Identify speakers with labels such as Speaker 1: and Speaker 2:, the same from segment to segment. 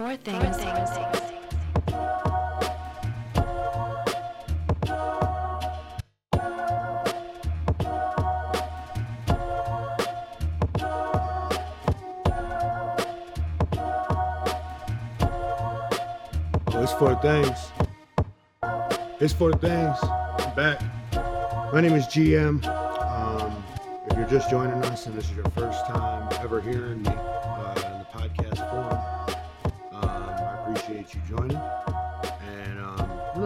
Speaker 1: Four things.
Speaker 2: Oh, it's four things. It's four things. I'm back. My name is GM. Um, if you're just joining us and this is your first time ever hearing me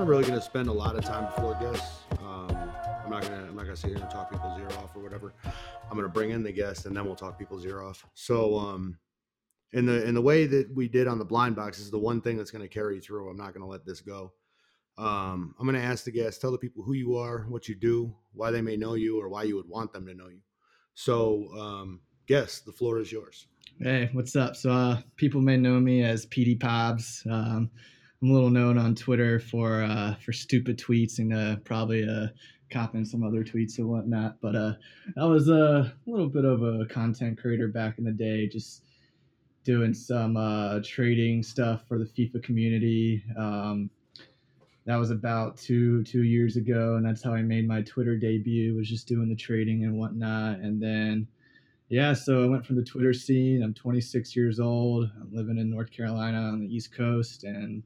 Speaker 2: not really going to spend a lot of time before guests. Um, I'm not gonna I'm not gonna sit here and talk people's ear off or whatever. I'm gonna bring in the guest and then we'll talk people's ear off. So um, in the in the way that we did on the blind box is the one thing that's going to carry through. I'm not going to let this go. Um, I'm going to ask the guests, tell the people who you are, what you do, why they may know you, or why you would want them to know you. So, um, guest, the floor is yours.
Speaker 3: Hey, what's up? So, uh, people may know me as PD Pobs. Um, I'm a little known on Twitter for uh, for stupid tweets and uh, probably uh, copying some other tweets and whatnot. But uh, I was a little bit of a content creator back in the day, just doing some uh, trading stuff for the FIFA community. Um, that was about two two years ago, and that's how I made my Twitter debut. Was just doing the trading and whatnot, and then yeah, so I went from the Twitter scene. I'm 26 years old. I'm living in North Carolina on the East Coast, and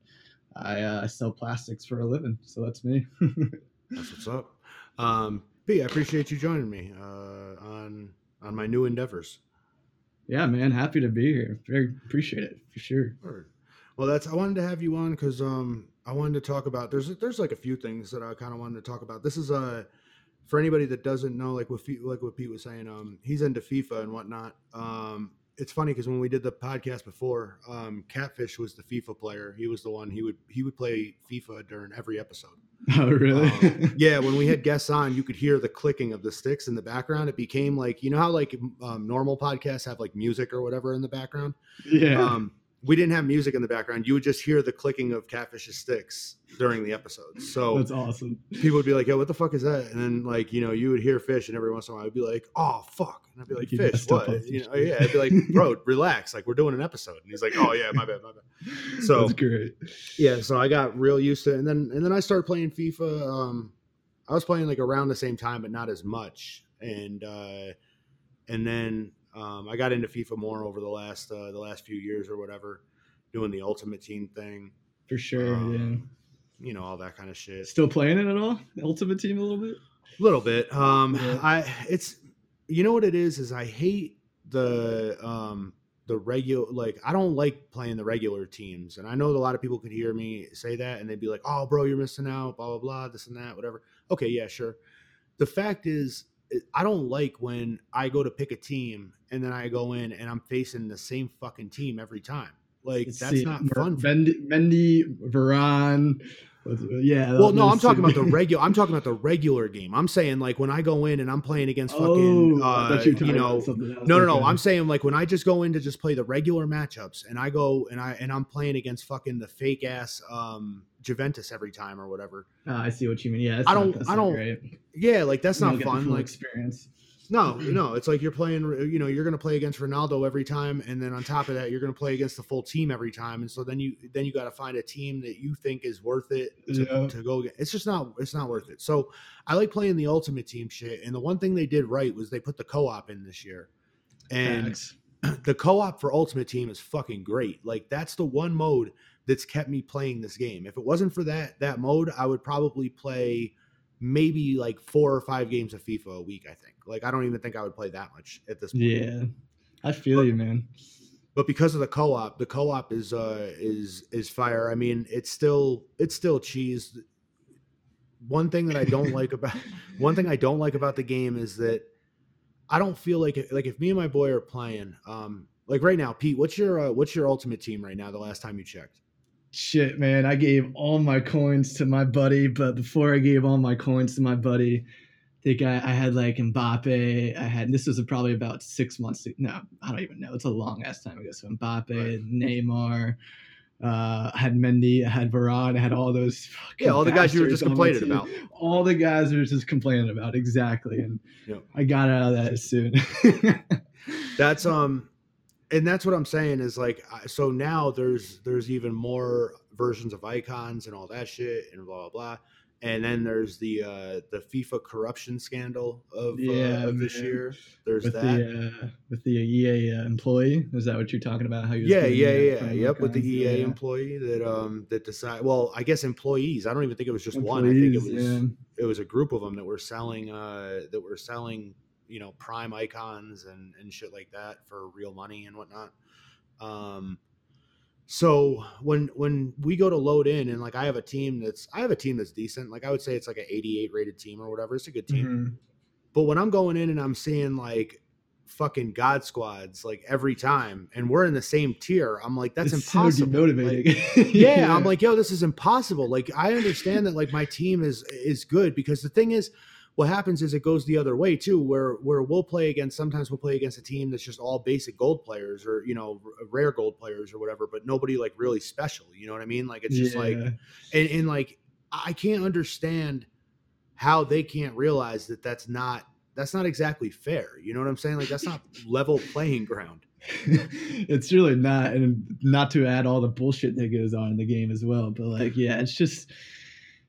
Speaker 3: I, uh, sell plastics for a living. So that's me.
Speaker 2: That's what's up. Um, B, I appreciate you joining me uh, on on my new endeavors.
Speaker 3: yeah, man, happy to be here. Very appreciate it for sure.
Speaker 2: Word. Well, that's I wanted to have you on because um I wanted to talk about there's there's like a few things that I kind of wanted to talk about. This is uh for anybody that doesn't know like what like what Pete was saying um he's into FIFA and whatnot. Um, it's funny because when we did the podcast before, um, Catfish was the FIFA player. He was the one he would he would play FIFA during every episode.
Speaker 3: Oh, really?
Speaker 2: Um, yeah, when we had guests on, you could hear the clicking of the sticks in the background. It became like you know how like um, normal podcasts have like music or whatever in the background.
Speaker 3: yeah.
Speaker 2: Um, we didn't have music in the background. You would just hear the clicking of Catfish's sticks during the episodes. So
Speaker 3: that's awesome.
Speaker 2: people would be like, "Yo, what the fuck is that?" And then like you know you would hear fish, and every once in a while I'd be like, "Oh fuck," and I'd be like,
Speaker 3: You
Speaker 2: "Fish, what?" You know, yeah, I'd be like, "Bro, relax, like we're doing an episode." And he's like, "Oh yeah, my bad, my bad." So-
Speaker 3: that's great.
Speaker 2: Yeah, so I got real used to it, and then and then I started playing FIFA. Um, I was playing like around the same time, but not as much. And uh, and then um, I got into FIFA more over the last uh, the last few years or whatever, doing the Ultimate Team thing.
Speaker 3: For sure.
Speaker 2: Um, You know all that kind of shit.
Speaker 3: Still playing it at all? Ultimate Team a little bit?
Speaker 2: A little bit. Um,
Speaker 3: Yeah.
Speaker 2: I it's you know what it is is I hate the um the regular like I don't like playing the regular teams, and I know that a lot of people could hear me say that and they'd be like, "Oh, bro, you're missing out." Blah blah blah, this and that, whatever. Okay, yeah, sure. The fact is, I don't like when I go to pick a team and then I go in and I'm facing the same fucking team every time. Like
Speaker 3: Let's
Speaker 2: that's
Speaker 3: see,
Speaker 2: not fun.
Speaker 3: Mendy, Mendy Varane. Yeah.
Speaker 2: Well, no, I'm talking about the regular. I'm talking about the regular game. I'm saying like when I go in and I'm playing against
Speaker 3: Oh,
Speaker 2: fucking,
Speaker 3: I
Speaker 2: uh,
Speaker 3: you
Speaker 2: you know,
Speaker 3: about something else.
Speaker 2: no, no, no. I'm saying like when I just go in to just play the regular matchups, and I go and I and I'm playing against fucking the fake ass um Juventus every time or whatever.
Speaker 3: Ah, I see what you mean. Yeah,
Speaker 2: I don't- I don't-
Speaker 3: Great.
Speaker 2: Yeah, like that's not
Speaker 3: get
Speaker 2: fun. Like
Speaker 3: experience.
Speaker 2: no, no, it's like you're playing. You know, you're gonna play against Ronaldo every time, and then on top of that, you're gonna play against the full team every time, and so then you then you got to find a team that you think is worth it to,
Speaker 3: Yeah.
Speaker 2: to go. Against. It's just not. It's not worth it. So I like playing the ultimate team shit, and the one thing they did right was they put the co-op in this year, and
Speaker 3: Facts.
Speaker 2: the co-op for ultimate team is fucking great like that's the one mode that's kept me playing this game if it wasn't for that that mode i would probably play maybe like four or five games of fifa a week i think. Like i don't even think i would play that much at this point.
Speaker 3: Yeah, I feel you, man.
Speaker 2: but because of the co-op the co-op is uh is is fire. I mean it's still it's still cheese. One thing that i don't like about one thing i don't like about the game is that i don't feel like like if me and my boy are playing um like right now pete what's your uh, what's your ultimate team right now the last time you checked
Speaker 3: Shit, man, I gave all my coins to my buddy, but before I gave all my coins to my buddy, I think I, I had like Mbappe. I had this was probably about six months. No, I don't even know. It's a long ass time ago. So Mbappe,
Speaker 2: Right.
Speaker 3: Neymar. Uh, I had Mendy, I had Varane, I had all those. fucking
Speaker 2: Yeah, all the guys you were just complaining about.
Speaker 3: All the guys were just complaining about exactly, and
Speaker 2: Yep.
Speaker 3: I got out of that soon.
Speaker 2: that's um and that's what I'm saying is like so now there's there's even more versions of icons and all that shit and blah blah blah. And then there's the uh the FIFA corruption scandal of,
Speaker 3: Yeah,
Speaker 2: uh, of this year. There's
Speaker 3: with
Speaker 2: that.
Speaker 3: the uh, with the EA uh, employee. Is that what you're talking about? How you
Speaker 2: yeah, yeah, yeah, yep. With the EA employee that um that decide. Well, I guess employees. I don't even think it was just one. I think it was
Speaker 3: yeah.
Speaker 2: it was a group of them that were selling uh that were selling you know prime icons and and shit like that for real money and whatnot. Um, so when when we go to load in and like I have a team that's I have a team that's decent. Like I would say it's like an 88 rated team or whatever. It's a good team.
Speaker 3: Mhm.
Speaker 2: But when I'm going in and I'm seeing like fucking god squads like every time and we're in the same tier, I'm like that's
Speaker 3: It's so
Speaker 2: impossible. Like,
Speaker 3: demotivating.
Speaker 2: yeah, I'm like, yo, this is impossible. Like, I understand that like my team is is good because the thing is, what happens is it goes the other way too, where where we'll play against. Sometimes we'll play against a team that's just all basic gold players or you know r- rare gold players or whatever, but nobody like really special. You know what I mean? Like it's just like and, and like I can't understand how they can't realize that that's not that's not exactly fair. You know what I'm saying? Like that's not level playing ground.
Speaker 3: it's really not, and not to add all the bullshit that goes on in the game as well. But like, yeah, it's just,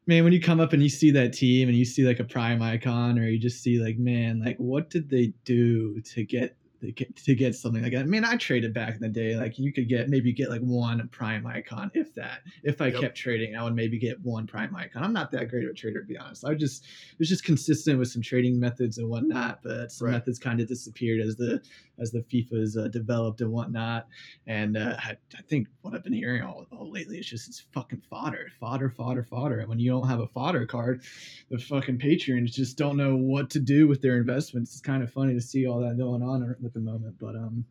Speaker 3: man, when you come up and you see that team and you see like a prime icon, or you just see like, man, like what did they do to get to get, to get something like that? I mean, I traded back in the day. Like you could get maybe get like one prime icon, if that. If I
Speaker 2: Yep.
Speaker 3: kept trading, I would maybe get one prime icon. I'm not that great of a trader to be honest. I just it was just consistent with some trading methods and whatnot, but some
Speaker 2: Right.
Speaker 3: methods kind of disappeared as the as the FIFA's uh, developed and whatnot. And uh, I, I think what I've been hearing all, all lately is just it's fucking fodder, fodder, fodder, fodder. And when you don't have a fodder card, the fucking patrons just don't know what to do with their investments. It's kind of funny to see all that going on at the moment, but um.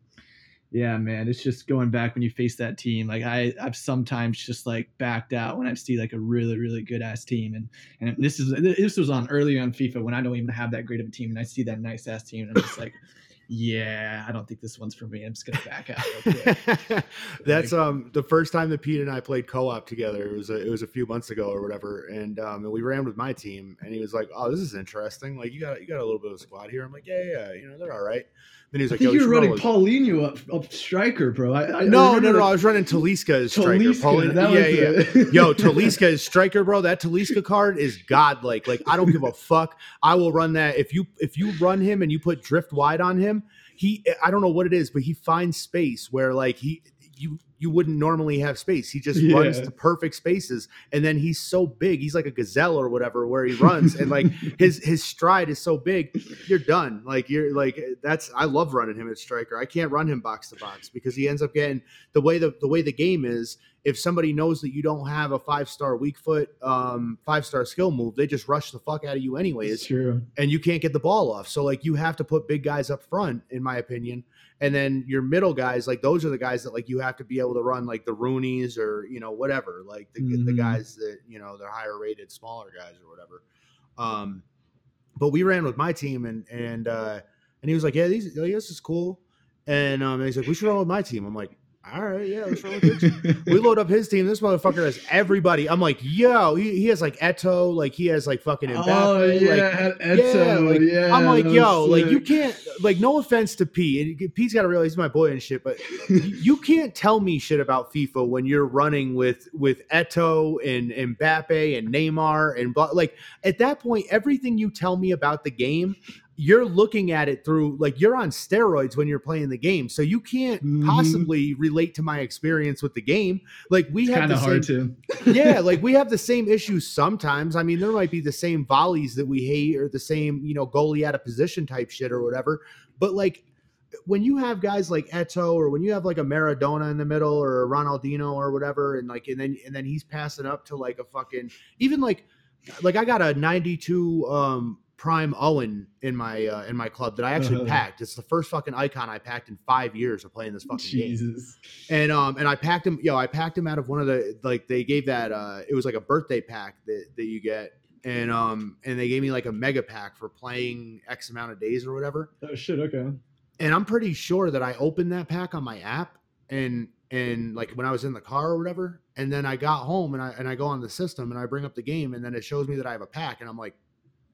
Speaker 3: Yeah, man, it's just going back when you face that team. Like I, I've sometimes just like backed out when I see like a really, really good ass team, and and this is this was on early on FIFA when I don't even have that great of a team, and I see that nice ass team, and I'm just like, yeah, I don't think this one's for me. I'm just gonna back out. Real quick.
Speaker 2: That's um the first time that Pete and I played co-op together. It was a, it was a few months ago or whatever, and um and we ran with my team, and he was like, "Oh, this is interesting. Like you got you got a little bit of a squad here." I'm like, "Yeah, yeah, yeah. you know they're all right." Then he was
Speaker 3: I
Speaker 2: like,
Speaker 3: think
Speaker 2: "Yo,
Speaker 3: you were running
Speaker 2: roll with-"
Speaker 3: Paulinho up up striker, bro. I, I, I
Speaker 2: No, no, no. I was running Talisca as striker.
Speaker 3: Talisca,
Speaker 2: Paulin-
Speaker 3: that
Speaker 2: yeah, yeah. Yo, Talisca is striker, bro. That Talisca card is godlike. Like I don't give a fuck. I will run that. If you if you run him and you put drift wide on him, he I don't know what it is, but he finds space where like he you you wouldn't normally have space. He just runs to perfect spaces, and then he's so big. He's like a gazelle or whatever, where he runs and like his his stride is so big. You're done. Like you're like that's. I love running him at striker. I can't run him box to box because he ends up getting the way the the way the game is. If somebody knows that you don't have a five star weak foot, um, five star skill move, they just rush the fuck out of you anyway.
Speaker 3: It's
Speaker 2: anyways
Speaker 3: true.
Speaker 2: and you can't get the ball off. So like you have to put big guys up front, in my opinion. And then your middle guys, like those are the guys that like you have to be able to run like the Roonies or you know whatever, like the, the
Speaker 3: Mhm.
Speaker 2: guys that you know they're higher rated, smaller guys or whatever. Um, but we ran with my team and and uh, and he was like, yeah, these like, this is cool. And um, and he's like, we should run with my team. I'm like, all right, yeah, let's run with we load up his team. This motherfucker has everybody. I'm like, yo, he, he has like Eto, like he has like fucking oh, Mbappe.
Speaker 3: oh yeah,
Speaker 2: like,
Speaker 3: Eto,
Speaker 2: like,
Speaker 3: yeah,
Speaker 2: I'm like, yo,
Speaker 3: was
Speaker 2: like you can't, like, no offense to Pete. And Pete's got to realize he's my boy and shit, but you can't tell me shit about FIFA when you're running with with Eto and Mbappe and Neymar and blah. Like at that point, everything you tell me about the game, you're looking at it through like you're on steroids when you're playing the game, so you can't
Speaker 3: Mhm.
Speaker 2: possibly relate to my experience with the game. Like we
Speaker 3: It's
Speaker 2: have
Speaker 3: kind
Speaker 2: the
Speaker 3: of hard to.
Speaker 2: yeah, like we have the same issues sometimes. I mean, there might be the same volleys that we hate or the same, you know, goalie out of position type shit or whatever. But like when you have guys like Eto or when you have like a Maradona in the middle or a Ronaldinho or whatever, and like and then and then he's passing up to like a fucking even like like I got a 92 um prime Owen in my uh, in my club that I actually
Speaker 3: Uh-huh.
Speaker 2: packed. It's the first fucking icon I packed in five years of playing this fucking game
Speaker 3: Jesus.
Speaker 2: and um and I packed him yo I packed him out of one of the like they gave that uh it was like a birthday pack that that you get and um and they gave me like a mega pack for playing X amount of days or whatever
Speaker 3: Oh shit. Okay.
Speaker 2: and I'm pretty sure that I opened that pack on my app and and like when I was in the car or whatever and then I got home and I and I go on the system and I bring up the game and then it shows me that I have a pack and I'm like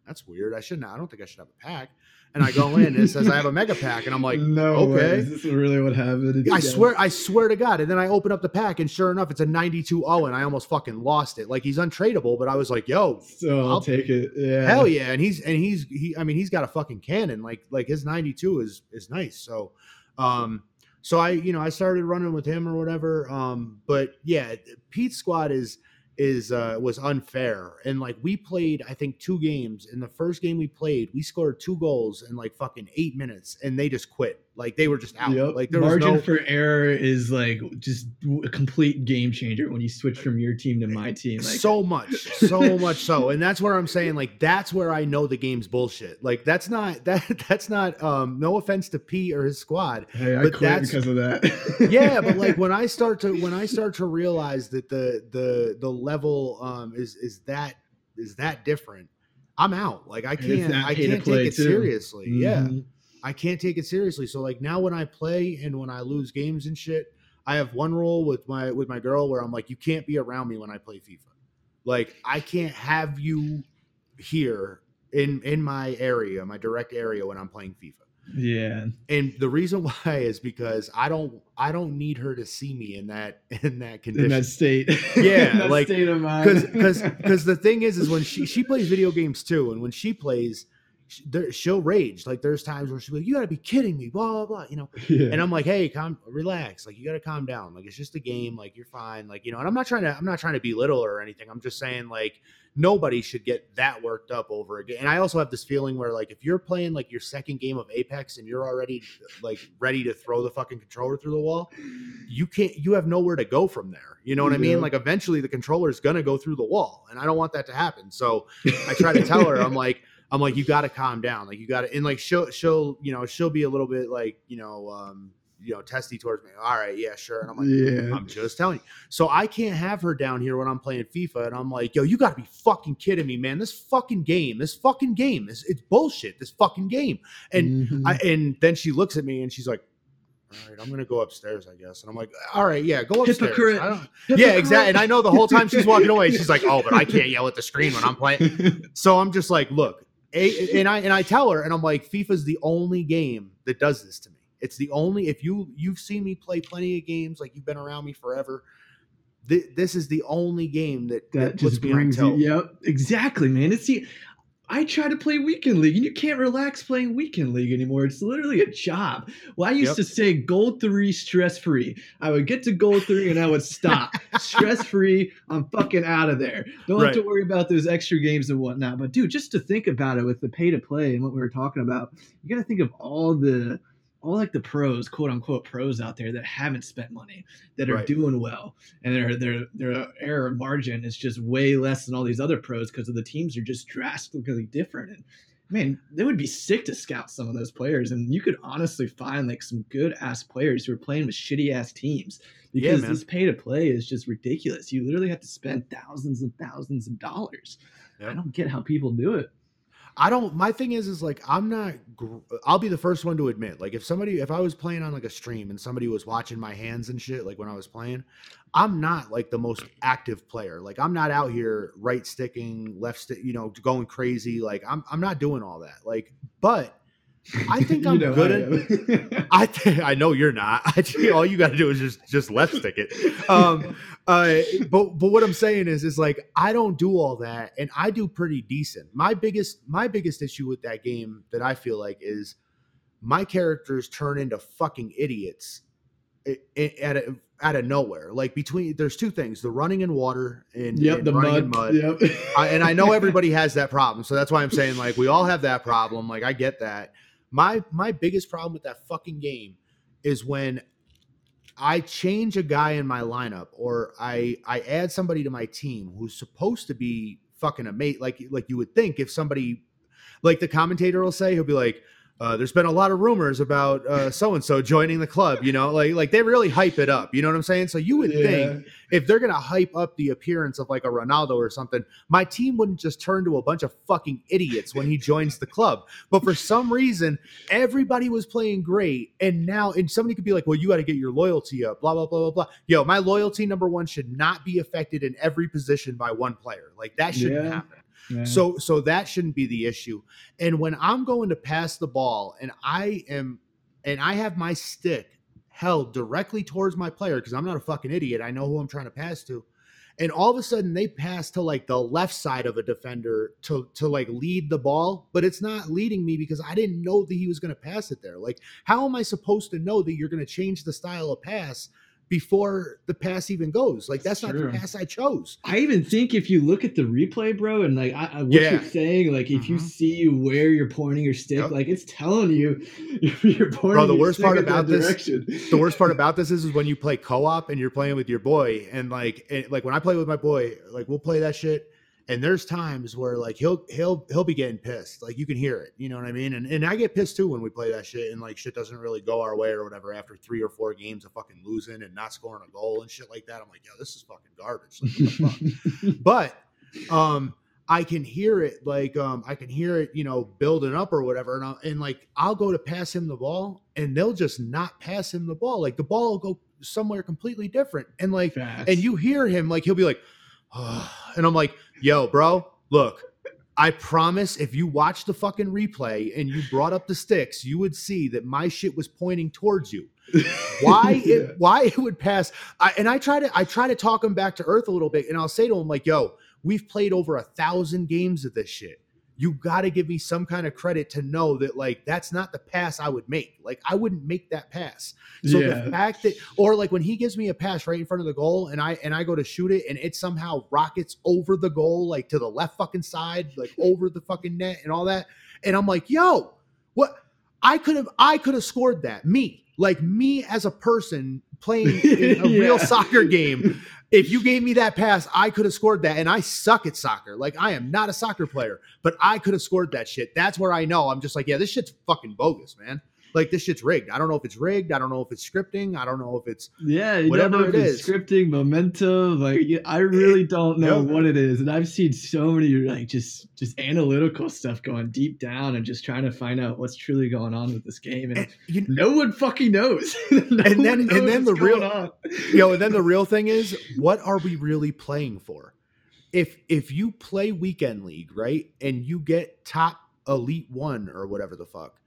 Speaker 2: that's weird. I shouldn't. I don't think I should have a pack. And I go in and it says I have a mega pack, and I'm like,
Speaker 3: no,
Speaker 2: okay.
Speaker 3: way. Is this really what happened?
Speaker 2: I swear, I swear to God. And then I open up the pack, and sure enough, it's a 92 0, and I almost fucking lost it. Like he's untradeable, but I was like, yo,
Speaker 3: So I'll,
Speaker 2: I'll-
Speaker 3: take it. Yeah.
Speaker 2: hell yeah. And he's and he's he. I mean, he's got a fucking cannon. Like like his 92 is is nice. So, um, so I you know I started running with him or whatever. Um, but yeah, Pete's squad is is uh was unfair. And like we played i think two games. In the first game we played we scored two goals in like fucking eight minutes and they just quit like they were just out
Speaker 3: Yep.
Speaker 2: like there was
Speaker 3: margin
Speaker 2: no
Speaker 3: for error is like just a complete game changer when you switch from your team to my team. Like
Speaker 2: so much so much so and that's where i'm saying like that's where i know the game's bullshit like that's not that that's not um no offense to pete or his squad
Speaker 3: hey, I
Speaker 2: but
Speaker 3: quit
Speaker 2: that's-
Speaker 3: because of that.
Speaker 2: yeah but like when i start to when i start to realize that the the the level um is is that is that different i'm out like i can't i can't take it
Speaker 3: too.
Speaker 2: seriously yeah
Speaker 3: Mhm.
Speaker 2: I can't take it seriously. So like now when I play and when I lose games and shit, I have one rule with my with my girl where I'm like, you can't be around me when I play FIFA. Like I can't have you here in in my area, my direct area when I'm playing FIFA.
Speaker 3: Yeah.
Speaker 2: And the reason why is because I don't I don't need her to see me in that in that condition.
Speaker 3: In that state.
Speaker 2: Yeah,
Speaker 3: that
Speaker 2: like,
Speaker 3: state of mind.
Speaker 2: because because because the thing is is when she she plays video games too and when she plays she'll rage. Like there's times where she'll be like, you gotta be kidding me blah blah blah you know?
Speaker 3: Yeah.
Speaker 2: and i'm like hey calm relax. Like you gotta calm down. Like it's just a game. Like you're fine. Like you know and i'm not trying to i'm not trying to belittle or anything. I'm just saying like nobody should get that worked up over again. And i also have this feeling where like if you're playing like your second game of apex and you're already like ready to throw the fucking controller through the wall you can't you have nowhere to go from there. You know what i mean? Like eventually the controller is gonna go through the wall and i don't want that to happen. So i try to tell her i'm like i'm like you gotta calm down like you gotta and like she'll she'll you know she'll be a little bit like you know um you know testy towards me all right yeah sure and i'm like
Speaker 3: yeah.
Speaker 2: I'm just telling you. So I can't have her down here when I'm playing FIFA, and I'm like, yo, you got to be fucking kidding me, man. This fucking game, this fucking game, is it's bullshit. This fucking game. And
Speaker 3: Mhm.
Speaker 2: I and then she looks at me and she's like, all right, I'm gonna go upstairs, I guess. And I'm like, all right, yeah, go upstairs.
Speaker 3: Hypocrite. Hypocrite.
Speaker 2: yeah, exactly. And I know the whole time she's walking away, she's like, oh, but I can't yell at the screen when I'm playing. So I'm just like, look, a, and I and I tell her, and I'm like, FIFA's the only game that does this to me. It's the only if you you've seen me play plenty of games, like you've been around me forever. Th- this is the only game that, that,
Speaker 3: that just brings you. Yep, exactly, man. It's the. I try to play weekend league, and you can't relax playing weekend league anymore. It's literally a job. Well, I used
Speaker 2: Yep.
Speaker 3: to say gold three, stress free. I would get to gold three, and I would stop. stress free. I'm fucking out of there. Don't have to worry about those extra games and whatnot. But dude, just to think about it with the pay to play and what we were talking about, you got to think of all the all like the pros, quote unquote pros out there that haven't spent money, that are
Speaker 2: Right.
Speaker 3: doing well, and their their their error margin is just way less than all these other pros because of the teams are just drastically different. And man, they would be sick to scout some of those players, and you could honestly find like some good ass players who are playing with shitty ass teams because
Speaker 2: man.
Speaker 3: this pay to play is just ridiculous. You literally have to spend thousands and thousands of dollars.
Speaker 2: Yep.
Speaker 3: I don't get how people do it.
Speaker 2: I don't. My thing is, is like I'm not. I'll be the first one to admit, like if somebody, if I was playing on like a stream and somebody was watching my hands and shit, like when I was playing, I'm not like the most active player. Like I'm not out here right sticking, left stick, you know, going crazy. Like I'm, I'm not doing all that. Like, but I think I'm
Speaker 3: know
Speaker 2: good
Speaker 3: I
Speaker 2: at. I think I know you're not. I all you got to do is just just left stick it. Um, uh, but but what I'm saying is is like I don't do all that, and I do pretty decent. My biggest my biggest issue with that game that I feel like is my characters turn into fucking idiots at a, out of nowhere. Like between there's two things: the running in water and,
Speaker 3: yep,
Speaker 2: and
Speaker 3: the
Speaker 2: running
Speaker 3: mud.
Speaker 2: in mud.
Speaker 3: Yep.
Speaker 2: I, and I know everybody has that problem, so that's why I'm saying like we all have that problem. Like I get that. My my biggest problem with that fucking game is when I change a guy in my lineup or I I add somebody to my team who's supposed to be fucking a mate like like you would think if somebody like the commentator will say he'll be like uh, there's been a lot of rumors about so and so joining the club, you know, like like they really hype it up. You know what I'm saying? So you would think if they're gonna hype up the appearance of like a Ronaldo or something, my team wouldn't just turn to a bunch of fucking idiots when he joins the club. But for some reason, everybody was playing great, and now and somebody could be like, "Well, you got to get your loyalty up." Blah blah blah blah blah. Yo, my loyalty number one should not be affected in every position by one player. Like that shouldn't
Speaker 3: Yeah.
Speaker 2: happen. So so that shouldn't be the issue. And when I'm going to pass the ball and I am and I have my stick held directly towards my player because I'm not a fucking idiot. I know who I'm trying to pass to. And all of a sudden they pass to like the left side of a defender to to like lead the ball, but it's not leading me because I didn't know that he was going to pass it there. Like how am I supposed to know that you're going to change the style of pass before the pass even goes. Like that's,
Speaker 3: That's
Speaker 2: not
Speaker 3: true.
Speaker 2: the pass I chose.
Speaker 3: I even think if you look at the replay, bro, and like I, I, what
Speaker 2: Yeah.
Speaker 3: you're saying, like if you
Speaker 2: Mhm.
Speaker 3: see where you're pointing your stick,
Speaker 2: Yep.
Speaker 3: like it's telling you you're pointing.
Speaker 2: Bro, the
Speaker 3: your
Speaker 2: worst
Speaker 3: stick
Speaker 2: part about this-
Speaker 3: direction.
Speaker 2: The worst part about this is, is when you play co-op and you're playing with your boy, and like it, like when I play with my boy, like we'll play that shit. And there's times where like he'll he'll he'll be getting pissed. Like you can hear it. You know what I mean? And and I get pissed too when we play that shit and like shit doesn't really go our way or whatever after three or four games of fucking losing and not scoring a goal and shit like that. I'm like, yo, this is fucking garbage. Like, what the fuck? but um I can hear it like um I can hear it, you know, building up or whatever. And, I'll, and like I'll go to pass him the ball and they'll just not pass him the ball. Like the ball will go somewhere completely different. And like
Speaker 3: Facts.
Speaker 2: and you hear him like he'll be like, and I'm like, yo, bro, look. I promise if you watch the fucking replay and you brought up the sticks, you would see that my shit was pointing towards you why
Speaker 3: Yeah.
Speaker 2: it why it would pass I, and i try to i try to talk him back to earth a little bit and i'll say to him like yo we've played over a thousand games of this shit you got to give me some kind of credit to know that like that's not the pass i would make. Like i wouldn't make that pass. So
Speaker 3: Yeah.
Speaker 2: the fact that or like when he gives me a pass right in front of the goal and i and i go to shoot it and it somehow rockets over the goal like to the left fucking side like over the fucking net and all that and i'm like yo what? I could have i could have scored that. Me. Like me as a person playing in a real soccer game if you gave me that pass i could have scored that and i suck at soccer. Like i am not a soccer player but i could have scored that shit. That's where i know i'm just like yeah this shit's fucking bogus man like this shit's rigged i don't know if it's rigged i don't know if it's scripting i don't know if it's
Speaker 3: Yeah,
Speaker 2: Whatever
Speaker 3: don't know if
Speaker 2: it
Speaker 3: it's scripting, momentum. Like I really don't know what it is, and I've seen so many like just just analytical stuff going deep down and just trying to find out what's truly going on with this game, and
Speaker 2: and you,
Speaker 3: no one fucking knows. No
Speaker 2: And then-
Speaker 3: one
Speaker 2: and then the real-
Speaker 3: on.
Speaker 2: you know and then the real thing is what are we really playing for if if you play weekend league right and you get top elite one or whatever the fuck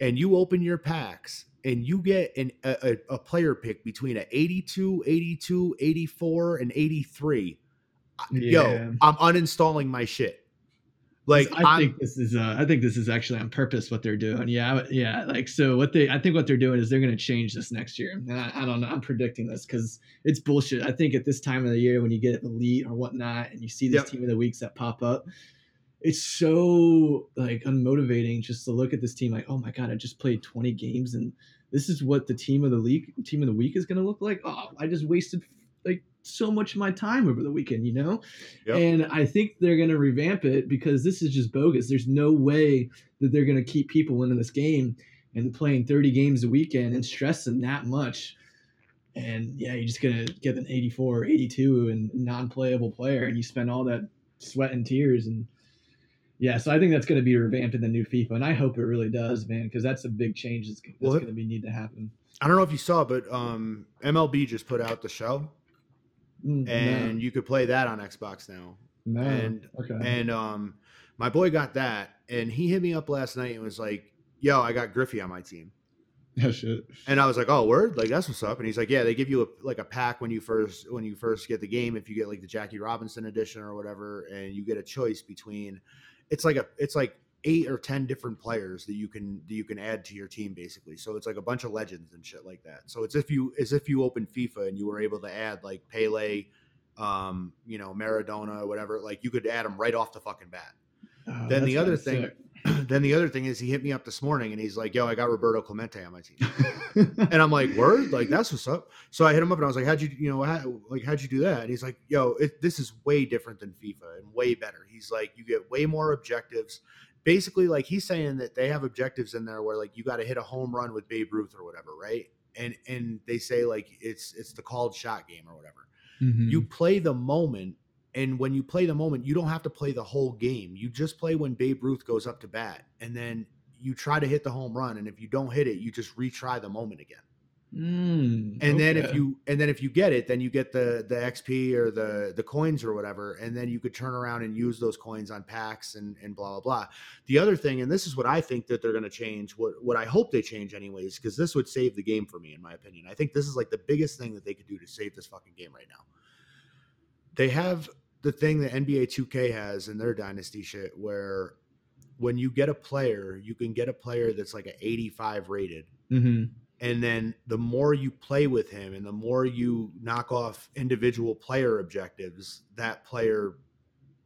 Speaker 2: and you open your packs and you get an, a, a, player pick between a 82 82 84 and 83
Speaker 3: Yeah.
Speaker 2: yo i'm uninstalling my shit like
Speaker 3: I
Speaker 2: I'm,
Speaker 3: think this is uh, I think this is actually on purpose what they're doing. Yeah, yeah. Like so, what they I think what they're doing is they're going to change this next year. And I, I don't know. I'm predicting this because it's bullshit. I think at this time of the year when you get elite or whatnot, and you see these
Speaker 2: Yep.
Speaker 3: team of the weeks that pop up, it's so like unmotivating just to look at this team like, oh my god, I just played 20 games and this is what the team of the league team of the week is going to look like. Oh, I just wasted like so much of my time over the weekend, you know.
Speaker 2: Yep.
Speaker 3: And I think they're going to revamp it because this is just bogus. There's no way that they're going to keep people into this game and playing 30 games a weekend and stressing that much. And yeah, you're just going to get an 84 or 82 and non-playable player, and you spend all that sweat and tears and yeah, so I think that's going to be revamped in the new FIFA, and I hope it really does, man, because that's a big change that's, that's
Speaker 2: Well,
Speaker 3: going to be need to happen.
Speaker 2: i don't know if you saw but um mlb just put out the show
Speaker 3: Mm,
Speaker 2: and you could play that on xbox now
Speaker 3: no, no.
Speaker 2: and
Speaker 3: okay,
Speaker 2: And um, my boy got that, and he hit me up last night and was like, "Yo, I got Griffey on my team."
Speaker 3: oh shit,
Speaker 2: And I was like, "Oh, word! Like that's what's up." And he's like, "Yeah, they give you a, like a pack when you first when you first get the game. If you get like the Jackie Robinson edition or whatever, and you get a choice between, it's like a it's like eight or ten different players that you can that you can add to your team basically. So it's like a bunch of legends and shit like that. So it's if you as if you open FIFA and you were able to add like Pele." Um, you know, Maradona, whatever, like you could add them right off the fucking bat.
Speaker 3: Oh,
Speaker 2: Then the other thing- then the other thing is he hit me up this morning and he's like, "Yo, I got Roberto Clemente on my team," and I'm like, "Word, like that's what's up." So I hit him up and I was like, "How'd you, you know, how, like how'd you do that?" And he's like, "Yo, it, this is way different than FIFA and way better." He's like, "You get way more objectives." Basically, like he's saying that they have objectives in there where like you got to hit a home run with Babe Ruth or whatever, right? And and they say like it's it's the called shot game or whatever
Speaker 3: Mhm.
Speaker 2: you play the moment and when you play the moment you don't have to play the whole game. You just play when babe ruth goes up to bat and then you try to hit the home run and if you don't hit it you just retry the moment again.
Speaker 3: Mm,
Speaker 2: and then if you and then if you get it then you get the the xp or the the coins or whatever and then you could turn around and use those coins on packs and and blah blah blah. The other thing and this is what i think that they're going to change what what i hope they change anyways because this would save the game for me in my opinion. I think this is like the biggest thing that they could do to save this fucking game right now. They have the thing that nba 2k has in their dynasty shit where when you get a player you can get a player that's like an 85 rated
Speaker 3: Mhm.
Speaker 2: and then the more you play with him and the more you knock off individual player objectives that player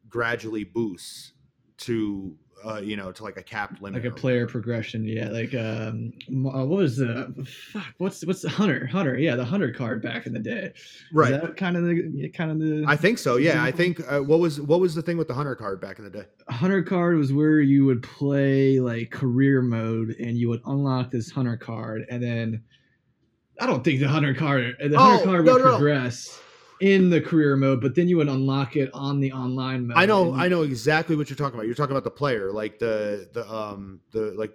Speaker 2: gradually boosts to uh, you know to like a capped limit
Speaker 3: like a player progression yeah like um uh, what was the fuck what's what's the hunter hunter yeah the hunter card back in the day.
Speaker 2: Right.
Speaker 3: Is that kind of the kind of the
Speaker 2: i think so yeah i think uh, what was what was the thing with the hunter card back in the day?
Speaker 3: Hunter card was where you would play like career mode and you would unlock this hunter card and then i don't think the hunter card the hunter
Speaker 2: Oh,
Speaker 3: card would
Speaker 2: no, no.
Speaker 3: progress in the career mode but then you would unlock it on the online mode
Speaker 2: i know i know exactly what you're talking about you're talking about the player like the the um the like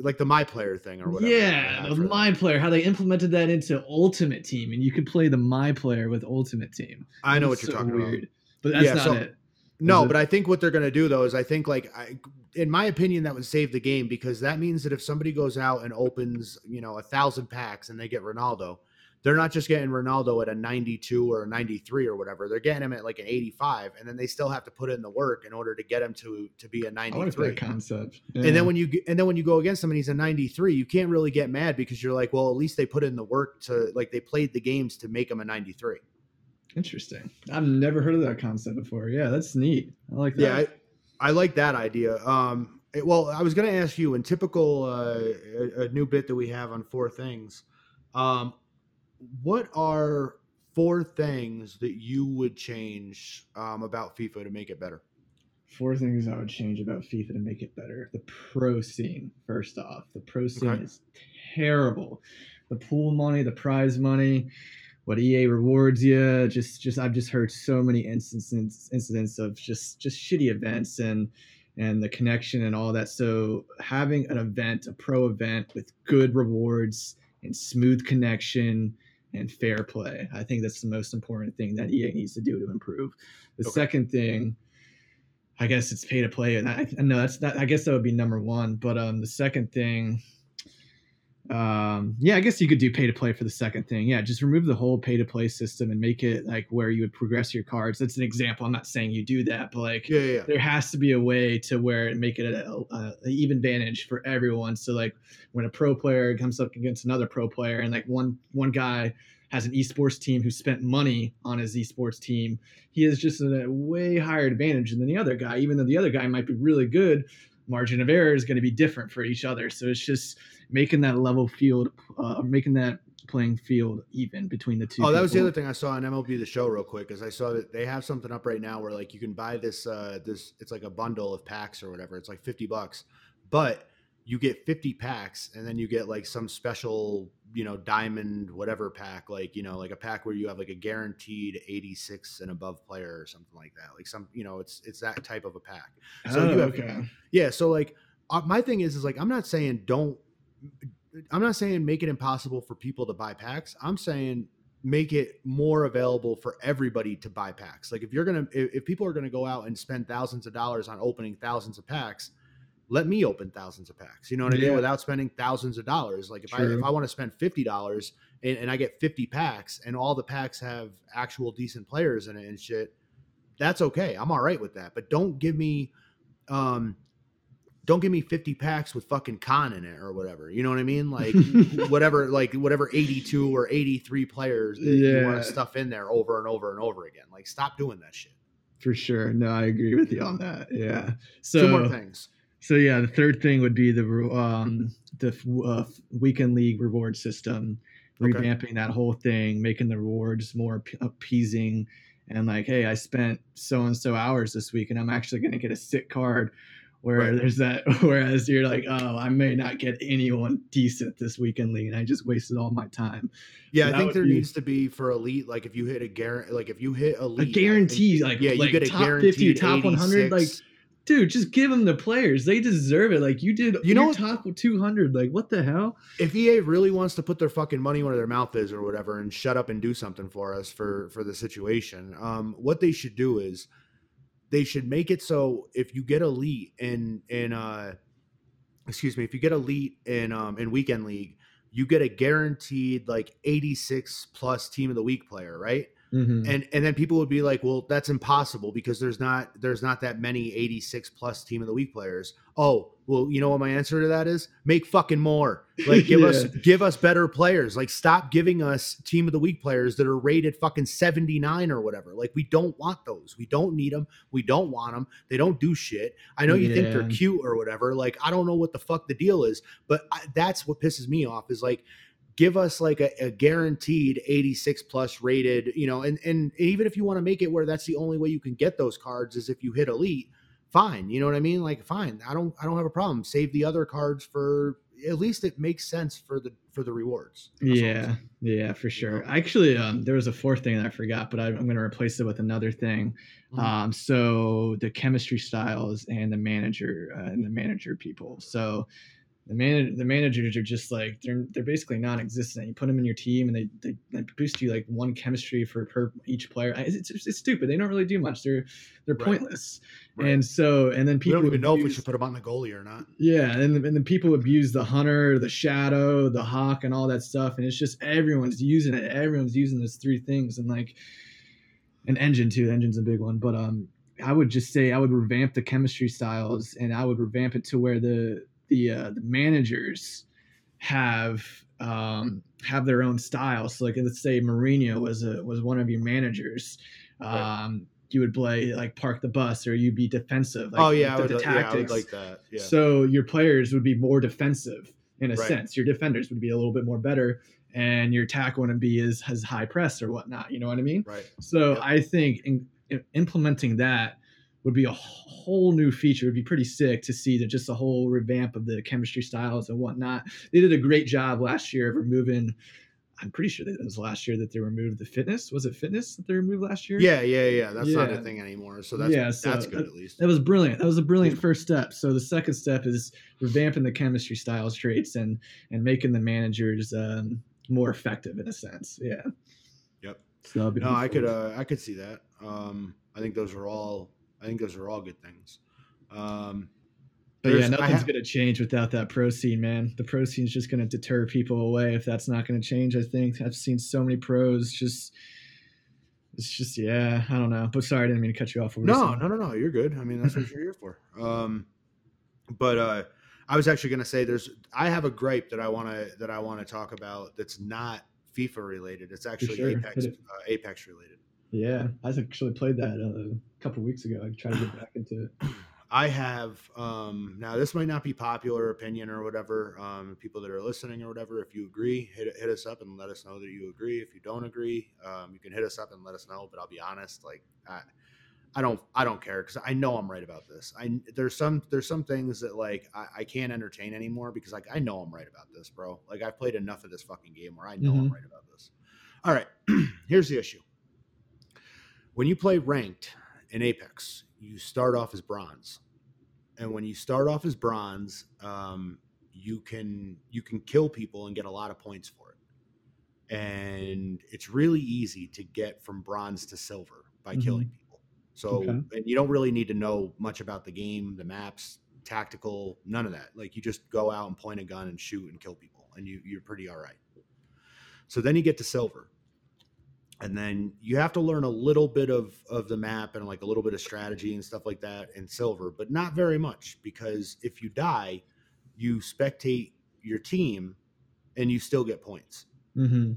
Speaker 2: like the my player thing or whatever
Speaker 3: yeah, the
Speaker 2: that.
Speaker 3: my player, how they implemented that into Ultimate Team, and you could play the my player with Ultimate Team.
Speaker 2: i know what you're
Speaker 3: so
Speaker 2: talking about
Speaker 3: But that's
Speaker 2: Yeah,
Speaker 3: not
Speaker 2: so-
Speaker 3: it.
Speaker 2: No,
Speaker 3: it-
Speaker 2: but I think what they're going to do though is I think like I, in my opinion that would save the game because that means that if somebody goes out and opens you know a thousand packs and they get Ronaldo, they're not just getting Ronaldo at a 92 or a 93 or whatever. They're getting him at like an 85, and then they still have to put in the work in order to get him to to be a
Speaker 3: I like
Speaker 2: 93.
Speaker 3: that concept.
Speaker 2: And
Speaker 3: Yeah.
Speaker 2: then when you and then when you go against him and he's a 93, you can't really get mad because you're like, well, at least they put in the work to like they played the games to make him a 93.
Speaker 3: interesting, I've never heard of that concept before. Yeah, that's neat. I like that.
Speaker 2: Yeah, I, I like that idea. Um, it- well, I was going to ask you in typical uh, a, a new bit that we have on four things. Um, what are four things that you would change um, about FIFA to make it better?
Speaker 3: Four things I would change about FIFA to make it better. The pro scene, first off. The pro scene
Speaker 2: Okay.
Speaker 3: is terrible. The pool money, the prize money, what EA rewards you. Just just I've just heard so many instances incidents of just just shitty events and and the connection and all that. So having an event, a pro event with good rewards and smooth connection and fair play. I think that's the most important thing that EA needs to do to improve. The
Speaker 2: Okay.
Speaker 3: second thing I guess it's pay to play, and I, I know that's that. I guess that would be number one. But um, the second thing, um, yeah, I guess you could do pay to play for the second thing. Yeah, just remove the whole pay to play system and make it like where you would progress your cards. That's an example. I'm not saying you do that, but like
Speaker 2: Yeah, yeah,
Speaker 3: there has to be a way to where it make it a, a, a even advantage for everyone. So like when a pro player comes up against another pro player, and like one one guy has an esports team who spent money on his esports team, he has just a way higher advantage than the other guy. Even though the other guy might be really good, margin of error is going to be different for each other. So it's just making that level field, uh, making that playing field even between the two.
Speaker 2: Oh, that was the other thing I saw on MLB The Show real quick. Is I saw that they have something up right now where like you can buy this uh this it's like a bundle of packs or whatever. It's like fifty bucks, but you get fifty packs and then you get like some special you know diamond whatever pack like you know like a pack where you have like a guaranteed eighty six and above player or something like that. Like some you know it's it's that type of a pack. So
Speaker 3: oh,
Speaker 2: you have
Speaker 3: okay.
Speaker 2: yeah. So like, uh, my thing is, is like, I'm not saying don't. I'm not saying make it impossible for people to buy packs. I'm saying make it more available for everybody to buy packs. Like if you're gonna, if, if people are gonna go out and spend thousands of dollars on opening thousands of packs, let me open thousands of packs. You know what I mean? Without spending thousands of dollars. Like if I if I want to spend fifty dollars and, and I get fifty packs and all the packs have actual decent players in it and shit, that's okay. I'm all right with that. But don't give me um don't give me 50 packs with fucking con in it or whatever. You know what I mean? Like whatever like whatever 82 or 83 players that you want to stuff in there over and over and over again. Like stop doing that shit.
Speaker 3: For sure. No, I agree with you on that. Yeah. So
Speaker 2: Two more things.
Speaker 3: So yeah, the third thing would be the um, the uh, weekend league reward system,
Speaker 2: Okay.
Speaker 3: revamping that whole thing, making the rewards more appeasing, and like, hey, I spent so and so hours this week, and I'm actually going to get a sick card. Where
Speaker 2: Right.
Speaker 3: there's that, whereas you're like, oh, I may not get anyone decent this weekend league, and I just wasted all my time.
Speaker 2: Yeah,
Speaker 3: So
Speaker 2: I think there
Speaker 3: be-
Speaker 2: needs to be for elite like if you hit a guarantee like if you hit elite
Speaker 3: A
Speaker 2: I think-
Speaker 3: guarantee, like
Speaker 2: yeah, you
Speaker 3: like
Speaker 2: get a
Speaker 3: top fifty, top one hundred, like dude, just give them the players. They deserve it. Like you did,
Speaker 2: You know
Speaker 3: top 200. Like what the hell?
Speaker 2: if EA really wants to put their fucking money where their mouth is or whatever and shut up and do something for us for for the situation, um, what they should do is they should make it so if you get elite in in uh excuse me, if you get elite in um in weekend league, you get a guaranteed like 86 plus team of the week player, right?
Speaker 3: Mhm.
Speaker 2: and and then people would be like well that's impossible because there's not there's not that many 86 plus team of the week players oh well you know what my answer to that is? Make fucking more. Like give us give us better players. Like stop giving us team of the week players that are rated fucking 79 or whatever. Like we don't want those. We don't need them we don't want them they don't do shit. I know you think they're cute or whatever. Like i don't know what the fuck the deal is but I, that's what pisses me off is like give us like a, a guaranteed 86 plus rated you know and and even if you want to make it where that's the only way you can get those cards is if you hit elite fine you know what i mean like fine i don't i don't have a problem save the other cards for at least it makes sense for the for the rewards That's all I'm
Speaker 3: Yeah, yeah, for sure. Actually, um, there was a fourth thing that I forgot, but I, I'm going to replace it with another thing.
Speaker 2: Mhm.
Speaker 3: Um, so the chemistry styles and the manager uh, and the manager people. So the man the managers are just like they're they're basically non-existent. You put them in your team and they they, they boost you like one chemistry for per each player. It's, it's, it's stupid. They don't really do much. They're they're
Speaker 2: Right.
Speaker 3: pointless.
Speaker 2: Right.
Speaker 3: And so and then
Speaker 2: we
Speaker 3: people
Speaker 2: don't even know if we should put them on the goalie or not
Speaker 3: yeah, and, and then people abuse the hunter, the shadow, the hawk, and all that stuff, and it's just everyone's using it. Everyone's using those three things, and like an engine too. The engine's a big one, but um, I would just say I would revamp the chemistry styles, and I would revamp it to where the the uh, the managers have um have their own style. So like let's say Mourinho was a was one of your managers.
Speaker 2: Right.
Speaker 3: Um, you would play like park the bus, or you'd be defensive. Like,
Speaker 2: oh yeah I
Speaker 3: the,
Speaker 2: would,
Speaker 3: the
Speaker 2: li- yeah, like that yeah
Speaker 3: So your players would be more defensive in a
Speaker 2: Right.
Speaker 3: sense. Your defenders would be a little bit more better, and your attack wouldn't be as as high press or whatnot. You know what I mean?
Speaker 2: right
Speaker 3: So
Speaker 2: Yep.
Speaker 3: I think in, in- implementing that would be a whole new feature. It'd be pretty sick to see that just a whole revamp of the chemistry styles and whatnot. They did a great job last year of removing. I'm pretty sure that it was last year that they removed the fitness. Was it fitness that they removed last year?
Speaker 2: yeah yeah yeah that's not a thing anymore so that's
Speaker 3: Yeah, so
Speaker 2: that's good
Speaker 3: that-
Speaker 2: at least
Speaker 3: That was brilliant. That was a brilliant first step. So the second step is revamping the chemistry styles traits and and making the managers um, more effective in a sense. Yeah.
Speaker 2: Yep.
Speaker 3: So
Speaker 2: No, I could uh, I could see that. Um, I think those are all I think those are all good things. Um,
Speaker 3: But yeah, nothing's
Speaker 2: ha-
Speaker 3: gonna change without that pro scene, man. The pro scene's just gonna deter people away if that's not gonna change. I think I've seen so many pros just. It's just yeah, I don't know. But sorry, I didn't mean to cut you off.
Speaker 2: No, no, no, no. You're good. I mean, that's what you're here for. Um, but uh, I was actually going to say there's I have a gripe that I want to that I want to talk about that's not FIFA related. It's actually
Speaker 3: sure.
Speaker 2: Apex uh, Apex related.
Speaker 3: Yeah, I actually played that uh, a couple weeks ago. I tried to get back into it.
Speaker 2: I have um, now. This might not be popular opinion or whatever. Um, people that are listening or whatever, if you agree, hit hit us up and let us know that you agree. If you don't agree, um, you can hit us up and let us know. But I'll be honest, like I, I don't I don't care because I know I'm right about this. I there's some there's some things that like I, I can't entertain anymore because like I know I'm right about this, bro. Like I've played enough of this fucking game where I know I'm
Speaker 3: Mhm.
Speaker 2: right about this. All right, here's the issue. When you play ranked in Apex, you start off as bronze, and when you start off as bronze, um, you can you can kill people and get a lot of points for it. And it's really easy to get from bronze to silver by
Speaker 3: Mhm.
Speaker 2: killing people. So,
Speaker 3: Okay.
Speaker 2: and you don't really need to know much about the game, the maps, tactical, none of that. Like you just go out and point a gun and shoot and kill people, and you you're pretty all right. So then you get to silver, and then you have to learn a little bit of of the map and like a little bit of strategy and stuff like that in silver, but not very much because if you die, you spectate your team, and you still get points.
Speaker 3: Mm-hmm.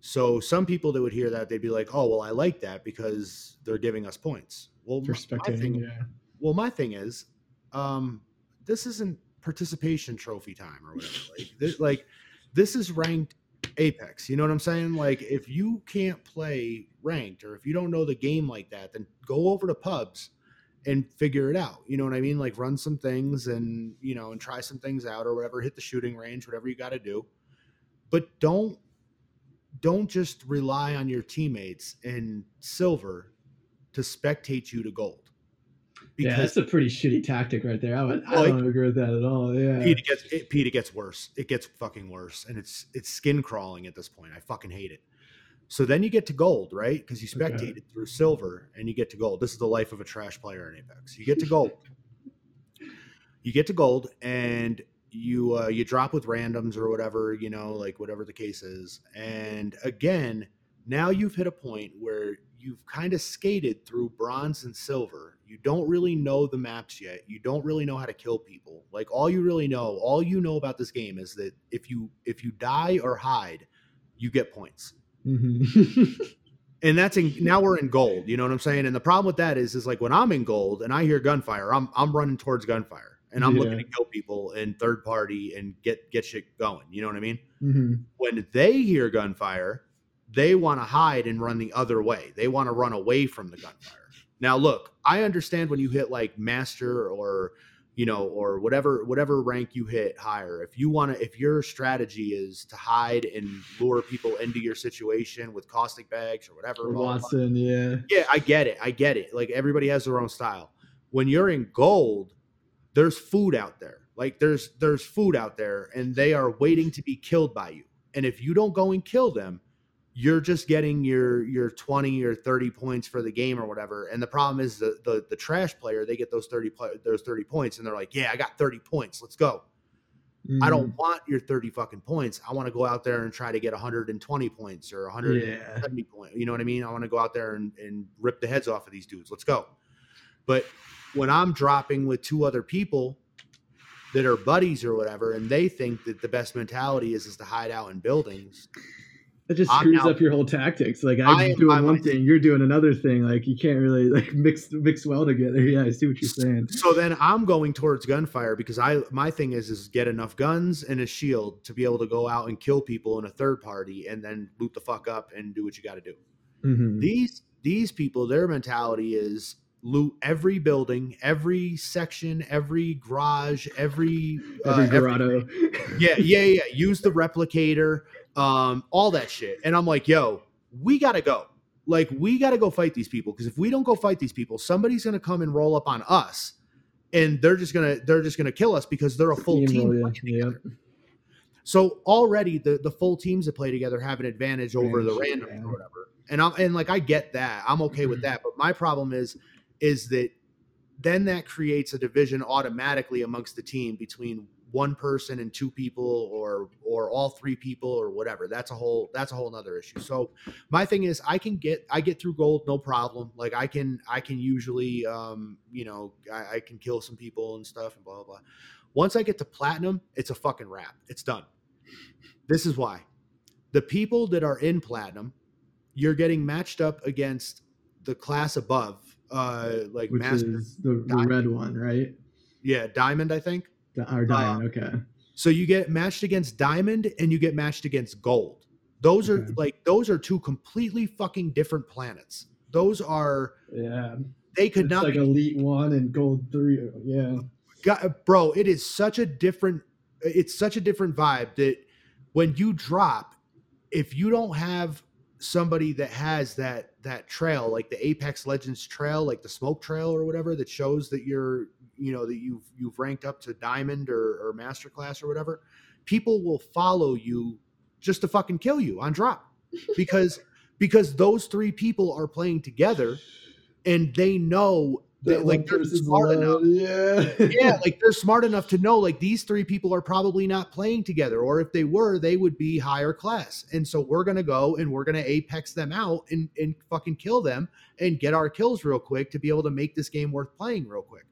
Speaker 2: So some people that would hear that they'd be like, "Oh, well, I like that because they're giving us points." Well, my- my
Speaker 3: spectating,
Speaker 2: thing-
Speaker 3: yeah.
Speaker 2: well, my thing is, um, this isn't participation trophy time or whatever. Like, this, like this is ranked Apex. You know what I'm saying? Like, if you can't play ranked or if you don't know the game like that, then go over to pubs and figure it out. You know what I mean? Like, run some things and you know and try some things out or whatever. Hit the shooting range, whatever you got to do, but don't don't just rely on your teammates in silver to spectate you to gold
Speaker 3: yeah, that's a pretty shitty tactic right there. I, would, I don't agree with that at all. Yeah.
Speaker 2: Pete, it gets it, Pete, it gets worse. It gets fucking worse, and it's it's skin crawling at this point. I fucking hate it. So then you get to gold, right? Because you
Speaker 3: Okay.
Speaker 2: spectated through silver, and you get to gold. This is the life of a trash player in Apex. You get to gold. you get to gold, and you uh, you drop with randoms or whatever, you know, like whatever the case is. And again, now you've hit a point where you've kind of skated through bronze and silver. You don't really know the maps yet. You don't really know how to kill people. Like all you really know, all you know about this game is that if you if you die or hide, you get points.
Speaker 3: Mhm.
Speaker 2: And that's in now we're in gold. You know what I'm saying? And the problem with that is is like when I'm in gold and I hear gunfire, I'm I'm running towards gunfire. And I'm looking to kill people and third party and get get shit going. You know what I mean?
Speaker 3: Mhm.
Speaker 2: when they hear gunfire, they want to hide and run the other way. They want to run away from the gunfire. Now, look, I understand when you hit like master or you know or whatever whatever rank you hit higher. If you want to, if your strategy is to hide and lure people into your situation with caustic bags or whatever,
Speaker 3: Or
Speaker 2: blah, blah, blah.
Speaker 3: Wattson, yeah.
Speaker 2: Yeah, I get it. I get it. Like everybody has their own style. When you're in gold, there's food out there. Like there's there's food out there and they are waiting to be killed by you. And if you don't go and kill them, you're just getting your your 20 or 30 points for the game or whatever. And the problem is the the, the trash player, they get those 30 pla- those 30 points and they're like, "Yeah, I got 30 points. Let's go." I
Speaker 3: Mhm.
Speaker 2: don't want your 30 fucking points. I want to go out there and try to get 120 points or 100
Speaker 3: Yeah.
Speaker 2: 70 point. You know what I mean? I want to go out there and, and rip the heads off of these dudes. Let's go. But when I'm dropping with two other people that are buddies or whatever, and they think that the best mentality is is to hide out in buildings,
Speaker 3: It just
Speaker 2: I'm
Speaker 3: screws
Speaker 2: now-
Speaker 3: up your whole tactics. Like
Speaker 2: I
Speaker 3: I'm
Speaker 2: am-
Speaker 3: doing
Speaker 2: I'm-
Speaker 3: one thing, you're doing another thing. Like you can't really like mix mix well together. Yeah, I see what you're saying.
Speaker 2: so then I'm going towards gunfire because I my thing is is get enough guns and a shield to be able to go out and kill people in a third party and then loot the fuck up and do what you got to do.
Speaker 3: Mhm.
Speaker 2: these these people their mentality is loot every building every section every garage every
Speaker 3: Every
Speaker 2: uh,
Speaker 3: grotto.
Speaker 2: yeah yeah yeah use the replicator um all that shit and i'm like yo we gotta go like we gotta go fight these people because if we don't go fight these people somebody's gonna come and roll up on us and they're just gonna they're just gonna kill us because they're a full team playing
Speaker 3: yeah.
Speaker 2: So already the the full teams that play together have an advantage over the random
Speaker 3: yeah.
Speaker 2: or whatever. And I'm and like I get that. I'm okay with
Speaker 3: Mhm.
Speaker 2: that. But my problem is is that then that creates a division automatically amongst the team between one person and two people or or all three people or whatever. That's a whole that's a whole nother issue. So my thing is i can get i get through gold no problem. Like i can i can usually um you know i, I can kill some people and stuff and blah blah blah. Once i get to platinum it's a fucking wrap. It's done. This is why. The people that are in platinum you're getting matched up against the class above uh like
Speaker 3: Which
Speaker 2: master
Speaker 3: is the, the red one, right?
Speaker 2: yeah diamond i think
Speaker 3: Or diamond. Uh, okay.
Speaker 2: so you get matched against diamond and you get matched against gold. Those are like those are two completely fucking different planets. Those are
Speaker 3: Yeah.
Speaker 2: they could
Speaker 3: It's
Speaker 2: not
Speaker 3: like
Speaker 2: be,
Speaker 3: elite one and gold three. Yeah.
Speaker 2: got- bro, it is such a different it's such a different vibe that when you drop if you don't have somebody that has that that trail like the Apex Legends trail like the smoke trail or whatever that shows that you're you know that you've you've ranked up to diamond or, or master class or whatever people will follow you just to fucking kill you on drop because because those three people are playing together and they know that, like they're smart enough
Speaker 3: Yeah.
Speaker 2: yeah, like they're smart enough to know like these three people are probably not playing together, or if they were, they would be higher class. And so we're gonna go and we're gonna apex them out and and fucking kill them and get our kills real quick to be able to make this game worth playing real quick.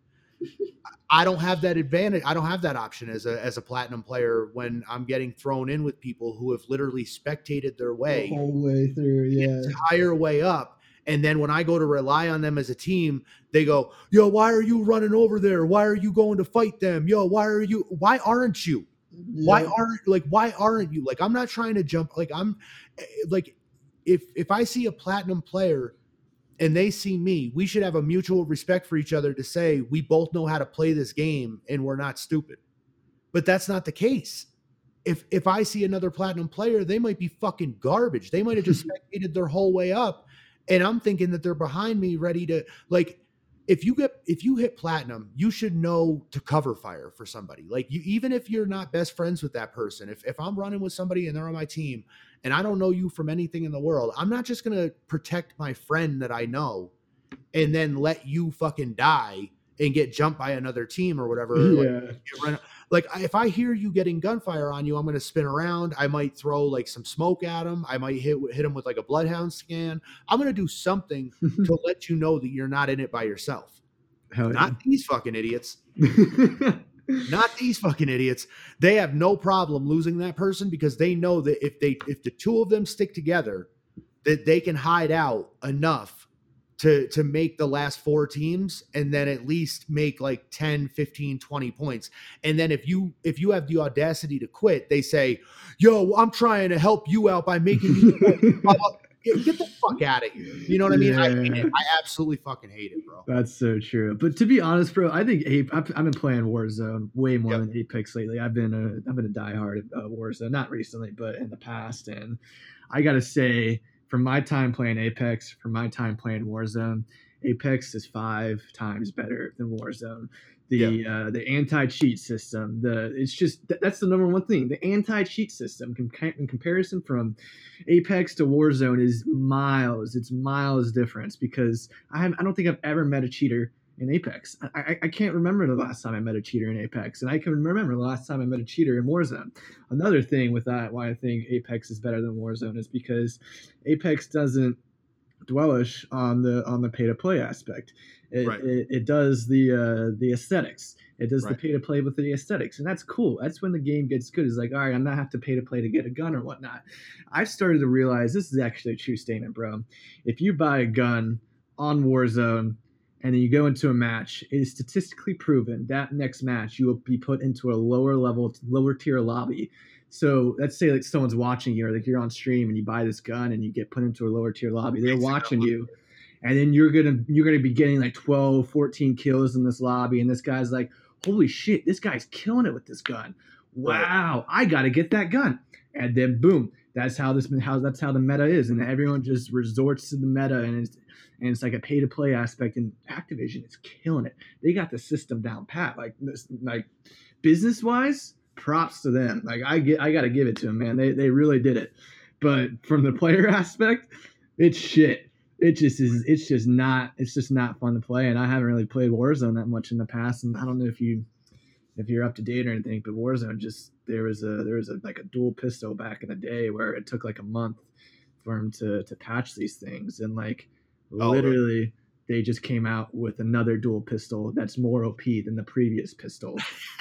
Speaker 2: I don't have that advantage. I don't have that option as a as a platinum player when I'm getting thrown in with people who have literally spectated their
Speaker 3: the
Speaker 2: way
Speaker 3: whole way through. Yeah.
Speaker 2: entire way up. And then when I go to rely on them as a team, they go, Yo, why are you running over there? Why are you going to fight them? Yo, why are you why aren't you? Why aren't like why aren't you? Like I'm not trying to jump like I'm eh, like if if I see a platinum player and they see me, we should have a mutual respect for each other to say we both know how to play this game and we're not stupid. But that's not the case. If if I see another platinum player, they might be fucking garbage. They might have just spectated their whole way up and I'm thinking that they're behind me ready to like if you get if you hit platinum, you should know to cover fire for somebody. Like you, even if you're not best friends with that person, if if I'm running with somebody and they're on my team and I don't know you from anything in the world, I'm not just gonna protect my friend that I know and then let you fucking die and get jumped by another team or whatever.
Speaker 3: Yeah.
Speaker 2: Like, like if I hear you getting gunfire on you, I'm going to spin around. I might throw like some smoke at him. I might hit hit him with like a bloodhound scan. I'm going to do something to let you know that you're not in it by yourself.
Speaker 3: Hell
Speaker 2: Not these fucking idiots. Not these fucking idiots. They have no problem losing that person because they know that if they if the two of them stick together, that they can hide out enough to to make the last four teams and then at least make like 10 15 20 points and then if you if you have the audacity to quit they say yo i'm trying to help you out by making you get, get the fuck out of here you know what i mean I,
Speaker 3: Yeah.
Speaker 2: it. I absolutely fucking hate it bro
Speaker 3: That's so true. But to be honest, bro, I think Ape, I've, I've been playing Warzone way more
Speaker 2: Yep.
Speaker 3: than Apex lately. I've been a I've been a diehard of uh, Warzone, not recently, but in the past. And I gotta say, from my time playing Apex, from my time playing Warzone, Apex is five times better than Warzone. The uh, the anti cheat system, the it's just that, that's the number one thing. The anti cheat system, com- in comparison from Apex to Warzone, is miles. It's miles difference because I have, I don't think I've ever met a cheater in Apex. I, I, can't remember the last time I met a cheater in Apex, and I can remember the last time I met a cheater in Warzone. Another thing with that, why I think Apex is better than Warzone, is because Apex doesn't dwellish on the on the pay to play aspect. It,
Speaker 2: Right.
Speaker 3: it, it does the uh, the aesthetics. It does
Speaker 2: Right.
Speaker 3: the pay to play with the aesthetics, and that's cool. That's when the game gets good. It's like, all right, I'm not have to pay to play to get a gun or whatnot. I've started to realize this is actually a true statement, bro. If you buy a gun on Warzone and then you go into a match, it is statistically proven that next match you will be put into a lower level, lower tier lobby. So let's say like someone's watching you, or like you're on stream and you buy this gun and you get put into a lower tier lobby. They're watching you, and then you're gonna you're gonna be getting like 12, 14 kills in this lobby, and this guy's like, holy shit, this guy's killing it with this gun. Wow, I gotta get that gun. And then boom, that's how this how that's how the meta is, and everyone just resorts to the meta, and it's and it's like a pay to play aspect. And Activision is killing it. They got the system down pat. Like this, like business wise, props to them. Like I get, I got to give it to them, man. They they really did it. But from the player aspect, it's shit. It just is. It's just not. It's just not fun to play. And I haven't really played Warzone that much in the past. And I don't know if you if you're up to date or anything, but Warzone just there was a there was a like a dual pistol back in the day where it took like a month for him to to patch these things and like
Speaker 2: Oh, right.
Speaker 3: literally they just came out with another dual pistol that's more OP than the previous pistol.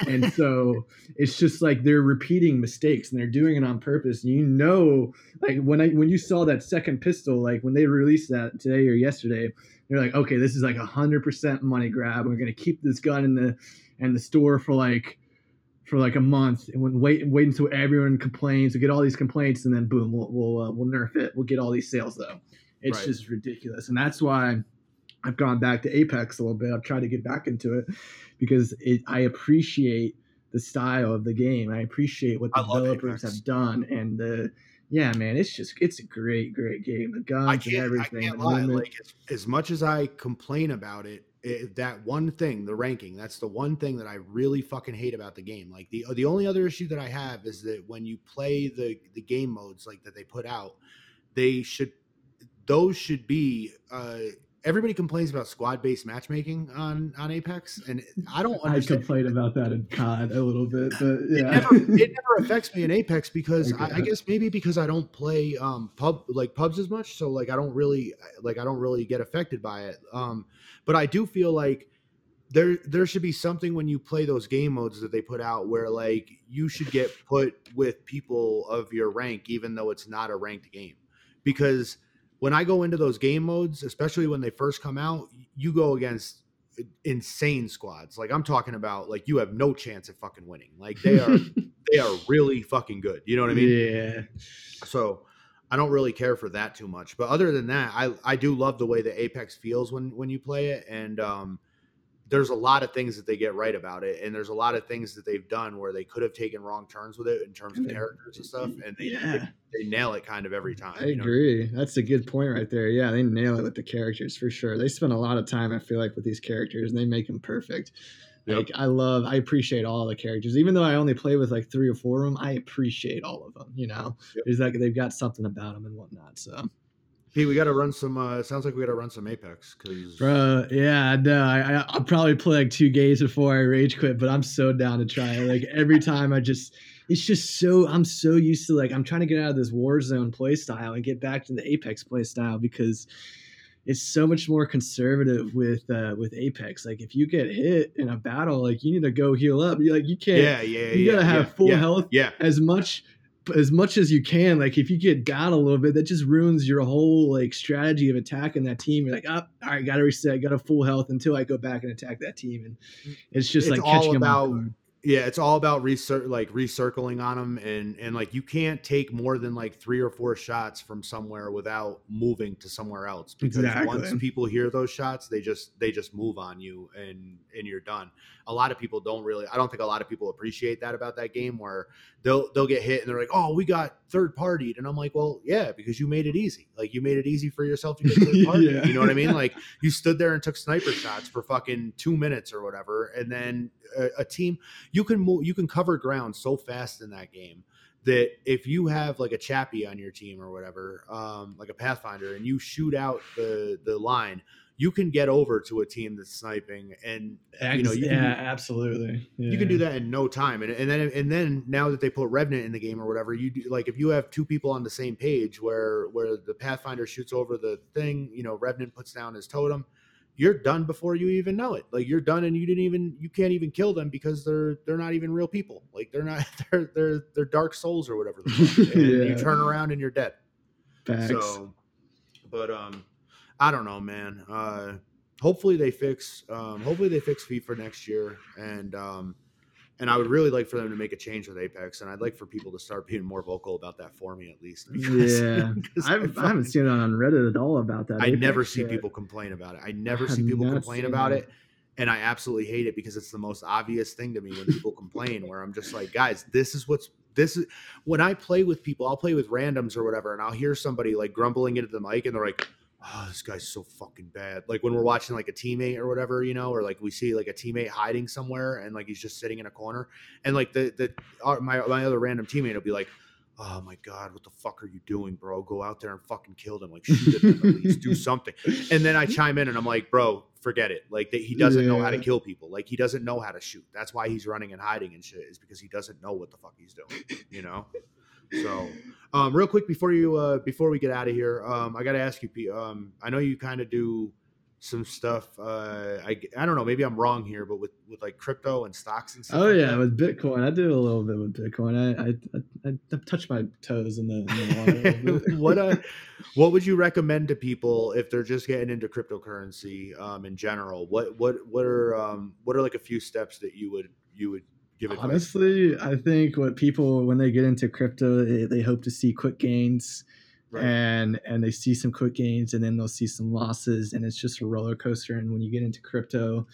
Speaker 3: and so it's just like they're repeating mistakes and they're doing it on purpose. And you know, like when I when you saw that second pistol, like when they released that today or yesterday, they're like, okay, this is like a hundred percent money grab. We're gonna keep this gun in the in the store for like for like a month and when wait wait until everyone complains. We get all these complaints and then boom, we'll we'll uh, we'll nerf it. We'll get all these sales though. It's
Speaker 2: Right.
Speaker 3: just ridiculous, and that's why I've gone back to Apex a little bit. I've tried to get back into it because it, I appreciate the style of the game. I appreciate what the developers have done, and the yeah, man, it's just it's a great, great game. The guns and
Speaker 2: can't, I
Speaker 3: everything.
Speaker 2: can't lie. Like as, as much as I complain about it, it, that one thing, the ranking, that's the one thing that I really fucking hate about the game. Like the the only other issue that I have is that when you play the the game modes like that they put out, they should those should be. uh Everybody complains about squad based matchmaking on on Apex, and I don't
Speaker 3: I
Speaker 2: understand.
Speaker 3: complain about that in COD a little bit, but
Speaker 2: It never, it never affects me in Apex because I, I guess maybe because I don't play um pub like pubs as much, so like I don't really like I don't really get affected by it. Um, but I do feel like there there should be something when you play those game modes that they put out where like you should get put with people of your rank even though it's not a ranked game because when I go into those game modes, especially when they first come out, you go against insane squads. Like I'm talking about like you have no chance at fucking winning. Like they are they are really fucking good. You know what I mean?
Speaker 3: yeah.
Speaker 2: So I don't really care for that too much. But other than that, I I do love the way the Apex feels when when you play it and um there's a lot of things that they get right about it, and there's a lot of things that they've done where they could have taken wrong turns with it in terms of mm. characters and stuff, and they
Speaker 3: yeah.
Speaker 2: they, they nail it kind of every time.
Speaker 3: I
Speaker 2: you know?
Speaker 3: agree. That's a good point right there. Yeah, they nail it with the characters for sure. They spend a lot of time, I feel like, with these characters, and they make them perfect.
Speaker 2: Yep.
Speaker 3: Like I love, I appreciate all the characters, even though I only play with like three or four of them. I appreciate all of them. You know,
Speaker 2: Yep.
Speaker 3: there's like they've got something about them and whatnot. So,
Speaker 2: Pete, we got to run some. Uh, it sounds like we got to run some Apex because
Speaker 3: bro, yeah, no, I, I I'll probably play like two games before I rage quit, but I'm so down to try it. Like every time, I just. It's just so I'm so used to like I'm trying to get out of this Warzone play style and get back to the Apex play style because it's so much more conservative with uh with Apex. Like if you get hit in a battle, like you need to go heal up. You like you can't
Speaker 2: yeah, yeah,
Speaker 3: you
Speaker 2: yeah,
Speaker 3: gotta have
Speaker 2: yeah,
Speaker 3: full
Speaker 2: yeah,
Speaker 3: health
Speaker 2: Yeah,
Speaker 3: as much as much as you can. Like if you get down a little bit, that just ruins your whole like strategy of attacking that team. You're like, oh, all right, gotta reset, got a full health until I go back and attack that team. And mm. it's just
Speaker 2: It's
Speaker 3: like catching them
Speaker 2: about-
Speaker 3: guard.
Speaker 2: Yeah. It's all about recir- like recircling on them, and and like you can't take more than like three or four shots from somewhere without moving to somewhere else. Because once people hear those shots, they just they just move on you, and and you're done. A lot of people don't really. I don't think a lot of people appreciate that about that game, where they'll they'll get hit and they're like, oh, we got third partied, and I'm like, well, yeah, because you made it easy. Like you made it easy for yourself to get third partied.
Speaker 3: Yeah.
Speaker 2: You know what I mean? Like you stood there and took sniper shots for fucking two minutes or whatever, and then a, a team you can move, you can cover ground so fast in that game that if you have like a chappie on your team or whatever, um, like a pathfinder, and you shoot out the the line, you can get over to a team that's sniping, and you know you
Speaker 3: yeah,
Speaker 2: can,
Speaker 3: absolutely.
Speaker 2: you can do that in no time. And, and then and then now that they put Revenant in the game or whatever, you do like if you have two people on the same page where where the Pathfinder shoots over the thing, you know, Revenant puts down his totem, you're done before you even know it. Like you're done and you didn't even you can't even kill them because they're they're not even real people. Like they're not they're they're they're dark souls or whatever. And you turn around and you're dead.
Speaker 3: Facts.
Speaker 2: So, but um, I don't know, man. Uh, hopefully they fix. Um, hopefully they fix FIFA next year, and um, and I would really like for them to make a change with Apex, and I'd like for people to start being more vocal about that for me at least.
Speaker 3: Yeah.
Speaker 2: because
Speaker 3: I've, I haven't seen it on Reddit at all about that.
Speaker 2: I
Speaker 3: Apex
Speaker 2: never see
Speaker 3: shit.
Speaker 2: people complain about it. I never
Speaker 3: I
Speaker 2: see people complain about
Speaker 3: it.
Speaker 2: it. And I absolutely hate it because it's the most obvious thing to me when people complain, where I'm just like, guys, this is what's this is when I play with people, I'll play with randoms or whatever, and I'll hear somebody like grumbling into the mic and they're like, Oh, this guy's so fucking bad. Like when we're watching like a teammate or whatever, you know, or like we see like a teammate hiding somewhere and like he's just sitting in a corner. And like the the our, my my other random teammate will be like, oh my god, what the fuck are you doing, bro? Go out there and fucking kill them. Like shoot at them at least, do something. And then I chime in and I'm like, bro, forget it. Like that he doesn't know how to kill people. Like he doesn't know how to shoot. That's why he's running and hiding and shit. Is because he doesn't know what the fuck he's doing. You know. So, um, real quick before you uh, before we get out of here, um, I got to ask you, Pete. Um, I know you kind of do some stuff. Uh, I I don't know. Maybe I'm wrong here, but with with like crypto and stocks and stuff.
Speaker 3: Oh
Speaker 2: like
Speaker 3: yeah,
Speaker 2: that?
Speaker 3: with Bitcoin, I do a little bit with Bitcoin. I I, I, I touch my toes in the, in the water. a little bit.
Speaker 2: what uh what would you recommend to people if they're just getting into cryptocurrency um in general what what what are um what are like a few steps that you would you would give advice
Speaker 3: Honestly, I think what people when they get into crypto, they, they hope to see quick gains,
Speaker 2: Right.
Speaker 3: and and they see some quick gains, and then they'll see some losses, and it's just a roller coaster. And when you get into crypto,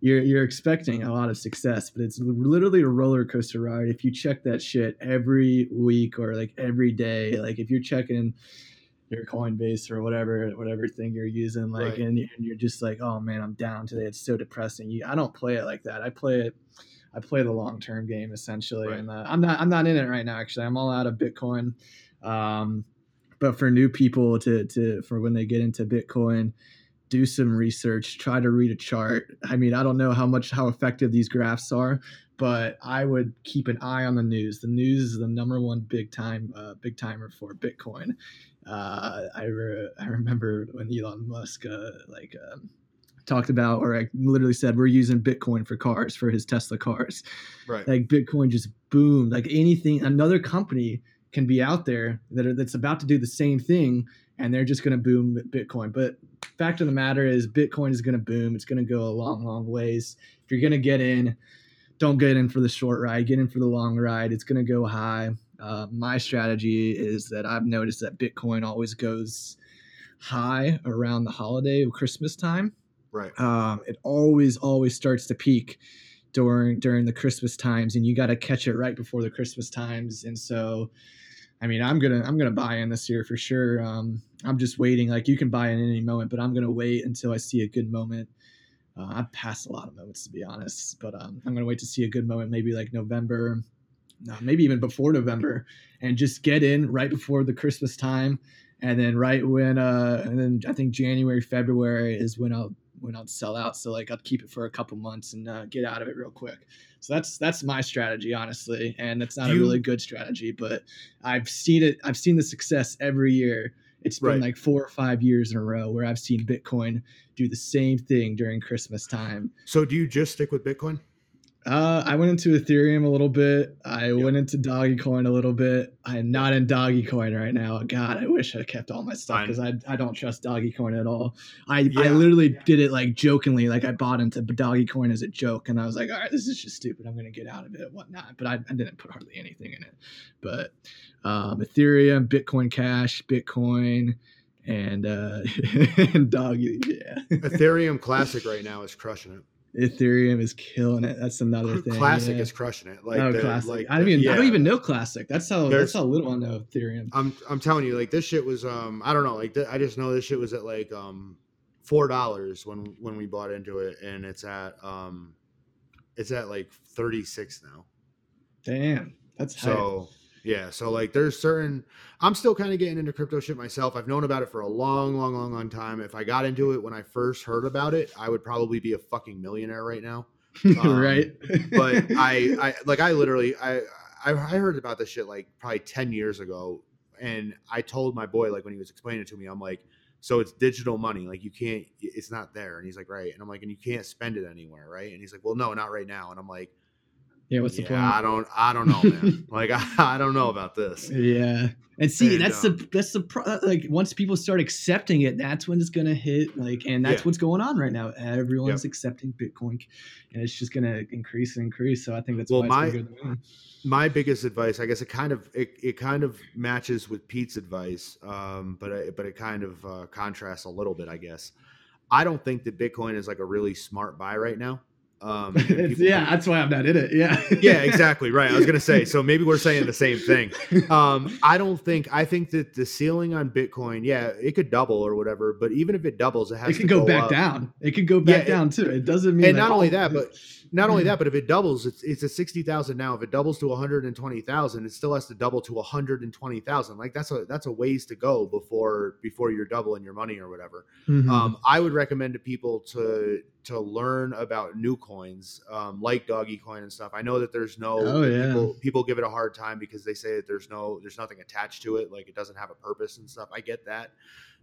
Speaker 3: you're you're expecting a lot of success, but it's literally a roller coaster ride. If you check that shit every week or like every day, like if you're checking your Coinbase or whatever whatever thing you're using, like
Speaker 2: Right.
Speaker 3: and, and you're just like, oh man, I'm down today. It's so depressing. You, I don't play it like that. I play it. I play the long term game essentially,
Speaker 2: Right.
Speaker 3: and uh, I'm not I'm not in it right now. Actually, I'm all out of Bitcoin. Um, but for new people to to for when they get into Bitcoin, do some research. Try to read a chart. I mean, I don't know how much how effective these graphs are, but I would keep an eye on the news. The news is the number one big time uh, big timer for Bitcoin. Uh, I re- I remember when Elon Musk uh, like. Um, talked about or like literally said we're using bitcoin for cars for his tesla cars.
Speaker 2: Right.
Speaker 3: Like bitcoin just boomed. Like anything another company can be out there that are, that's about to do the same thing and they're just going to boom bitcoin. But fact of the matter is bitcoin is going to boom. It's going to go a long long ways. If you're going to get in don't get in for the short ride. Get in for the long ride. It's going to go high. Uh, my strategy is that i've noticed that bitcoin always goes high around the holiday of christmas time
Speaker 2: Right.
Speaker 3: Um, it always always starts to peak during during the Christmas times, and you got to catch it right before the Christmas times. And so, I mean, I'm gonna I'm gonna buy in this year for sure. Um, I'm just waiting. Like you can buy in any moment, but I'm gonna wait until I see a good moment. Uh, I've passed a lot of moments to be honest, but um, I'm gonna wait to see a good moment, maybe like November, no, maybe even before November, and just get in right before the Christmas time, and then right when uh, and then I think January February is when I'll when I'll sell out. So like I'll keep it for a couple months and uh, get out of it real quick. So that's that's my strategy, honestly, and it's not
Speaker 2: You-
Speaker 3: a really good strategy, but I've seen it. I've seen the success every year. It's been
Speaker 2: Right.
Speaker 3: like four or five years in a row where I've seen Bitcoin do the same thing during Christmas time.
Speaker 2: So do you just stick with Bitcoin?
Speaker 3: Uh, I went into Ethereum a little bit. I
Speaker 2: Yep.
Speaker 3: went into Dogecoin a little bit. I'm not in Dogecoin right now. God, I wish I kept all my stuff because I, I don't trust Dogecoin at all. I, I
Speaker 2: Yeah.
Speaker 3: literally did it like jokingly, like I bought into Dogecoin as a joke, and I was like, all right, this is just stupid. I'm gonna get out of it, whatnot. But I, I didn't put hardly anything in it. But um, Ethereum, Bitcoin Cash, Bitcoin, and uh, and Dog, yeah.
Speaker 2: Ethereum Classic right now is crushing it.
Speaker 3: Ethereum is killing it. That's another thing.
Speaker 2: Classic
Speaker 3: yeah.
Speaker 2: is crushing it. Like
Speaker 3: oh,
Speaker 2: the-
Speaker 3: classic.
Speaker 2: like
Speaker 3: I don't
Speaker 2: the-
Speaker 3: even. I don't even know classic. That's how.
Speaker 2: There's-
Speaker 3: that's how little I know Ethereum.
Speaker 2: I'm I'm telling you, like this shit was um I don't know, like th- I just know this shit was at like um four dollars when when we bought into it, and it's at um it's at like thirty six now.
Speaker 3: Damn, that's hype.
Speaker 2: Yeah, so like there's certain I'm still kind of getting into crypto shit myself. I've known about it for a long, long, long, long time. If I got into it when I first heard about it, I would probably be a fucking millionaire right now. um,
Speaker 3: right.
Speaker 2: But I, I like I literally I I I heard about this shit like probably 10 years ago. And I told my boy, like when he was explaining it to me, I'm like, so it's digital money. Like you can't, it's not there. And he's like, right. And I'm like, and you can't spend it anywhere, right? And he's like, well, no, not right now. And I'm like,
Speaker 3: yeah. What's the
Speaker 2: yeah,
Speaker 3: point?
Speaker 2: I don't, I don't know, man. like I, I don't know about this.
Speaker 3: Yeah, and see,
Speaker 2: And,
Speaker 3: that's
Speaker 2: um,
Speaker 3: the that's the pro- like once people start accepting it, that's when it's gonna hit. Like, and that's
Speaker 2: Yeah.
Speaker 3: what's going on right now. Everyone's accepting Bitcoin, and it's just gonna increase and increase. So I think that's
Speaker 2: Well, my-
Speaker 3: it's bigger than me.
Speaker 2: my biggest advice, I guess it kind of it, it kind of matches with Pete's advice, um, but it, but it kind of uh, contrasts a little bit, I guess. I don't think that Bitcoin is like a really smart buy right now. Um,
Speaker 3: yeah, that's why I'm not in it. Yeah.
Speaker 2: yeah, exactly right. I was gonna say, so maybe we're saying the same thing. Um, I don't think I think that the ceiling on Bitcoin, yeah, it could double or whatever, but even if it doubles, it has
Speaker 3: it
Speaker 2: to
Speaker 3: could go, back
Speaker 2: up.
Speaker 3: down. It could go back
Speaker 2: Yeah, it-
Speaker 3: down too. It doesn't mean
Speaker 2: And not only
Speaker 3: oh,
Speaker 2: that, but not only that, but if it doubles, it's it's a sixty thousand now. If it doubles to one hundred and twenty thousand, it still has to double to one hundred and twenty thousand. Like that's a that's a ways to go before before you're doubling your money or whatever.
Speaker 3: Mhm.
Speaker 2: Um, I would recommend to people to to learn about new coins um, like Doggy Coin and stuff. I know that there's no
Speaker 3: Oh, yeah.
Speaker 2: people people give it a hard time because they say that there's no there's nothing attached to it, like it doesn't have a purpose and stuff. I get that.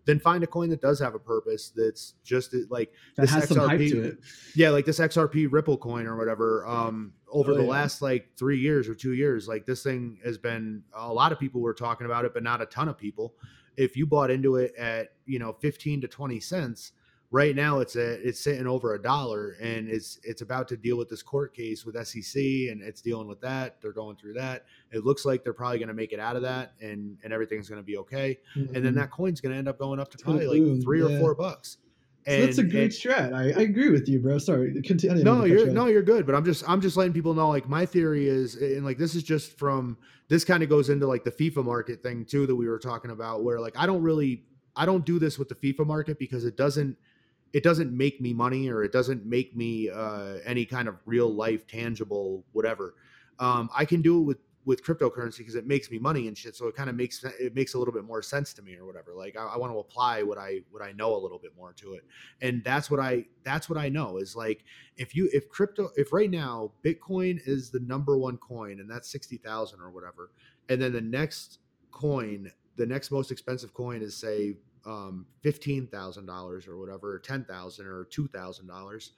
Speaker 2: Then find a coin that does have a purpose. That's just like
Speaker 3: that
Speaker 2: this
Speaker 3: has some hype
Speaker 2: XRP
Speaker 3: to it.
Speaker 2: yeah, like this XRP Ripple coin or whatever. Um, over
Speaker 3: Oh,
Speaker 2: the
Speaker 3: yeah.
Speaker 2: last like three years or two years, like this thing has been a lot of people were talking about it, but not a ton of people. If you bought into it at you know fifteen to twenty cents, right now it's at it's sitting over a dollar, and it's it's about to deal with this court case with SEC, and it's dealing with that. They're going through that. It looks like they're probably going to make it out of that, and and everything's going to be okay. And then
Speaker 3: Mhm.
Speaker 2: that coin's going to end up going up to
Speaker 3: gonna
Speaker 2: probably like three or four bucks.
Speaker 3: So that's a great
Speaker 2: and-
Speaker 3: strat. I, I agree with you, bro. Sorry, continue.
Speaker 2: no you're no you're good but i'm just i'm just letting people know like my theory is and like this is just from this kind of goes into like the fifa market thing too that we were talking about where like i don't really i don't do this with the fifa market because it doesn't it doesn't make me money or it doesn't make me uh any kind of real life tangible whatever. Um i can do it with with cryptocurrency because it makes me money and shit so it kind of makes it makes a little bit more sense to me or whatever like i, I want to apply what i what i know a little bit more to it. And that's what i that's what i know is like if you if crypto if right now bitcoin is the number one coin and that's 60,000 or whatever and then the next coin the next most expensive coin is say um $15,000 or whatever or 10,000 or $2,000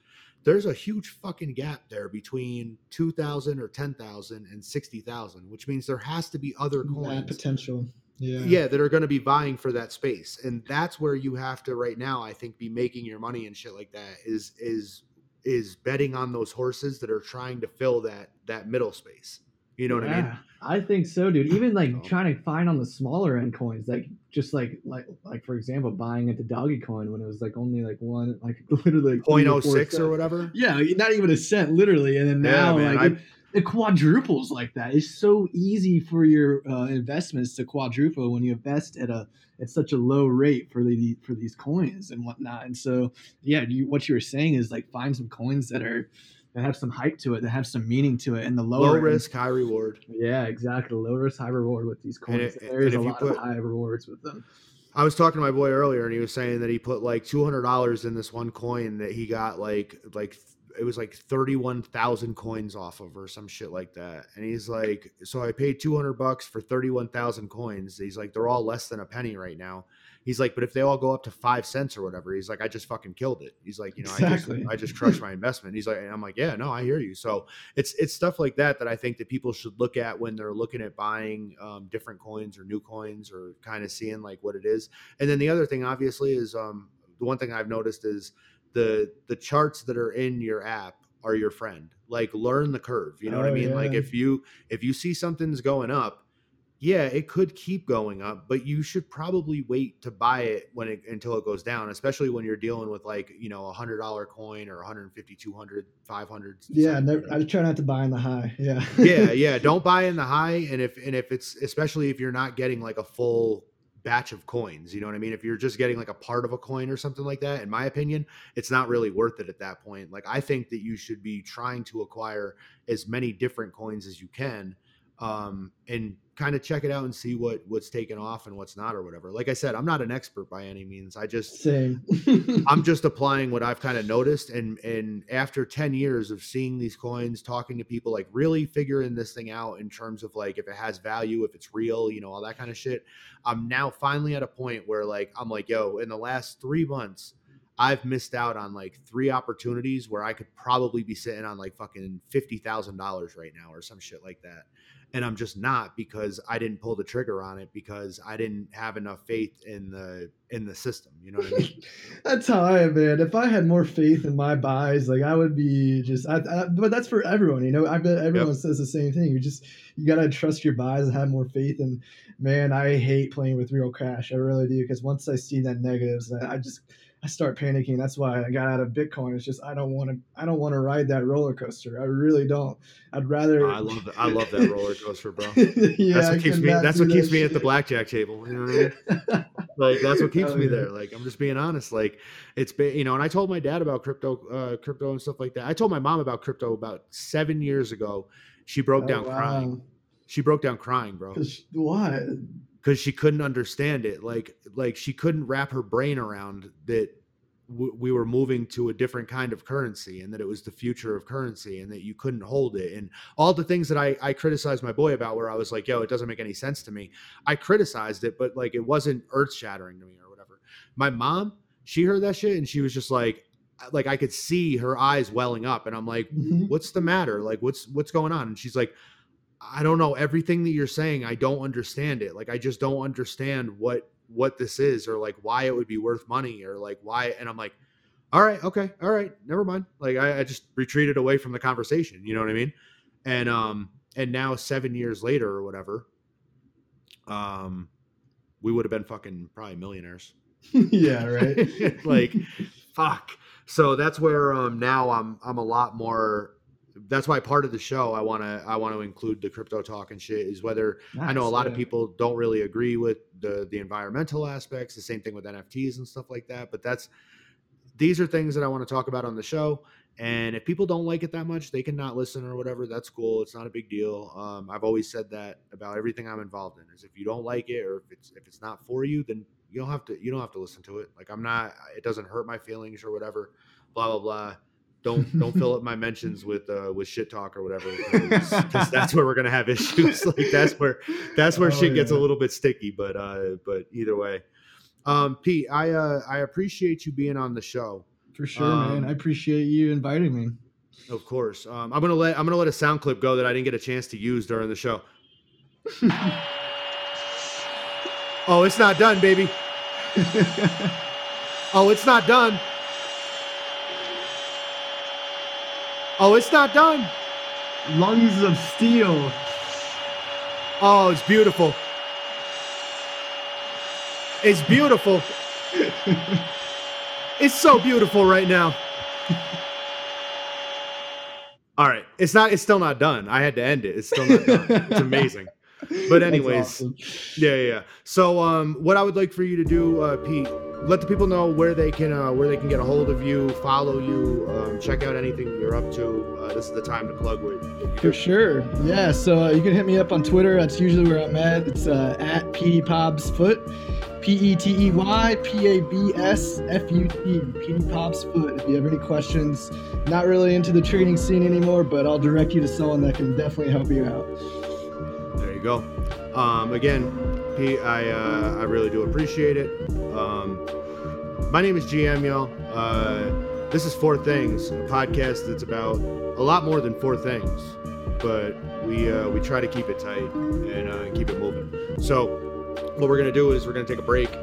Speaker 2: there's a huge fucking gap there between 2,000 or 10,000 and 60,000 which means there has to be other
Speaker 3: that
Speaker 2: coins
Speaker 3: potential. Yeah.
Speaker 2: yeah that are going to be vying for that space and that's where you have to right now i think be making your money and shit like that is is is betting on those horses that are trying to fill that that middle space you know what i mean
Speaker 3: I think so, dude. Even like
Speaker 2: So-
Speaker 3: trying to find on the smaller end coins, like just like like like for example, buying into Dogecoin when it was like only like one like literally like
Speaker 2: Point
Speaker 3: three
Speaker 2: oh
Speaker 3: or four
Speaker 2: six or
Speaker 3: cents.
Speaker 2: whatever.
Speaker 3: Yeah, not even a cent, literally. And then
Speaker 2: Yeah,
Speaker 3: now,
Speaker 2: man,
Speaker 3: like
Speaker 2: I-
Speaker 3: it, it quadruples like that. It's so easy for your uh, investments to quadruple when you invest at a at such a low rate for the for these coins and whatnot. And so, yeah, you, what you were saying is like find some coins that are that have some hype to it, that have some meaning to it, and the lower
Speaker 2: Low
Speaker 3: end-
Speaker 2: risk, high reward.
Speaker 3: yeah, exactly. Low risk, high reward with these coins. And there is
Speaker 2: and
Speaker 3: a lot
Speaker 2: put-
Speaker 3: of high rewards with them.
Speaker 2: I was talking to my boy earlier, and he was saying that he put like two hundred dollars in this one coin that he got like like it was like thirty one thousand coins off of or some shit like that. And he's like, so I paid two hundred bucks for thirty one thousand coins. He's like, they're all less than a penny right now. He's like, but if they all go up to five cents or whatever, he's like, I just fucking killed it. He's like, you know,
Speaker 3: Exactly.
Speaker 2: I just I just crushed my investment. He's like, and I'm like, yeah, no, I hear you. So it's it's stuff like that that I think that people should look at when they're looking at buying um, different coins or new coins or kind of seeing like what it is. And then the other thing, obviously, is um, the one thing I've noticed is the the charts that are in your app are your friend. Like learn the curve. You know what I
Speaker 3: Oh,
Speaker 2: mean? Like if you if you see something's going up, yeah, it could keep going up, but you should probably wait to buy it when it until it goes down, especially when you're dealing with like, you know, a hundred dollar coin or 150, 200, 500.
Speaker 3: Yeah, I try not to buy in the high. Yeah.
Speaker 2: yeah, yeah. Don't buy in the high. And if and if it's especially if you're not getting like a full batch of coins, you know what I mean? If you're just getting like a part of a coin or something like that, in my opinion, it's not really worth it at that point. Like I think that you should be trying to acquire as many different coins as you can um and kind of check it out and see what what's taken off and what's not or whatever like i said i'm not an expert by any means i just
Speaker 3: Same.
Speaker 2: I'm just applying what I've kind of noticed, and and after ten years of seeing these coins, talking to people, like really figuring this thing out in terms of like if it has value, if it's real, you know, all that kind of shit. I'm now finally at a point where like I'm like, yo, in the last three months, I've missed out on like three opportunities where I could probably be sitting on like fucking fifty thousand dollars right now or some shit like that. And I'm just not because I didn't pull the trigger on it because I didn't have enough faith in the in the system. You know what I mean?
Speaker 3: That's how I am, man. If I had more faith in my buys, like I would be just. I, I, but that's for everyone, you know. I bet everyone says the same thing. You just you gotta trust your buys and have more faith. And man, I hate playing with real cash. I really do because once I see that negatives, I just I start panicking. That's why I got out of Bitcoin. It's just I don't want to. I don't want to ride that roller coaster. I really don't. I'd rather.
Speaker 2: I love that. I love that roller coaster, bro.
Speaker 3: yeah,
Speaker 2: that's
Speaker 3: I
Speaker 2: what keeps me. That's what
Speaker 3: that
Speaker 2: keeps me at the blackjack table. You know what I mean? Like that's what keeps
Speaker 3: Oh,
Speaker 2: me
Speaker 3: yeah.
Speaker 2: there. Like I'm just being honest. Like it's been, you know. And I told my dad about crypto, uh, crypto and stuff like that. I told my mom about crypto about seven years ago. She broke
Speaker 3: Oh,
Speaker 2: down crying. She broke down crying, bro,
Speaker 3: Because what?
Speaker 2: Because she couldn't understand it. Like like she couldn't wrap her brain around that. w- We were moving to a different kind of currency, and that it was the future of currency, and that you couldn't hold it, and all the things that I, I criticized my boy about where I was like, yo, it doesn't make any sense to me. I criticized it, but like it wasn't earth shattering to me or whatever. My mom, she heard that shit and she was just like, like I could see her eyes welling up, and I'm like,
Speaker 3: Mhm.
Speaker 2: what's the matter? Like, what's what's going on? And she's like, I don't know. Everything that you're saying, I don't understand it. Like, I just don't understand what what this is, or like why it would be worth money, or like why. And I'm like, all right, okay, all right, never mind. Like, I, I just retreated away from the conversation. You know what I mean? And um, and now seven years later or whatever, um, we would have been fucking probably millionaires.
Speaker 3: yeah, right.
Speaker 2: like fuck so that's where um now i'm i'm a lot more that's why part of the show i want to i want to include the crypto talk and shit is whether i know a
Speaker 3: Nice,
Speaker 2: lot of people don't really agree with the the environmental aspects the same thing with nfts and stuff like that but that's these are things that i want to talk about on the show and if people don't like it that much they can not listen or whatever that's cool it's not a big deal um, i've always said that about everything i'm involved in is if you don't like it or if it's if it's not for you then you don't have to you don't have to listen to it like i'm not it doesn't hurt my feelings or whatever blah blah blah don't don't fill up my mentions with uh with shit talk or whatever because that's where we're gonna have issues. Like that's where that's where
Speaker 3: Oh,
Speaker 2: shit gets a little bit sticky but uh but either way. Um pete i uh i appreciate you being on the show.
Speaker 3: For sure,
Speaker 2: Um,
Speaker 3: man. I appreciate you inviting me.
Speaker 2: of course. Um i'm gonna let i'm gonna let a sound clip go that i didn't get a chance to use during the show. Oh it's not done baby. Oh it's not done oh it's not done
Speaker 3: Lungs of steel.
Speaker 2: oh it's beautiful It's beautiful. it's so beautiful right now. All right, it's not. It's still not done. I had to end it. It's still not done. It's amazing. But anyways, awesome. yeah, yeah. So, um, what I would like for you to do, uh, Pete, let the people know where they can uh, where they can get a hold of you, follow you, um, check out anything you're up to. Uh, this is the time to plug with.
Speaker 3: For sure, yeah. So uh, you can hit me up on Twitter. That's usually where I'm at. It's uh, at Petey Pabs Fut, P E T E Y P A B S F U T, Petey Pabs Fut. If you have any questions, not really into the trading scene anymore, but I'll direct you to someone that can definitely help you out.
Speaker 2: Go. Um, again, Pete, I uh, I really do appreciate it. Um, my name is GM, y'all. Uh, this is Four Things, a podcast that's about a lot more than four things, but we uh, we try to keep it tight and uh, keep it moving. So, what we're gonna do is we're gonna take a break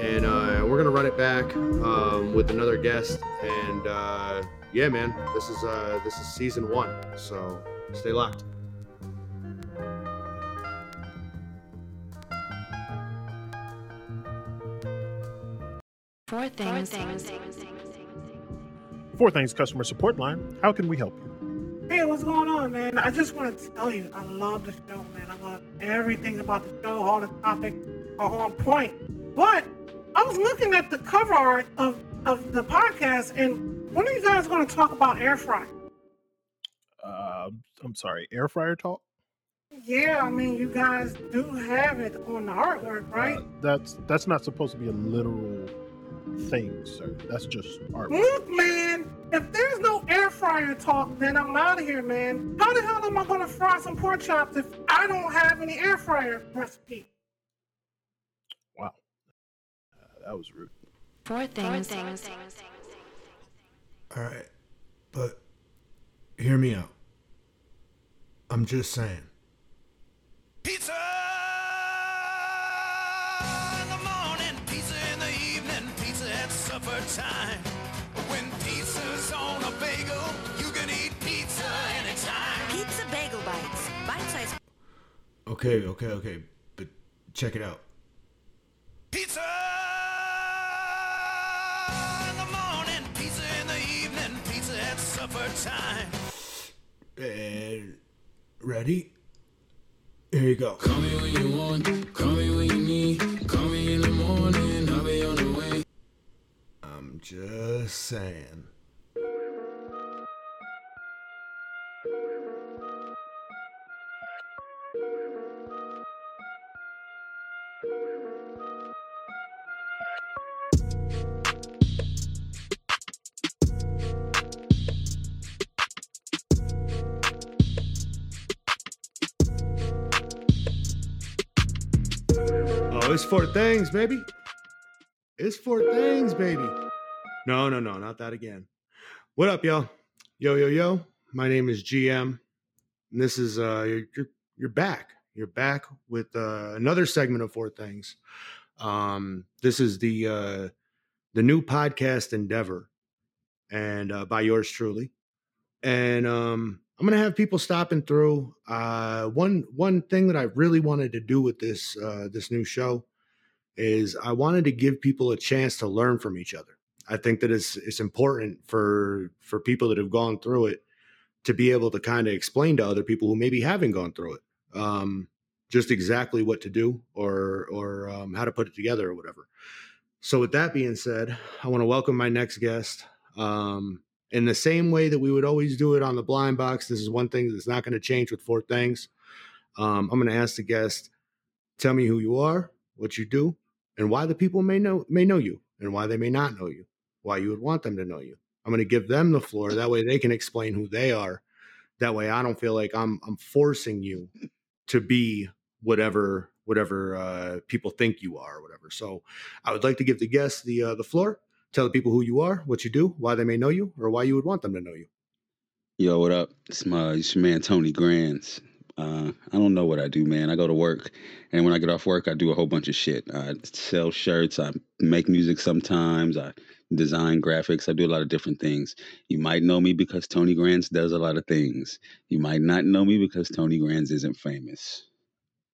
Speaker 2: and uh, we're gonna run it back um, with another guest. And uh, yeah, man, this is this is season one. So stay locked.
Speaker 1: Four things.
Speaker 4: Four things. customer support line. How can we help you?
Speaker 5: Hey, what's going on, man? I just want to tell you, I love the show, man. I love everything about the show. All the topics are on point. But I was looking at the cover art of, of the podcast, and when are you guys going to talk about air fryer?
Speaker 4: Uh, I'm sorry, air fryer talk?
Speaker 5: Yeah, I mean, you guys do have it on the artwork, right? Uh,
Speaker 4: that's that's not supposed to be a literal things. sir. that's just art.
Speaker 5: Look, man, if there's no air fryer talk, then I'm out of here, man. How the hell am I gonna fry some pork chops if I don't have any air fryer recipe?
Speaker 4: Wow, uh, that was rude.
Speaker 1: Four things. Four things.
Speaker 2: All right, but hear me out. I'm just saying. Pizza. Time. When pizza's on a bagel, you can eat pizza anytime. Pizza Bagel Bites. Bite size. Okay, okay, okay. But check it out. Pizza in the morning, pizza in the evening, pizza at supper time. And ready? Here you go. Call me when you want, call me when you need, call me in the morning, Just saying. Oh, it's four things, baby. It's four things, baby. No, no, no, not that again. What up, y'all? Yo, yo, yo. My name is GM. And this is uh you're you're back. You're back with uh, another segment of Four Things. Um, this is the uh the new podcast endeavor, and uh, by yours truly. And um, I'm gonna have people stopping through. Uh, one one thing that I really wanted to do with this uh, this new show is I wanted to give people a chance to learn from each other. I think that it's it's important for for people that have gone through it to be able to kind of explain to other people who maybe haven't gone through it um, just exactly what to do or or um, how to put it together or whatever. So with that being said, I want to welcome my next guest. Um, in the same way that we would always do it on the blind box, this is one thing that's not going to change with four things. Um, I'm going to ask the guest, tell me who you are, what you do, and why the people may know may know you and why they may not know you why you would want them to know you. I'm going to give them the floor. That way they can explain who they are. That way I don't feel like I'm I'm forcing you to be whatever whatever uh, people think you are or whatever. So I would like to give the guests the uh, the floor. Tell the people who you are, what you do, why they may know you, or why you would want them to know you.
Speaker 6: Yo, what up? It's my it's your man Tony Grands. Uh, I don't know what I do, man. I go to work, and when I get off work, I do a whole bunch of shit. I sell shirts. I make music sometimes. I design graphics. I do a lot of different things. You might know me because Tony Grants does a lot of things. You might not know me because Tony Grants isn't famous.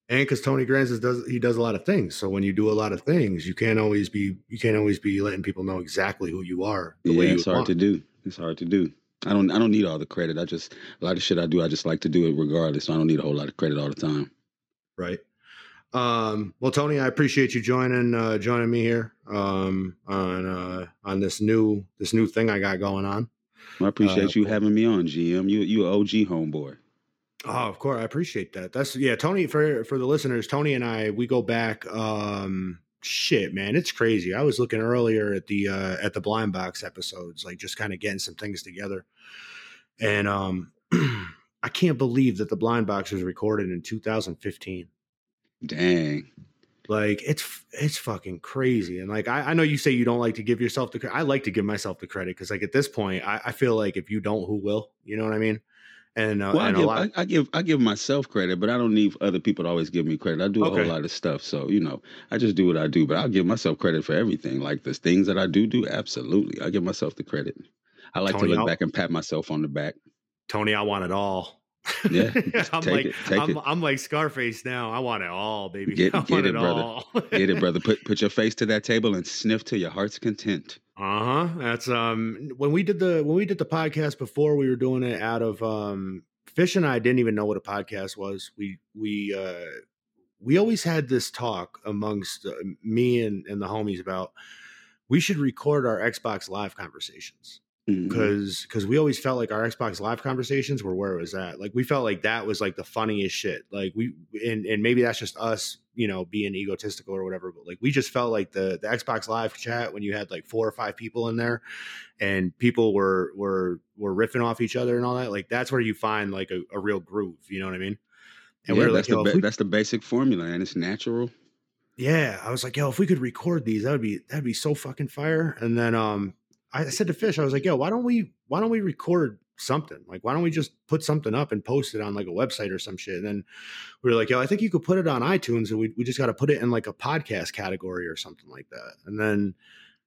Speaker 2: and because Tony Granz does he does a lot of things. So when you do a lot of things, you can't always be you can't always be letting people know exactly who you are. The
Speaker 6: yeah,
Speaker 2: way you
Speaker 6: it's hard
Speaker 2: want.
Speaker 6: to do. It's hard to do. I don't I don't need all the credit. I just a lot of shit I do. I just like to do it regardless. So I don't need a whole lot of credit all the time.
Speaker 2: right? Um, well, Tony, I appreciate you joining uh, joining me here um, on uh, on this new this new thing I got going on.
Speaker 6: I appreciate
Speaker 2: Uh,
Speaker 6: you having me on, GM. You you OG homeboy.
Speaker 2: Oh, of course, I appreciate that. That's yeah, Tony. For for the listeners, Tony and I we go back. Um, shit, man, it's crazy. I was looking earlier at the uh, at the blind box episodes, like just kind of getting some things together, and um, I can't believe that the blind box was recorded in 2015.
Speaker 6: Dang.
Speaker 2: Like it's it's fucking crazy, and like I, I know you say you don't like to give yourself the credit. I like to give myself the credit because like at this point, I, I feel like if you don't, who will? You know what I mean? And uh,
Speaker 6: Well, I
Speaker 2: and a
Speaker 6: give,
Speaker 2: lot.
Speaker 6: I, I give I give myself credit, but I don't need other people to always give me credit. I do a
Speaker 2: Okay.
Speaker 6: whole lot of stuff, so you know, I just do what I do. But I'll give myself credit for everything. Like the things that I do do, absolutely, I give myself the credit. I like
Speaker 2: Tony,
Speaker 6: to look
Speaker 2: I'll-
Speaker 6: back and pat myself on the back.
Speaker 2: Tony, I want it all.
Speaker 6: Yeah,
Speaker 2: I'm like
Speaker 6: it,
Speaker 2: I'm. I'm like Scarface now. I want it all, baby.
Speaker 6: Get-
Speaker 2: I
Speaker 6: get
Speaker 2: want
Speaker 6: it,
Speaker 2: it,
Speaker 6: brother. Get it, brother. Put put your face to that table and sniff to your heart's content.
Speaker 2: Uh huh. That's um when we did the when we did the podcast before we were doing it out of um Fish and I didn't even know what a podcast was. We we uh we always had this talk amongst uh, me and and the homies about we should record our Xbox live conversations because because we always felt like our Xbox Live conversations were where it was at. Like we felt like that was like the funniest shit. Like we and and maybe that's just us, you know, being egotistical or whatever. But like we just felt like the the Xbox Live chat when you had like four or five people in there, and people were were were riffing off each other and all that. Like that's where you find like a, a real groove. You know what I mean? And
Speaker 6: yeah,
Speaker 2: we were
Speaker 6: that's
Speaker 2: like,
Speaker 6: the ba-
Speaker 2: we-
Speaker 6: that's the basic formula, and it's natural.
Speaker 2: yeah, I was like, yo, if we could record these, that would be that'd be so fucking fire. And then um I said to Fish, I was like, yo, why don't we why don't we record something? Like, why don't we just put something up and post it on like a website or some shit? And then we were like, yo, I think you could put it on iTunes and we we just gotta put it in like a podcast category or something like that. And then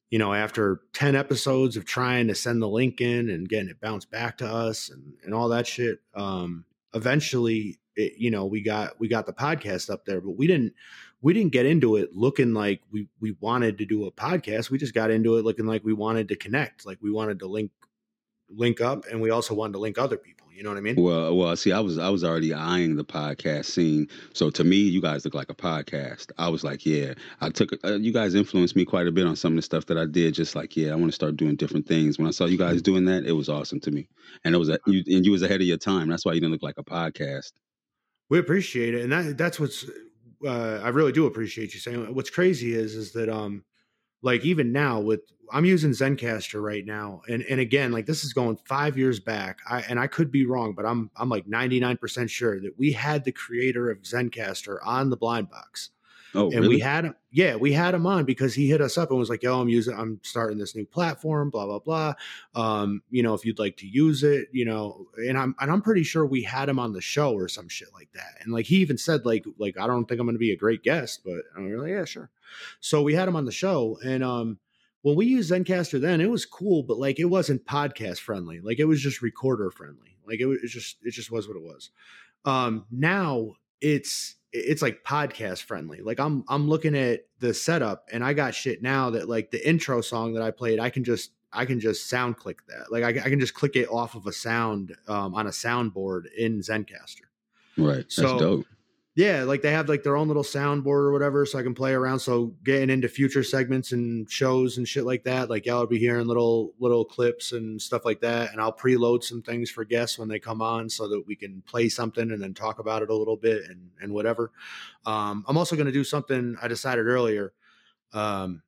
Speaker 2: you know, after 10 episodes of trying to send the link in and getting it bounced back to us and, and all that shit, um, eventually, it, you know, we got, we got the podcast up there, but we didn't, we didn't get into it looking like we, we wanted to do a podcast. We just got into it looking like we wanted to connect, like we wanted to link, link up. And we also wanted to link other people. You know what I mean?
Speaker 6: Well, well, see, I was I was already eyeing the podcast scene. So to me, you guys look like a podcast. I was like, yeah, I took uh, you guys influenced me quite a bit on some of the stuff that I did. Just like, yeah, I want to start doing different things. When I saw you guys doing that, it was awesome to me, and it was a, you and you was ahead of your time. That's why you didn't look like a podcast.
Speaker 2: We appreciate it, and that that's what's. Uh, I really do appreciate you saying. What's crazy is is that um, like even now with I'm using Zencastr right now, and and again like this is going five years back. I and I could be wrong, but I'm I'm like 99 percent sure that we had the creator of Zencastr on the blind box
Speaker 6: Oh,
Speaker 2: and
Speaker 6: really?
Speaker 2: we had him yeah we had him on because he hit us up and was like yo i'm using i'm starting this new platform blah blah blah. Um you know if you'd like to use it you know and i'm and i'm pretty sure we had him on the show or some shit like that. And like he even said like like i don't think i'm gonna be a great guest but i'm like yeah sure. So we had him on the show and um when we used Zencastr then it was cool but like it wasn't podcast friendly. Like it was just recorder friendly. Like it was just it just was what it was. Um now it's it's like podcast friendly like i'm i'm looking at the setup and i got shit now that like the intro song that i played i can just i can just sound click that like i, I can just click it off of a sound um, on a soundboard in Zencastr
Speaker 6: right. That's dope.
Speaker 2: Yeah, like they have like their own little soundboard or whatever, so I can play around. So getting into future segments and shows and shit like that, like y'all will be hearing little little clips and stuff like that, and I'll preload some things for guests when they come on, so that we can play something and then talk about it a little bit and and whatever. Um, I'm also going to do something I decided earlier. Um,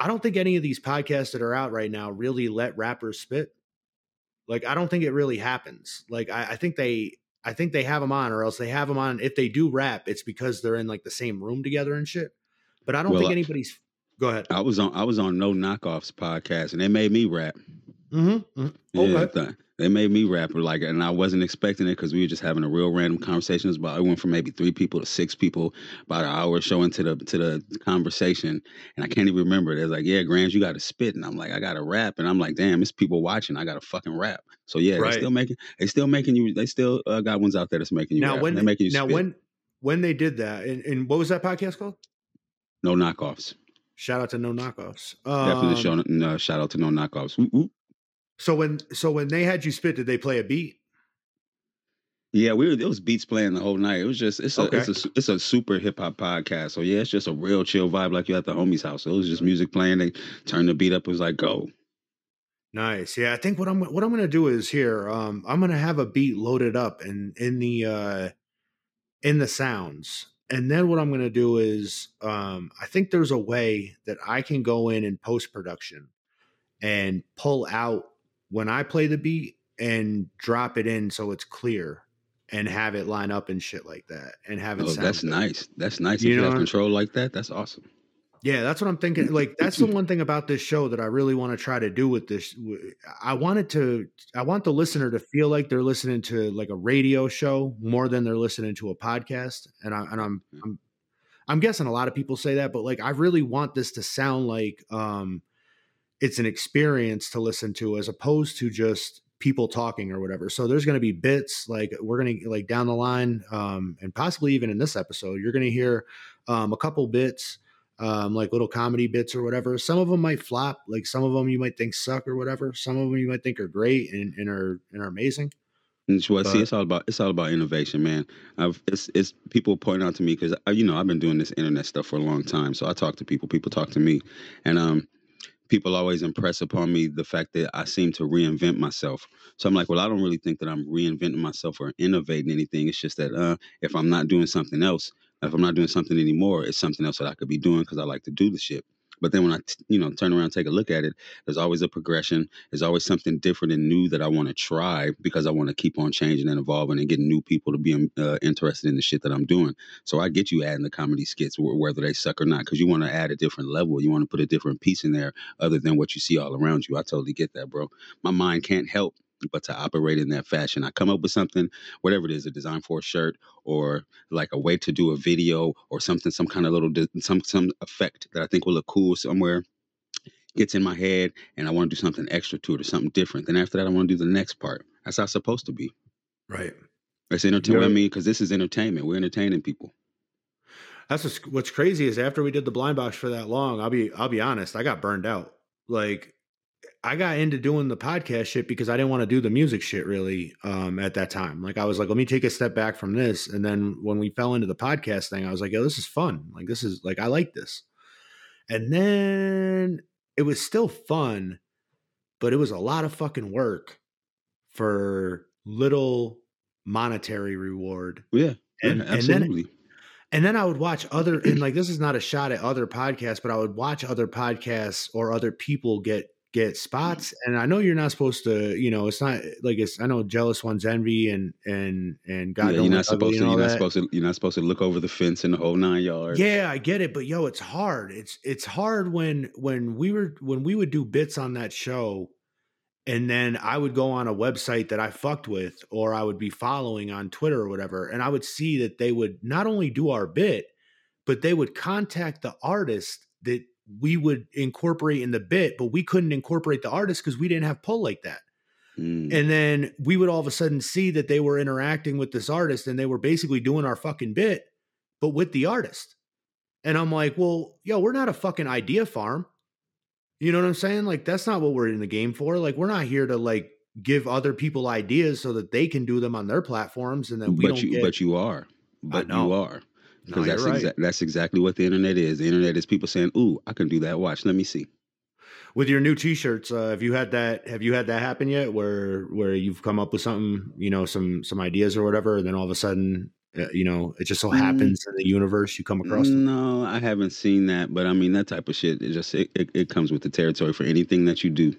Speaker 2: I don't think any of these podcasts that are out right now really let rappers spit. Like I don't think it really happens. Like I, I think they I think they have them on, or else they have them on. If they do rap, it's because they're in like the same room together and shit. But I don't
Speaker 6: Well,
Speaker 2: think
Speaker 6: uh
Speaker 2: anybody's. Go ahead.
Speaker 6: I was on I was on No Knockoffs podcast, and they made me rap.
Speaker 2: Mm-hmm.
Speaker 6: Yeah,
Speaker 2: Okay.
Speaker 6: th- they made me rap like, and I wasn't expecting it because we were just having a real random conversation. It was about it went from maybe three people to six people, about an hour show into the to the conversation, and I can't even remember it. It's like, yeah, Grams, you got to spit, and I'm like, I got to rap, and I'm like, damn, it's people watching, I got to fucking rap. So yeah,
Speaker 2: Right.
Speaker 6: they still making, they still making you, they still uh, got ones out there that's making you
Speaker 2: Now
Speaker 6: rap.
Speaker 2: when
Speaker 6: they making you
Speaker 2: now
Speaker 6: spit.
Speaker 2: when when they did that, and, and what was that podcast called?
Speaker 6: No knockoffs.
Speaker 2: Shout out to No Knockoffs.
Speaker 6: Definitely
Speaker 2: Um,
Speaker 6: show, no, shout out to no knockoffs. Whoop, whoop.
Speaker 2: So when so when they had you spit, did they play a beat?
Speaker 6: Yeah, we were. It was beats playing the whole night. It was just it's a
Speaker 2: Okay.
Speaker 6: it's a it's a super hip hop podcast. So yeah, it's just a real chill vibe like you at the homie's house. So it was just music playing. They turned the beat up. It was like go.
Speaker 2: Nice. Yeah, I think what I'm what I'm gonna do is here. Um, I'm gonna have a beat loaded up in in the uh in the sounds, and then what I'm gonna do is um, I think there's a way that I can go in in post production and pull out when I play the beat and drop it in so it's clear and have it line up and shit like that and have it.
Speaker 6: Oh,
Speaker 2: sound
Speaker 6: that's
Speaker 2: good.
Speaker 6: nice. That's nice.
Speaker 2: You
Speaker 6: if you have
Speaker 2: know?
Speaker 6: control like that, that's awesome.
Speaker 2: Yeah, that's what I'm thinking. Like that's the one thing about this show that I really want to try to do with this. I wanted to I want the listener to feel like they're listening to like a radio show more than they're listening to a podcast. And I and I'm I'm I'm guessing a lot of people say that, but like I really want this to sound like um it's an experience to listen to as opposed to just people talking or whatever. So there's going to be bits like we're going to like down the line um and possibly even in this episode you're going to hear um a couple bits um, like little comedy bits or whatever. Some of them might flop, like some of them you might think suck or whatever. Some of them you might think are great and, and are and are amazing.
Speaker 6: And what see, it's all about it's all about innovation, man. I've it's it's people point out to me because you know I've been doing this internet stuff for a long time, so I talk to people, people talk to me, and um, people always impress upon me the fact that I seem to reinvent myself. So I'm like, well, I don't really think that I'm reinventing myself or innovating anything. It's just that uh, if I'm not doing something else, if I'm not doing something anymore, it's something else that I could be doing because I like to do the shit. But then when I, t- you know, turn around take a look at it, there's always a progression. There's always something different and new that I want to try because I want to keep on changing and evolving and getting new people to be um, uh, interested in the shit that I'm doing. So I get you adding the comedy skits, wh- whether they suck or not, because you want to add a different level. You want to put a different piece in there other than what you see all around you. I totally get that, bro. My mind can't help but to operate in that fashion. I come up with something, whatever it is, a design for a shirt or like a way to do a video or something, some kind of little, di- some some effect that I think will look cool somewhere. Gets in my head, and I want to do something extra to it or something different. Then after that, I want to do the next part. That's how it's supposed to be.
Speaker 2: Right.
Speaker 6: That's entertainment. I mean, because this is entertainment. We're entertaining people.
Speaker 2: That's what's, what's crazy is after we did the blind box for that long, I'll be I'll be honest, I got burned out. Like I got into doing the podcast shit because I didn't want to do the music shit really um, at that time. Like I was like, let me take a step back from this. And then when we fell into the podcast thing, I was like, yo, this is fun. Like this is like I like this. And then it was still fun, but it was a lot of fucking work for little monetary reward.
Speaker 6: Yeah,
Speaker 2: And-
Speaker 6: yeah,
Speaker 2: and then-
Speaker 6: absolutely.
Speaker 2: And then I would watch other, and like this is not a shot at other podcasts, but I would watch other podcasts or other people get get mm-hmm. spots. And I know you're not supposed to, you know, it's not eh, like it's. I know jealous ones envy and and and God
Speaker 6: yeah, you're not supposed to. You're not supposed to. You're not supposed to look over the fence in the whole nine yards.
Speaker 2: Yeah, I get it, but yo, it's hard. It's it's hard when when we were when we would do bits on that show, and then I would go on a website that I fucked with, or I would be following on Twitter or whatever, and I would see that they would not only do our bit, but they would contact the artist that we would incorporate in the bit, but we couldn't incorporate the artist because we didn't have pull like that.
Speaker 6: Mm.
Speaker 2: And then we would all of a sudden see that they were interacting with this artist and they were basically doing our fucking bit, but with the artist. And I'm like, well, yo, we're not a fucking idea farm. You know what I'm saying? Like, that's not what we're in the game for. Like, we're not here to like give other people ideas so that they can do them on their platforms and then we
Speaker 6: but
Speaker 2: don't
Speaker 6: you,
Speaker 2: get.
Speaker 6: but you are, but you are, because
Speaker 2: you're
Speaker 6: that's
Speaker 2: right.
Speaker 6: exa- that's exactly what the internet is. The internet is people saying, "Ooh, I can do that. Watch, let me see."
Speaker 2: with your new t-shirts uh, have you had that have you had that happen yet where where you've come up with something you know some some ideas or whatever and then all of a sudden uh, you know it just so
Speaker 6: Mm.
Speaker 2: happens in the universe you come across them
Speaker 6: No, I haven't seen that, but I mean that type of shit. It just it, it, it comes with the territory for anything that you do.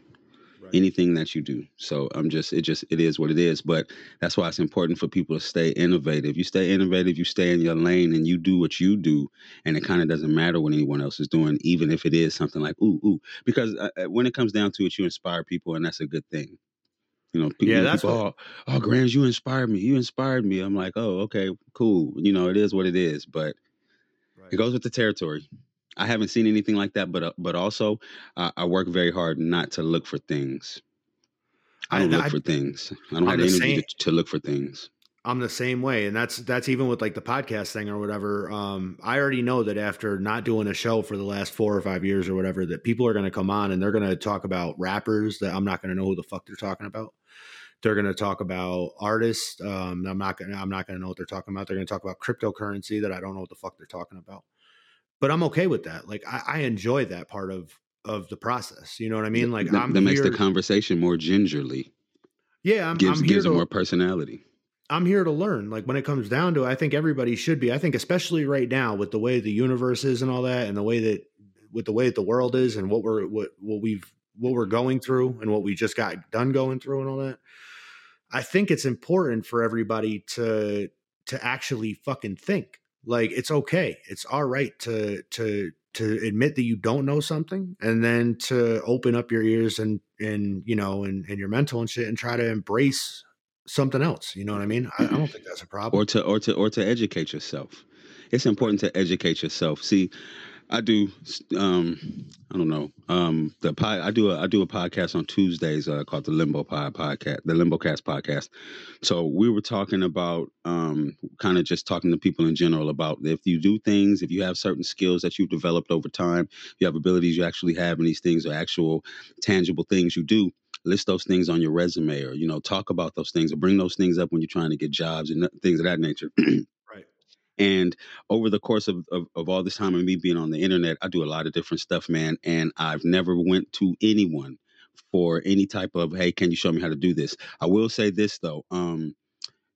Speaker 2: Right.
Speaker 6: anything that you do. So I'm just it just it is what it is. But that's why it's important for people to stay innovative. You stay innovative, you stay in your lane and you do what you do. And it kind of doesn't matter what anyone else is doing, even if it is something like ooh, ooh. Because uh, uh, when it comes down to it, you inspire people and that's a good thing. You know, people,
Speaker 2: Yeah, that's
Speaker 6: people, oh, oh, Grams, you inspired me. You inspired me. I'm like, oh, okay, cool. You know, it is what it is. But it goes with the territory. I haven't seen anything like that, but uh, but also uh, I work very hard not to look for things. I
Speaker 2: I-
Speaker 6: don't look
Speaker 2: I-
Speaker 6: for things. I don't
Speaker 2: I'm
Speaker 6: have
Speaker 2: the
Speaker 6: energy to, to look for things.
Speaker 2: I'm the same way, and that's that's even with like the podcast thing or whatever. Um, I already know that after not doing a show for the last four or five years or whatever, that people are going to come on and they're going to talk about rappers that I'm not going to know who the fuck they're talking about. They're going to talk about artists. Um, I'm not going. I'm not going to know what they're talking about. They're going to talk about cryptocurrency that I don't know what the fuck they're talking about. But I'm okay with that. Like I, I enjoy that part of of the process. You know what I mean? Like
Speaker 6: that,
Speaker 2: I'm
Speaker 6: that makes the conversation more gingerly.
Speaker 2: yeah, I'm,
Speaker 6: Gives
Speaker 2: I'm here
Speaker 6: gives
Speaker 2: to
Speaker 6: it more personality.
Speaker 2: I'm here to learn. Like when it comes down to it, I think everybody should be. I think especially right now with the way the universe is and all that and the way that with the way that the world is and what we're what what we've what we're going through and what we just got done going through and all that. I think it's important for everybody to to actually fucking think. Like it's okay. It's all right to to to admit that you don't know something and then to open up your ears and and you know and, and your mental and shit and try to embrace something else. You know what I mean? I, I don't mm-hmm. think that's a problem.
Speaker 6: or to or to or to educate yourself. It's important to educate yourself. See, I do um I don't know. Um the pod, I do a I do a podcast on Tuesdays uh, called the Limbo Pod podcast, the Limbo Cast podcast. So we were talking about um kind of just talking to people in general about if you do things, if you have certain skills that you've developed over time, you have abilities you actually have and these things are actual tangible things you do list those things on your resume or you know talk about those things or bring those things up when you're trying to get jobs and things of that nature. and over the course of, of, of all this time of me being on the internet i do a lot of different stuff man and i've never went to anyone for any type of hey can you show me how to do this? I will say this though um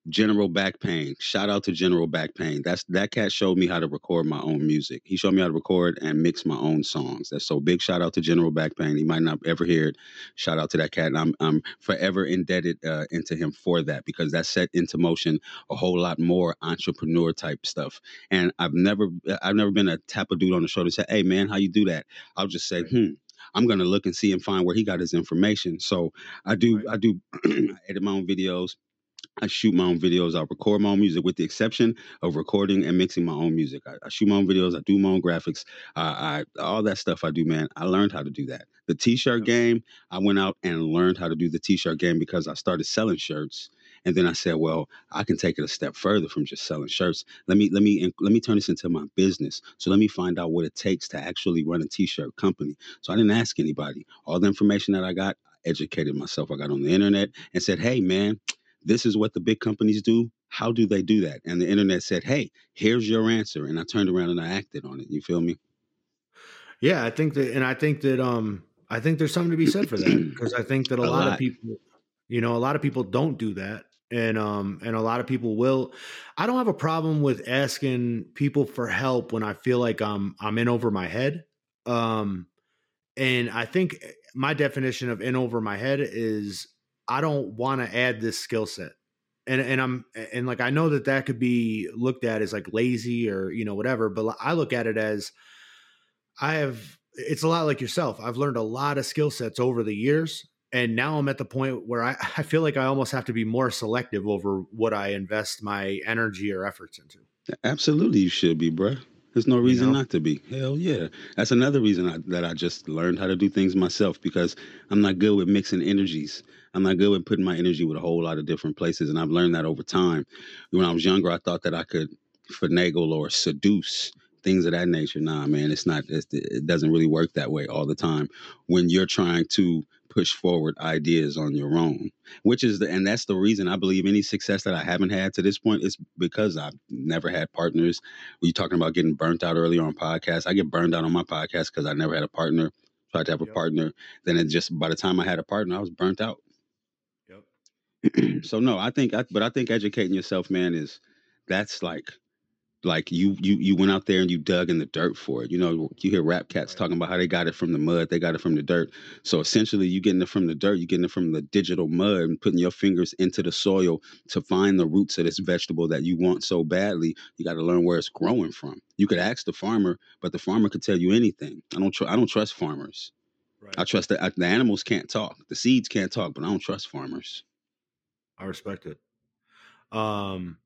Speaker 6: General Back Pain. Shout out to General Back Pain. That's that cat showed me how to record my own music. He showed me how to record and mix my own songs. That's so big. Shout out to General Back Pain. He might not ever hear it. Shout out to that cat, and I'm I'm forever indebted uh, into him for that because that set into motion a whole lot more entrepreneur type stuff. And I've never I've never been a tap a dude on the shoulder and say, "Hey man, how you do that?" I'll just say, "Hmm." I'm gonna look and see and find where he got his information. So I do
Speaker 2: Right.
Speaker 6: I do I edit my own videos. I shoot my own videos. I record my own music, with the exception of recording and mixing my own music. I, I shoot my own videos. I do my own graphics. I, I all that stuff I do, man. I learned how to do that. The t-shirt game, I went out and learned how to do the t-shirt game because I started selling shirts, and then I said, well, I can take it a step further from just selling shirts. Let me let me let me turn this into my business. So let me find out what it takes to actually run a t-shirt company. So I didn't ask anybody. All the information that I got, I educated myself. I got on the internet and said, hey, man this is what the big companies do. How do they do that? And the internet said, hey, here's your answer. And I turned around and I acted on it. You feel me?
Speaker 2: Yeah, I think that, and I think that, um, I think there's something to be said for that because I think that a,
Speaker 6: A
Speaker 2: lot, of people, you know, a lot of people don't do that, and um, and a lot of people will. I don't have a problem with asking people for help when I feel like I'm I'm in over my head. Um, and I think my definition of in over my head is I don't want to add this skill set. And, and I'm and like I know that that could be looked at as like lazy or you know whatever, but I look at it as I have it's a lot like yourself. I've learned a lot of skill sets over the years. And now I'm at the point where I, I feel like I almost have to be more selective over what I invest my energy or efforts into.
Speaker 6: Absolutely, you should be, bruh. There's no reason
Speaker 2: know?
Speaker 6: not to be. Hell yeah. That's another reason I, that I just learned how to do things myself because I'm not good with mixing energies. I'm not good with putting my energy with a whole lot of different places. And I've learned that over time. When I was younger, I thought that I could finagle or seduce things of that nature. Nah, man, it's not, it's, it doesn't really work that way all the time when you're trying to push forward ideas on your own which is the and that's the reason i believe any success that i haven't had to this point is because i've never had partners. Were you talking about getting burnt out earlier on podcasts. I get burned out on my podcast because i never had a partner. Tried to have a
Speaker 2: Yep.
Speaker 6: partner. Then it just by the time i had a partner i was burnt out.
Speaker 2: Yep.
Speaker 6: so no i think I, but i think educating yourself man is that's like like you you you went out there and you dug in the dirt for it you know you hear rap cats
Speaker 2: Right.
Speaker 6: talking about how they got it from the mud they got it from the dirt so essentially you getting it from the dirt you getting it from the digital mud and putting your fingers into the soil to find the roots of this vegetable that you want so badly you got to learn where it's growing from you could ask the farmer but the farmer could tell you anything i don't tr- i don't trust farmers
Speaker 2: Right.
Speaker 6: i trust that the animals can't talk the seeds can't talk but i don't trust farmers
Speaker 2: I respect it. Um,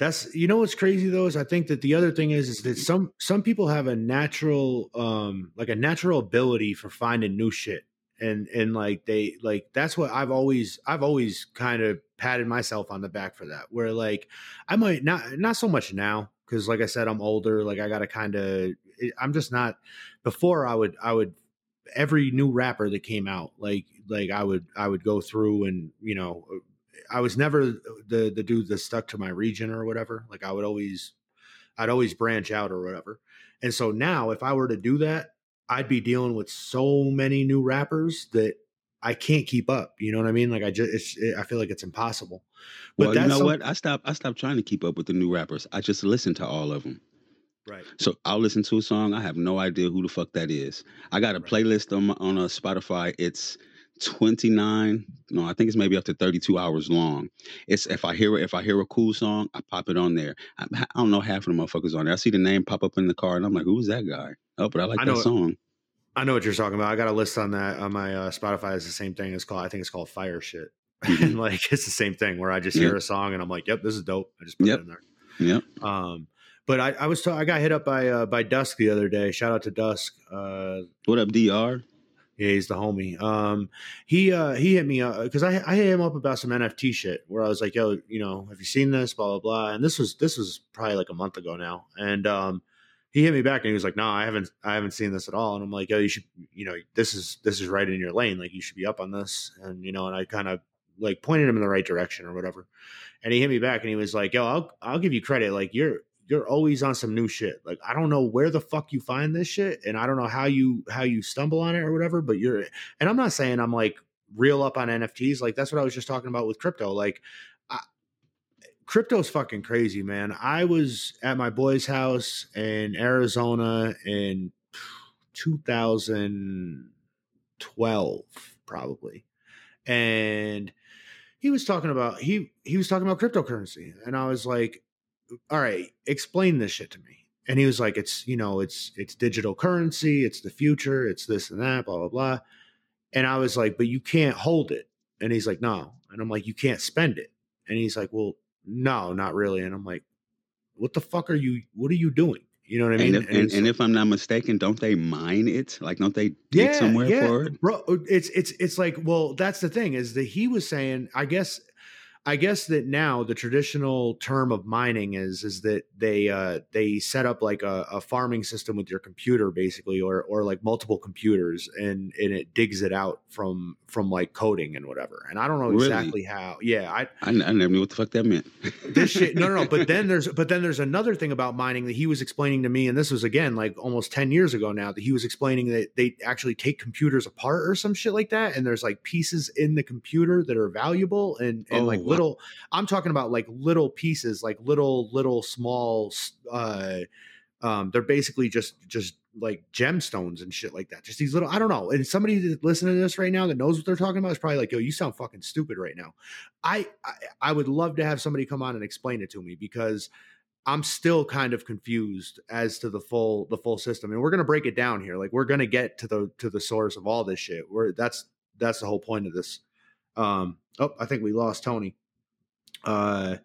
Speaker 2: that's you know what's crazy though is I think that the other thing is is that some some people have a natural um like a natural ability for finding new shit and and like they like that's what I've always I've always kind of patted myself on the back for that. Where like I might not not so much now because like I said I'm older. Like I got to kind of I'm just not. Before I would I would every new rapper that came out like like I would I would go through and you know I was never the the dude that stuck to my region or whatever. Like I would always I'd always branch out or whatever. And so now if I were to do that, I'd be dealing with so many new rappers that I can't keep up. You know what I mean? Like I just, it's, it, I feel like it's impossible.
Speaker 6: But well, you know some, what? I stopped. I stopped trying to keep up with the new rappers. I just listen to all of them.
Speaker 2: Right.
Speaker 6: So I'll listen to a song. I have no idea who the fuck that is. I got a right. playlist on on a Spotify. It's 29 no i think it's maybe up to 32 hours long it's if i hear if i hear a cool song i pop it on there i, I don't know half of the motherfuckers on there i see the name pop up in the car and i'm like who's that guy oh but i like I that song
Speaker 2: I know what you're talking about. I got a list on that on my uh, Spotify. It's the same thing. It's called I think it's called Fire Shit. Mm-hmm. and like it's the same thing where I just hear a song and I'm like, "Yep, this is dope." I just put
Speaker 6: yep.
Speaker 2: it in there.
Speaker 6: Yep.
Speaker 2: Um, but I, I was t- I got hit up by uh, by Dusk the other day. Shout out to Dusk. Uh,
Speaker 6: what up, Dr?
Speaker 2: Yeah, he's the homie. Um, he uh, he hit me up because I I hit him up about some NFT shit where I was like, "Yo, you know, have you seen this?" Blah blah blah. And this was this was probably like a month ago now. And um, he hit me back and he was like, "No, I haven't, I haven't seen this at all." And I'm like, "Yo, you should, you know, this is this is right in your lane. Like, you should be up on this." And you know, and I kind of like pointed him in the right direction or whatever. And he hit me back and he was like, "Yo, I'll I'll give you credit. Like, you're you're always on some new shit. Like, I don't know where the fuck you find this shit, and I don't know how you how you stumble on it or whatever. But you're, and I'm not saying I'm like real up on NFTs. Like, that's what I was just talking about with crypto. Like, crypto's fucking crazy, man. I was at my boy's house in Arizona in 2012, probably, and he was talking about he he was talking about cryptocurrency, and I was like, "All right, explain this shit to me." And he was like, "It's you know, it's it's digital currency, it's the future, it's this and that, blah blah blah." And I was like, "But you can't hold it." And he's like, "No," and I'm like, "You can't spend it." And he's like, "Well." no, not really. And I'm like, what the fuck are you? What are you doing? You know what I mean?
Speaker 6: And if, and, and if I'm not mistaken, don't they mine it? Like, don't they dig yeah, somewhere yeah. for it?
Speaker 2: Bro, it's it's it's like, well, that's the thing is that he was saying, I guess I guess that now the traditional term of mining is is that they uh, they set up like a, a, farming system with your computer basically, or or like multiple computers, and and it digs it out from from like coding and whatever. And I don't know exactly really? how. Yeah, I,
Speaker 6: I, I never knew what the fuck that meant.
Speaker 2: this shit. No, no, no. But then there's but then there's another thing about mining that he was explaining to me, and this was again like almost ten years ago now that he was explaining that they actually take computers apart or some shit like that, and there's like pieces in the computer that are valuable and and oh, like little i'm talking about like little pieces like little little small uh um they're basically just just like gemstones and shit like that just these little i don't know and somebody listening to this right now that knows what they're talking about is probably like yo you sound fucking stupid right now I, I i would love to have somebody come on and explain it to me because I'm still kind of confused as to the full the full system, and we're gonna break it down here. Like we're gonna get to the to the source of all this shit. Where that's that's the whole point of this. Um, oh, I think we lost Tony. Uh,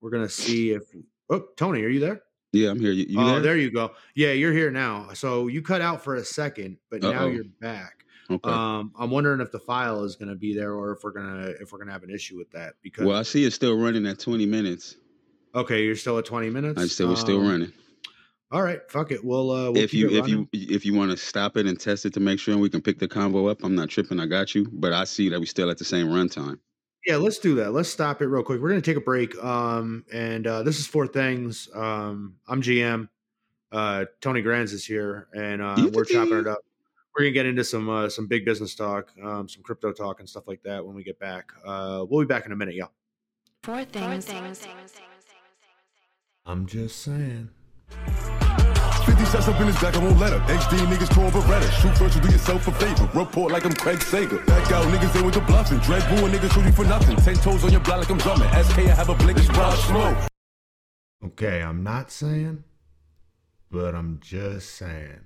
Speaker 2: we're gonna see if oh Tony, are you there?
Speaker 6: Yeah, I'm here. You, you
Speaker 2: oh,
Speaker 6: there?
Speaker 2: there? you go. Yeah, you're here now. So you cut out for a second, but Uh-oh. now you're back. Okay. Um, I'm wondering if the file is going to be there, or if we're gonna if we're gonna have an issue with that. Because
Speaker 6: well, I see it's still running at 20 minutes.
Speaker 2: Okay, you're still at 20 minutes.
Speaker 6: I still um, still running.
Speaker 2: All right, fuck it. We'll, uh, we'll
Speaker 6: if you if you if you want to stop it and test it to make sure we can pick the combo up, I'm not tripping. I got you, but I see that we still at the same runtime.
Speaker 2: Yeah, let's do that. Let's stop it real quick. We're going to take a break. Um, and uh, this is Four Things. Um, I'm GM. Uh, Tony Grams is here, and uh, we're chopping it up. We're gonna get into some uh, some big business talk, um, some crypto talk, and stuff like that when we get back. Uh, we'll be back in a minute, y'all.
Speaker 1: Four things. Four things.
Speaker 2: I'm just saying.
Speaker 7: 50 shots up in his back, I won't let her. HD niggas torn Beretta. Shoot first, you do yourself a favor. Report like I'm Craig Sager. Back out niggas in with the bluffing. Dread booing niggas shoot you for nothing. Ten toes on your block like I'm drumming. SK, I have a blink, it's broad smoke.
Speaker 2: Okay, I'm not saying, but I'm just saying.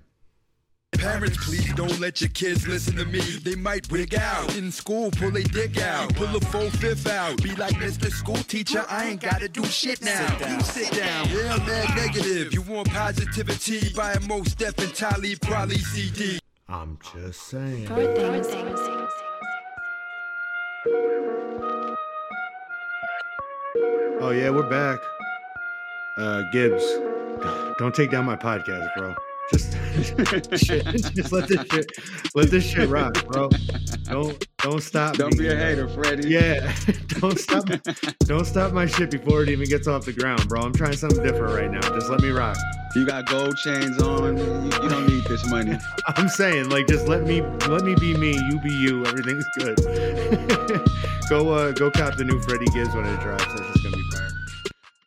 Speaker 8: Parents, please don't let your kids listen to me. They might wig out. In school, pull a dick out. Pull a full fifth out. Be like Mr. School Teacher, I ain't gotta do shit now. Sit down. You sit down. Yeah, man, negative. You want positivity? Buy a Mos Def and Talib Kweli CD.
Speaker 2: I'm just saying. Oh yeah, we're back. Uh, Gibbs, don't take down my podcast, bro. Just, just let this shit, let this shit rock, bro. Don't, don't stop.
Speaker 6: Don't
Speaker 2: me.
Speaker 6: be a hater, Freddie.
Speaker 2: Yeah, don't stop, don't stop my shit before it even gets off the ground, bro. I'm trying something different right now. Just let me rock.
Speaker 6: You got gold chains on. You, you don't need this money.
Speaker 2: I'm saying, like, just let me, let me be me. You be you. Everything's good. go, uh, go cop the new Freddie Gibbs when it drops. That's just gonna be fire.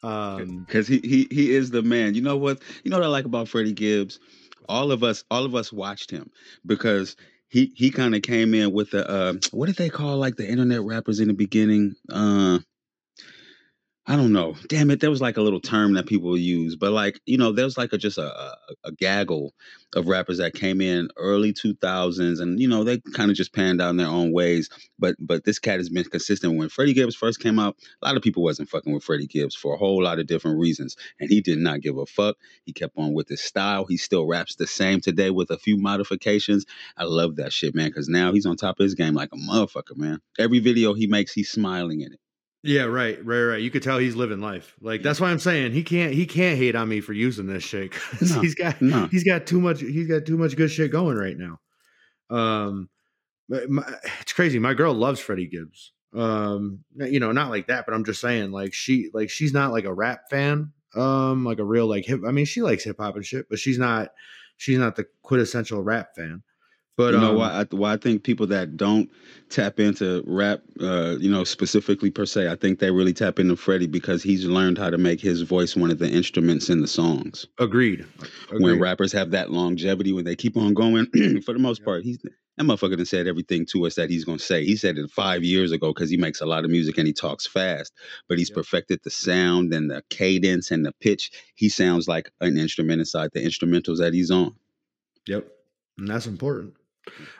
Speaker 2: Um,
Speaker 6: because he, he he is the man. You know what? You know what I like about Freddie Gibbs? All of us, all of us watched him because he he kind of came in with the uh, what did they call like the internet rappers in the beginning? Uh, I don't know. Damn it, there was like a little term that people use, but like you know, there was like a just a, a, gaggle of rappers that came in early two thousands, and you know they kind of just panned out in their own ways. But but this cat has been consistent. When Freddie Gibbs first came out, a lot of people wasn't fucking with Freddie Gibbs for a whole lot of different reasons, and he did not give a fuck. He kept on with his style. He still raps the same today with a few modifications. I love that shit, man, because now he's on top of his game like a motherfucker, man. Every video he makes, he's smiling in it.
Speaker 2: Yeah, right, right, right. You could tell he's living life. Like that's why I'm saying he can't he can't hate on me for using this shit.
Speaker 6: No,
Speaker 2: he's got
Speaker 6: no.
Speaker 2: he's got too much he's got too much good shit going right now. Um, my, it's crazy. My girl loves Freddie Gibbs. Um, you know, not like that, but I'm just saying, like she like she's not like a rap fan. Um, like a real like hip. I mean, she likes hip hop and shit, but she's not she's not the quintessential rap fan. But um,
Speaker 6: why? I, why I think people that don't tap into rap, uh, you know, specifically per se, I think they really tap into Freddie because he's learned how to make his voice one of the instruments in the songs.
Speaker 2: Agreed.
Speaker 6: When rappers have that longevity, when they keep on going, for the most part, he's that motherfucker done said everything to us that he's gonna say. He said it five years ago because he makes a lot of music and he talks fast, but he's
Speaker 2: Yep.
Speaker 6: perfected the sound and the cadence and the pitch. He sounds like an instrument inside the instrumentals that he's on.
Speaker 2: Yep, and that's important.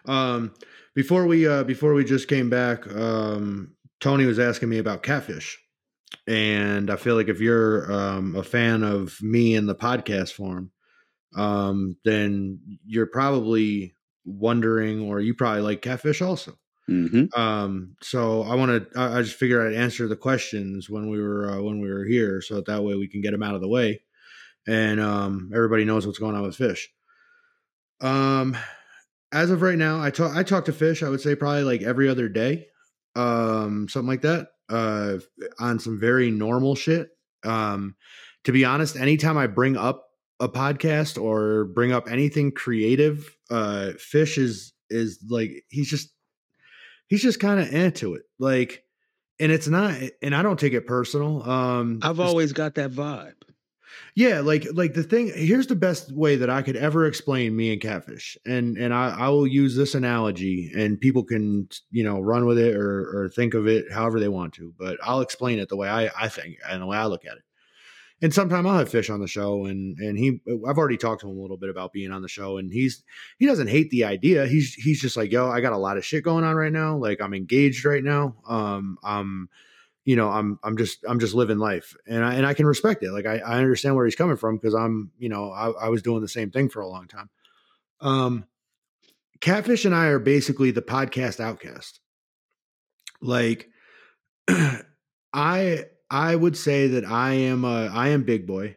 Speaker 2: Um, before we uh, before we just came back, um, Tony was asking me about catfish, and I feel like if you're um, a fan of me in the podcast form, um, then you're probably wondering, or you probably like catfish also.
Speaker 6: hmm
Speaker 2: Um, so I want to. I, I just figured I'd answer the questions when we were uh, when we were here, so that, that way we can get them out of the way, and um, everybody knows what's going on with fish. Um, as of right now, I talk I talk to fish. I would say probably like every other day, um, something like that. Uh, on some very normal shit. Um, to be honest, anytime I bring up a podcast or bring up anything creative, uh, fish is is like he's just he's just kind of into it. Like, and it's not, and I don't take it personal. Um,
Speaker 6: I've always got that vibe.
Speaker 2: Yeah, like like the thing. Here's the best way that I could ever explain me and catfish, and and I, I will use this analogy, and people can you know run with it or or think of it however they want to, but I'll explain it the way I I think and the way I look at it. And sometime I'll have fish on the show, and and he I've already talked to him a little bit about being on the show, and he's he doesn't hate the idea. He's he's just like yo, I got a lot of shit going on right now. Like I'm engaged right now. Um, I'm you know i'm i'm just i'm just living life. And i and i can respect it. Like i, I understand where he's coming from because i'm you know I, I was doing the same thing for a long time. Um catfish and i are basically the podcast outcast. Like i i would say that i am uh i am Big Boi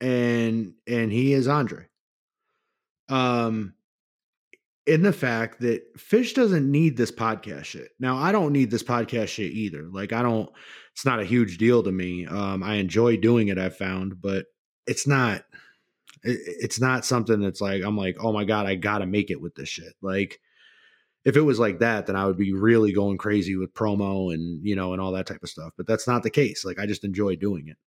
Speaker 2: and and he is andre. Um in the fact that Fish doesn't need this podcast shit. Now, I don't need this podcast shit either. Like, I don't, it's not a huge deal to me. Um, I enjoy doing it, I've found, but it's not, it, it's not something that's like, I'm like, oh my God, I gotta make it with this shit. Like, if it was like that, then I would be really going crazy with promo and, you know, and all that type of stuff. But that's not the case. Like, I just enjoy doing it.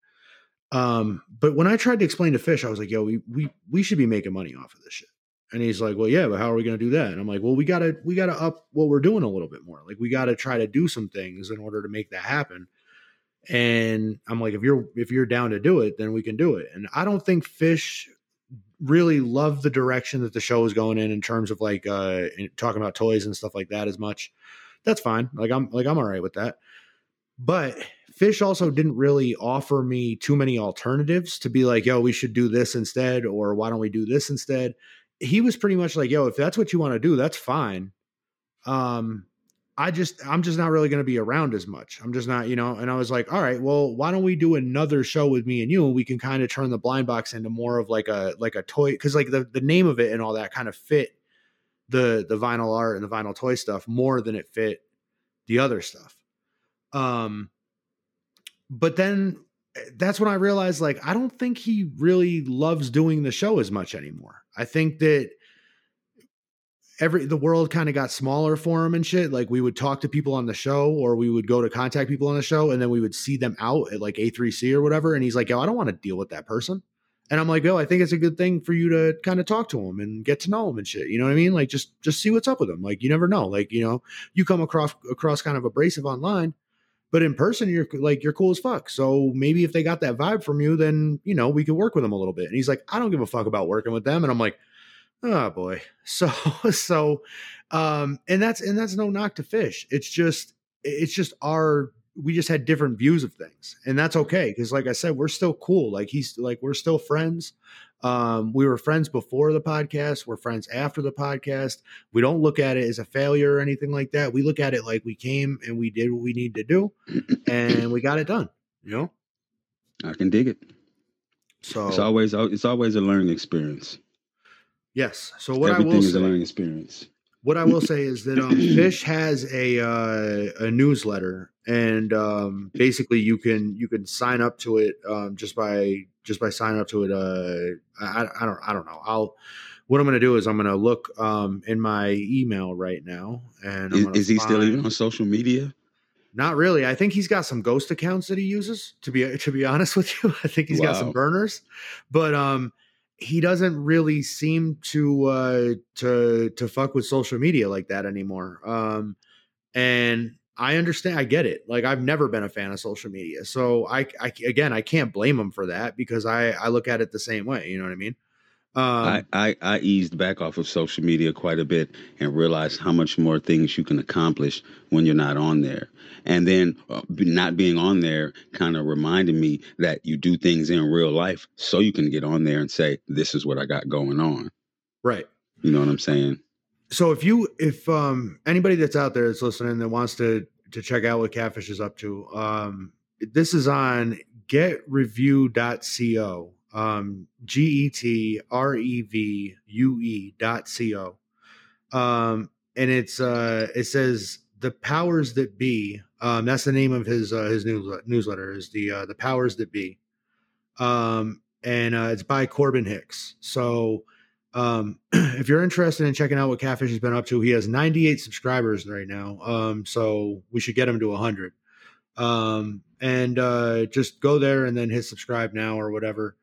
Speaker 2: Um, but when I tried to explain to Fish, I was like, yo, we, we, we should be making money off of this shit. And he's like, "Well, yeah, but how are we going to do that?" And I'm like, "Well, we got to we got to up what we're doing a little bit more. Like we got to try to do some things in order to make that happen." And I'm like, "If you're if you're down to do it, then we can do it." And I don't think Fish really loved the direction that the show was going in in terms of like uh talking about toys and stuff like that as much. That's fine. Like I'm like I'm all right with that. But Fish also didn't really offer me too many alternatives to be like, yo, we should do this instead, or why don't we do this instead? He was pretty much like, "Yo, if that's what you want to do, that's fine." Um, I just I'm just not really going to be around as much. I'm just not, you know. And I was like, all right, well, why don't we do another show with me and you, and we can kind of turn the blind box into more of like a like a toy because like the the name of it and all that kind of fit the the vinyl art and the vinyl toy stuff more than it fit the other stuff. Um, but then that's when I realized like I don't think he really loves doing the show as much anymore. I think that every the world kind of got smaller for him and shit. Like we would talk to people on the show or we would go to contact people on the show and then we would see them out at like A3C or whatever. And he's like, yo, I don't want to deal with that person. And I'm like, yo, I think it's a good thing for you to kind of talk to him and get to know him and shit. You know what I mean? Like just just see what's up with him. Like you never know. Like, you know, you come across across kind of abrasive online, but in person you're like you're cool as fuck. So maybe if they got that vibe from you, then you know, we could work with them a little bit. And he's like, I don't give a fuck about working with them. And I'm like, oh boy so so um and that's and that's no knock to fish it's just it's just our we just had different views of things and that's okay because like i said we're still cool like he's like we're still friends um we were friends before the podcast we're friends after the podcast we don't look at it as a failure or anything like that we look at it like we came and we did what we need to do and we got it done you know
Speaker 6: I can dig it.
Speaker 2: so
Speaker 6: It's always it's always a learning experience.
Speaker 2: yes so what
Speaker 6: Everything
Speaker 2: i will
Speaker 6: is
Speaker 2: say
Speaker 6: a learning experience.
Speaker 2: What I will say is that um, Fish has a uh, a newsletter, and um, basically you can you can sign up to it um, just by just by signing up to it. Uh, I, I don't I don't know. I'll what I'm going to do is I'm going to look um, in my email right now, and I'm
Speaker 6: Is, is he still even on social media?
Speaker 2: Not really. I think he's got some ghost accounts that he uses. To be to be honest with you, I think he's got some burners, but um, he doesn't really seem to uh to to fuck with social media like that anymore. Um, and I understand. I get it. Like I've never been a fan of social media, so I, I again I can't blame him for that because I I look at it the same way. You know what I mean? Um,
Speaker 6: I, I, I eased back off of social media quite a bit and realized how much more things you can accomplish when you're not on there. And then uh, not being on there kind of reminded me that you do things in real life so you can get on there and say, this is what I got going on.
Speaker 2: right.
Speaker 6: You know what I'm saying?
Speaker 2: so if you if um anybody that's out there that's listening that wants to to check out what catfish is up to um this is on getrevue.co um g-e-t-r-e-v-u-e dot co um and it's uh it says the powers that be um that's the name of his uh his newsletter newsletter is the uh the powers that be um and uh it's by corbin hicks so um, if you're interested in checking out what Catfish has been up to, he has 98 subscribers right now. Um, so we should get him to 100. Um, and uh, just go there and then hit subscribe now or whatever.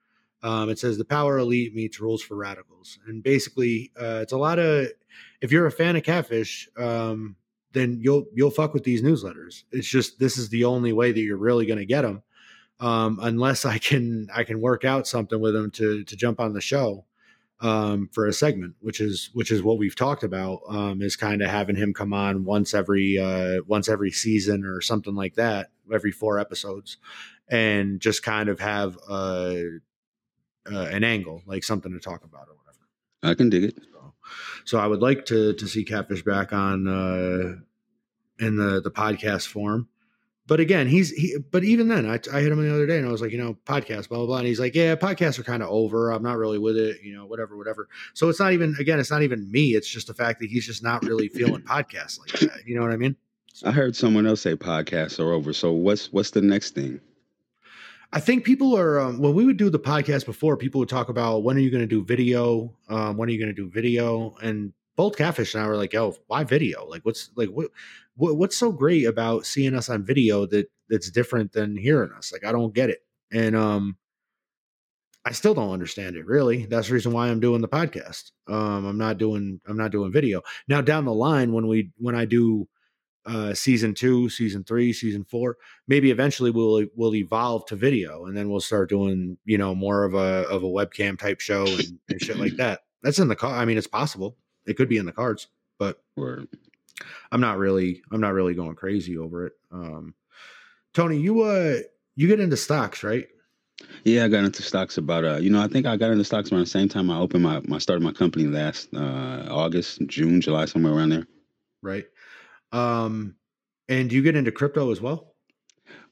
Speaker 2: Um, it says the power elite meets rules for radicals, and basically, uh, it's a lot of. If you're a fan of Catfish, um, then you'll you'll fuck with these newsletters. It's just this is the only way that you're really going to get them, um, unless I can I can work out something with him to to jump on the show um, for a segment, which is which is what we've talked about, um, is kind of having him come on once every uh, once every season or something like that, every four episodes, and just kind of have uh, uh, an angle, like something to talk about or whatever.
Speaker 6: I can dig it.
Speaker 2: So, so I would like to to see Catfish back on uh, in the the podcast form. But again, he's he. But even then, I, I hit him the other day, and I was like, you know, podcast, blah blah blah, and he's like, yeah, podcasts are kind of over. I'm not really with it, you know, whatever, whatever. So it's not even again, it's not even me. It's just the fact that he's just not really feeling podcasts like that. You know what I mean?
Speaker 6: I heard someone else say podcasts are over. So what's what's the next thing?
Speaker 2: I think people are um, when we would do the podcast before, people would talk about when are you going to do video? Um, when are you going to do video? And both Catfish and I were like, "Oh, why video? Like, what's like what, what what's so great about seeing us on video that that's different than hearing us? Like, I don't get it." And um, I still don't understand it. Really, that's the reason why I'm doing the podcast. Um, I'm not doing I'm not doing video now. Down the line, when we when I do uh season two season three season four maybe eventually we'll we'll evolve to video and then we'll start doing you know more of a of a webcam type show and, and shit like that. That's in the car i mean it's possible. It could be in the cards but
Speaker 6: Or
Speaker 2: i'm not really i'm not really going crazy over it. Um tony you uh you get into stocks right?
Speaker 6: Yeah, I got into stocks about uh, you know, I think I got into stocks around the same time I opened my, my started my company last uh August, June, July, somewhere around there.
Speaker 2: right? Um, and do you get into crypto as well?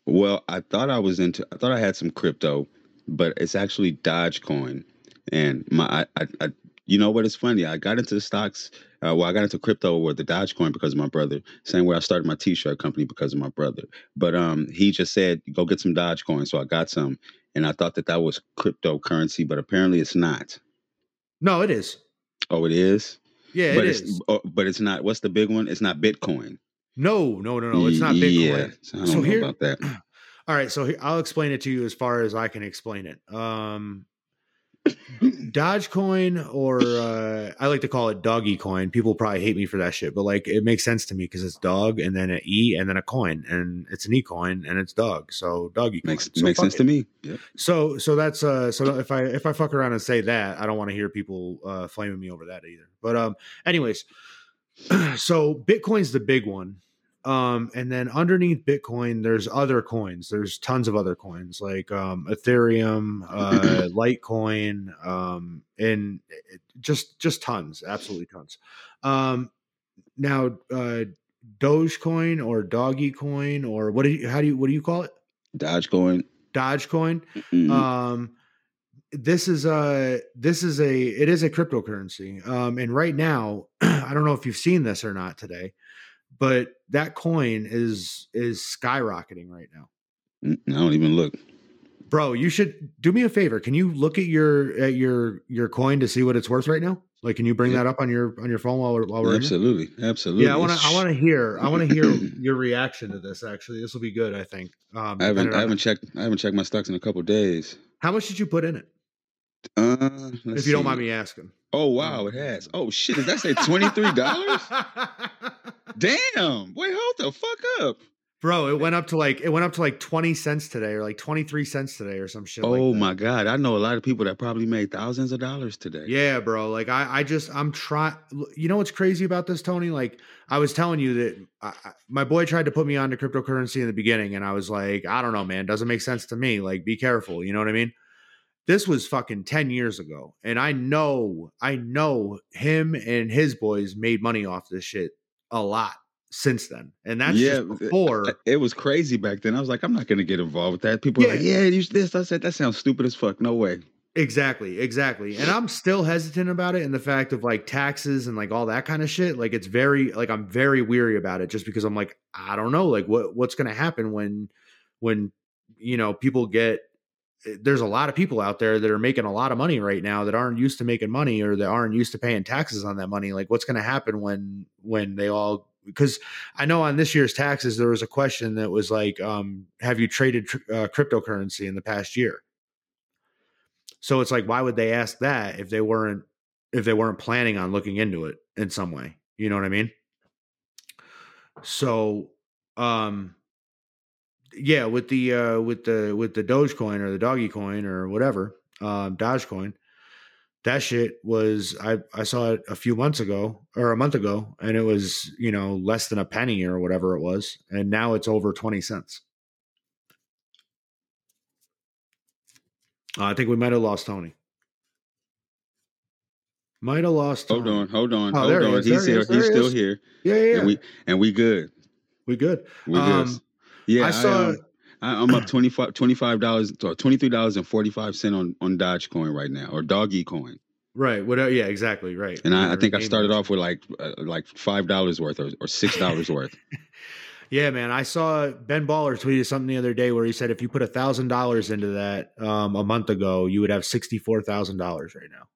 Speaker 6: Well, I thought I was into I thought I had some crypto, but it's actually Dogecoin. And my I, I, I you know what? It's funny? I got into the stocks uh, well, I got into crypto with the Dogecoin because of my brother. Same way I started my t-shirt company because of my brother. But um, he just said, "Go get some Dogecoin." So I got some, and I thought that that was cryptocurrency, but apparently it's not.
Speaker 2: No, it is.
Speaker 6: Oh, it is.
Speaker 2: Yeah,
Speaker 6: but
Speaker 2: it
Speaker 6: it's
Speaker 2: is.
Speaker 6: oh, but it's not. What's the big one? It's not Bitcoin.
Speaker 2: No, no, no, no. It's not
Speaker 6: Yeah,
Speaker 2: Bitcoin.
Speaker 6: so don't
Speaker 2: So
Speaker 6: know
Speaker 2: here-
Speaker 6: about that.
Speaker 2: All right, so here, I'll explain it to you as far as I can explain it. Um, Dogecoin, or uh, I like to call it Doggy Coin. People probably hate me for that shit, but like it makes sense to me because it's dog and then an e and then a coin, and it's an e coin and it's dog. So doggy coin.
Speaker 6: Makes
Speaker 2: So
Speaker 6: makes sense
Speaker 2: it.
Speaker 6: to me. Yep.
Speaker 2: So so that's uh so if I if I fuck around and say that, I don't want to hear people uh flaming me over that either. But um anyways, so Bitcoin's the big one. Um and then underneath Bitcoin there's other coins. There's tons of other coins like um Ethereum, uh Litecoin, um and it- just just tons, absolutely tons. Um now uh Dogecoin or Doggy coin or what do you how do you what do you call it?
Speaker 6: Dogecoin.
Speaker 2: Dogecoin
Speaker 6: mm,
Speaker 2: um this is a this is a it is a cryptocurrency um and right now i don't know if you've seen this or not today but that coin is is skyrocketing right now
Speaker 6: I don't even look.
Speaker 2: bro you should do me a favor can you look at your at your your coin to see what it's worth right now like can you bring
Speaker 6: Yeah.
Speaker 2: that up on your on your phone while we're while we're?
Speaker 6: Absolutely, absolutely.
Speaker 2: yeah i want to i want to hear i want to hear your reaction to this actually this will be good i think um
Speaker 6: I haven't I haven't checked I haven't checked my stocks in a couple days.
Speaker 2: how much did you put in it
Speaker 6: Uh,
Speaker 2: if you don't mind me asking
Speaker 6: Oh wow, it has. Oh shit, does that say twenty three dollars? Damn. Wait, hold the fuck up.
Speaker 2: Bro, it went up to like it went up to like 20 cents today or like 23 cents today or some shit. like
Speaker 6: oh
Speaker 2: that.
Speaker 6: my god, I know a lot of people that probably made thousands of dollars today.
Speaker 2: Yeah, bro. Like I, I just I'm trying. You know what's crazy about this, Tony? Like I was telling you that I, my boy tried to put me onto cryptocurrency in the beginning, and I was like, I don't know, man. Doesn't make sense to me. Like, be careful. You know what I mean? This was fucking 10 years ago, and I know, I know him and his boys made money off this shit a lot since then, and that's
Speaker 6: Yeah,
Speaker 2: just before.
Speaker 6: It- was crazy back then. I was like, I'm not gonna get involved with that. People were like,
Speaker 2: Yeah.
Speaker 6: yeah, use this. I said, that sounds stupid as fuck. No way.
Speaker 2: Exactly, exactly. And I'm still hesitant about it and the fact of like taxes and like all that kind of shit. Like it's very like I'm very weary about it just because I'm like, I don't know, like what what's gonna happen when when you know people get there's a lot of people out there that are making a lot of money right now that aren't used to making money or that aren't used to paying taxes on that money. Like what's gonna happen when when they all because I know on this year's taxes there was a question that was like, um, have you traded tr- uh, cryptocurrency in the past year? So it's like, why would they ask that if they weren't if they weren't planning on looking into it in some way? You know what I mean? So, um, yeah, with the uh, with the with the Dogecoin or the Doggy Coin or whatever, um, Dogecoin, that shit was I I saw it a few months ago or a month ago, and it was you know less than a penny or whatever it was, and now it's over twenty cents. Uh, I think we might have lost Tony. Might have lost.
Speaker 6: Hold on, hold on,
Speaker 2: Oh,
Speaker 6: hold
Speaker 2: there he
Speaker 6: on.
Speaker 2: is,
Speaker 6: He's
Speaker 2: he
Speaker 6: here.
Speaker 2: is,
Speaker 6: He's still here.
Speaker 2: Yeah, yeah.
Speaker 6: And we and we good.
Speaker 2: we good.
Speaker 6: We good. Yeah,
Speaker 2: I
Speaker 6: I
Speaker 2: saw-
Speaker 6: um, I, I'm up 25 dollars or twenty three dollars and forty five cent on on Dogecoin right now or Doggy Coin,
Speaker 2: Right. Whatever. Yeah. Exactly. Right.
Speaker 6: and I, I think I started off with like uh, like five dollars worth or, or six dollars worth.
Speaker 2: Yeah, man. I saw Ben Baller tweeted something the other day where he said if you put a thousand dollars into that um, a month ago, you would have sixty four thousand dollars right now.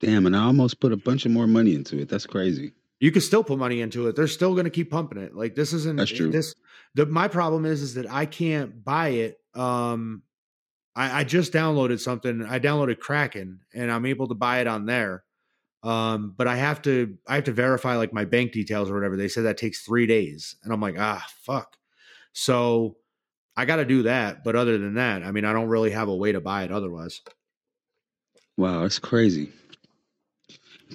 Speaker 6: Damn, and I almost put a bunch of more money into it. That's crazy.
Speaker 2: You could still put money into it. They're still going to keep pumping it. Like this isn't.
Speaker 6: That's true.
Speaker 2: This the my problem is is that I can't buy it. Um, I, I just downloaded something. I downloaded Kraken, and I'm able to buy it on there. Um, but I have to I have to verify like my bank details or whatever. They said that takes three days, and I'm like, ah, fuck. So I got to do that. But other than that, I mean, I don't really have a way to buy it otherwise.
Speaker 6: Wow, that's crazy.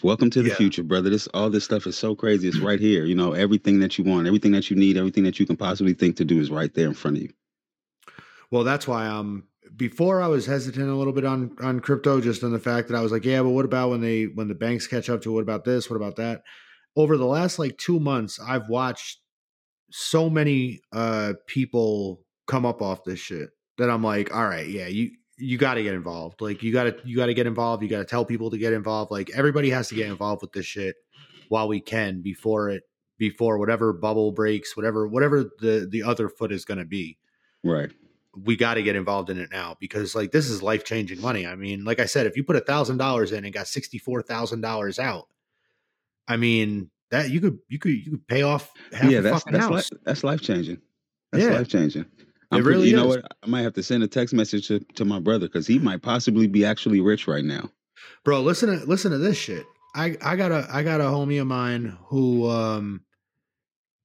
Speaker 6: Welcome to the
Speaker 2: Yeah.
Speaker 6: future, brother. This all this stuff is so crazy. It's right here. You know, everything that you want, everything that you need, everything that you can possibly think to do is right there in front of you.
Speaker 2: Well, that's why I'm before I was hesitant a little bit on on crypto, just on the fact that I was like, yeah, but what about when they when the banks catch up to? What about this? What about that? Over the last like two months, I've watched so many uh people come up off this shit that I'm like, all right, yeah, you you got to get involved. Like you got to you got to get involved. You got to tell people to get involved. Like everybody has to get involved with this shit while we can before it before whatever bubble breaks, whatever whatever the the other foot is going to be.
Speaker 6: Right.
Speaker 2: We got to get involved in it now because like this is life changing money. I mean, like I said, if you put a thousand dollars in and got sixty four thousand dollars out, I mean that you could you could you could pay off half
Speaker 6: yeah,
Speaker 2: the
Speaker 6: that's
Speaker 2: fucking
Speaker 6: that's
Speaker 2: house.
Speaker 6: life, that's life changing. That's
Speaker 2: Yeah.
Speaker 6: life changing.
Speaker 2: It really
Speaker 6: you know what? I might have to send a text message to, to my brother because he might possibly be actually rich right now.
Speaker 2: bro listen to listen to this shit i i got a i got a homie of mine who um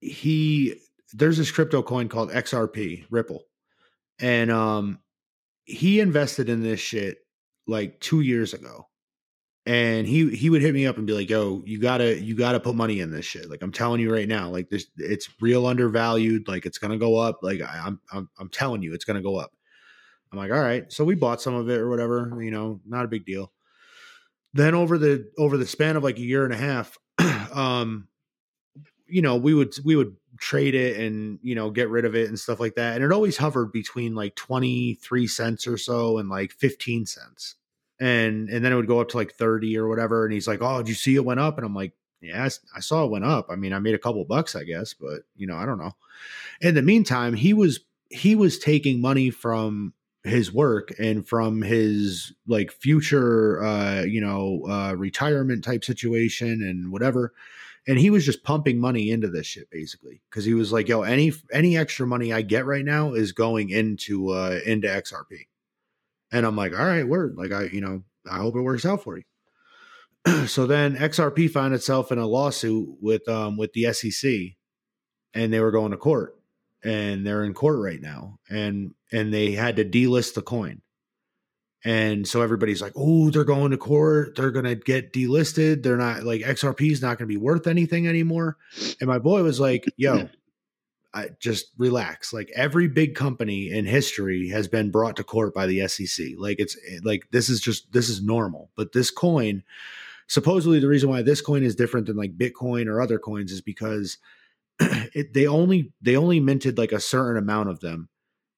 Speaker 2: he there's this crypto coin called xrp ripple and um he invested in this shit like two years ago and he he would hit me up and be like yo you gotta you gotta put money in this shit. Like i'm telling you right now like this it's real undervalued. Like it's gonna go up. Like I, i'm i'm i'm telling you it's gonna go up. I'm like all right. So we bought some of it or whatever you know not a big deal. Then over the over the span of like a year and a half um you know we would we would trade it and you know get rid of it and stuff like that. And it always hovered between like 23 cents or so and like 15 cents and and then it would go up to like 30 or whatever and he's like oh did you see it went up? And i'm like yeah I saw it went up. I mean i made a couple bucks i guess but you know i don't know. In the meantime he was he was taking money from his work and from his like future uh you know uh retirement type situation and whatever and he was just pumping money into this shit basically because he was like yo any any extra money i get right now is going into uh into xrp and i'm like all right word like i you know i hope it works out for you. So then xrp found itself in a lawsuit with um with the sec and they were going to court and they're in court right now and and they had to delist the coin. And so everybody's like oh they're going to court they're going to get delisted they're not like xrp is not going to be worth anything anymore. And my boy was like yo I, just relax like every big company in history has been brought to court by the sec like it's eh, like this is just this is normal. But this coin supposedly the reason why this coin is different than like bitcoin or other coins is because it, they only they only minted like a certain amount of them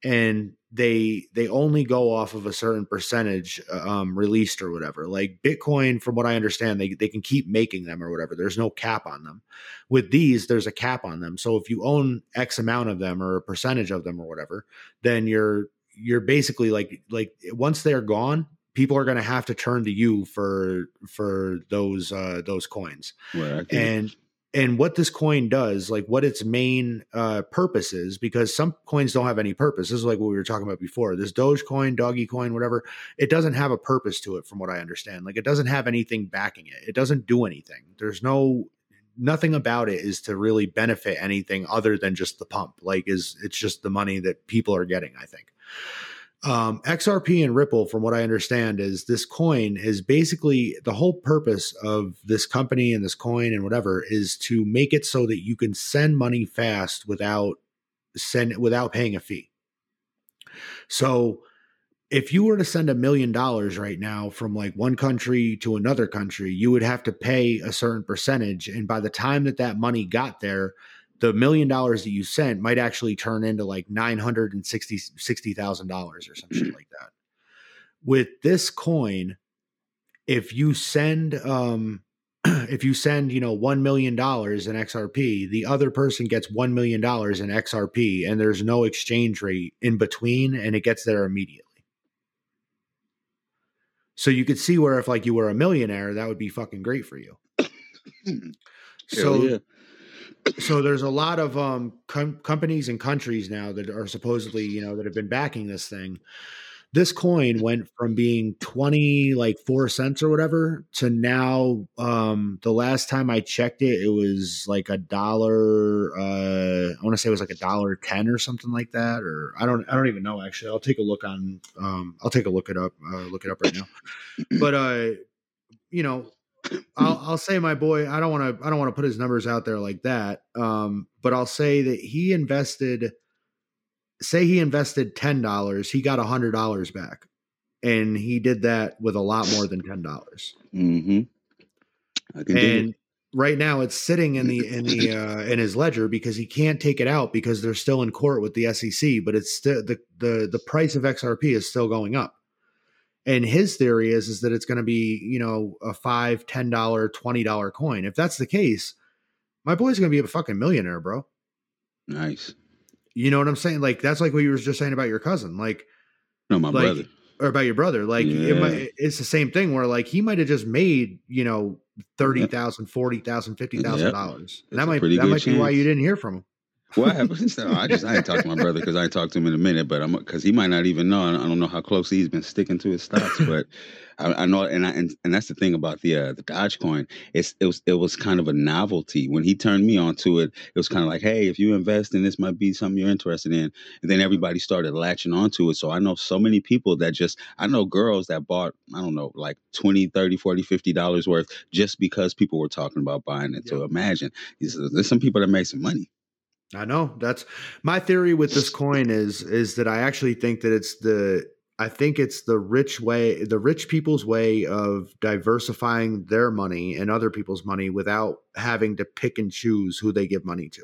Speaker 2: and they they only go off of a certain percentage uh, um released or whatever like bitcoin from what i understand they, they can keep making them or whatever there's no cap on them with these there's a cap on them so if you own x amount of them or a percentage of them or whatever then you're you're basically like like once they're gone people are going to have to turn to you for for those uh those coins
Speaker 6: Right. I get it.
Speaker 2: and and what this coin does like what its main uh purpose is because some coins don't have any purpose. This is like what we were talking about before. This dogecoin doggy coin whatever it doesn't have a purpose to it from what i understand. Like it doesn't have anything backing it. It doesn't do anything. There's no nothing about it is to really benefit anything other than just the pump. Like is it's just the money that people are getting i think um, XRP and Ripple, from what I understand, is this coin is basically the whole purpose of this company and this coin and whatever is to make it so that you can send money fast without send without paying a fee. So if you were to send a million dollars right now from like one country to another country, you would have to pay a certain percentage. And by the time that that money got there, the million dollars that you sent might actually turn into like nine hundred and sixty sixty thousand dollars or some shit like that. With this coin, if you send um if you send you know one million dollars in XRP, the other person gets one million dollars in XRP, and there's no exchange rate in between, and it gets there immediately. So you could see where if like you were a millionaire, that would be fucking great for you. so
Speaker 6: yeah.
Speaker 2: So there's a lot of um com- companies and countries now that are supposedly you know that have been backing this thing. This coin went from being 20 like 4 cents or whatever to now um the last time i checked it it was like a dollar uh i want to say it was like a dollar 10 or something like that or i don't i don't even know actually. I'll take a look on um i'll take a look it up uh, look it up right now. But uh you know I'll, I'll say my boy. I don't want to. I don't want to put his numbers out there like that. Um, but I'll say that he invested say he invested ten dollars, he got a hundred dollars back, and he did that with a lot more than ten dollars.
Speaker 6: Mm-hmm. I can do
Speaker 2: And right now, it's sitting in the in the uh, in his ledger because he can't take it out because they're still in court with the SEC. But it's still the the the price of XRP is still going up. And his theory is is that it's going to be you know a five, ten dollar, twenty dollar coin. If that's the case, my boy's going to be a fucking millionaire, bro.
Speaker 6: Nice.
Speaker 2: You know what I'm saying? Like that's like what you were just saying about your cousin, like
Speaker 6: No, my
Speaker 2: Like,
Speaker 6: brother.
Speaker 2: or about your brother. Like it might, it's the same thing where like he might have just made you know thirty thousand, forty thousand, fifty thousand dollars. That might that might be why you didn't hear from him.
Speaker 6: What happened? I just I ain't talked to my brother because I ain't talked to him in a minute, but I'm because he might not even know. I don't know how close he's been sticking to his stocks, but I, I know, and I and, and that's the thing about the uh, the Dogecoin. It's it was it was kind of a novelty when he turned me onto it. It was kind of like, hey, if you invest in this, might be something you're interested in. And then everybody started latching onto it. So I know so many people that just I know girls that bought I don't know like 20 30 40 50 dollars worth just because people were talking about buying it. So imagine there's, there's some people that make some money.
Speaker 2: I know that's my theory with this coin is is that I actually think that it's the I think it's the rich way the rich people's way of diversifying their money and other people's money without having to pick and choose who they give money to.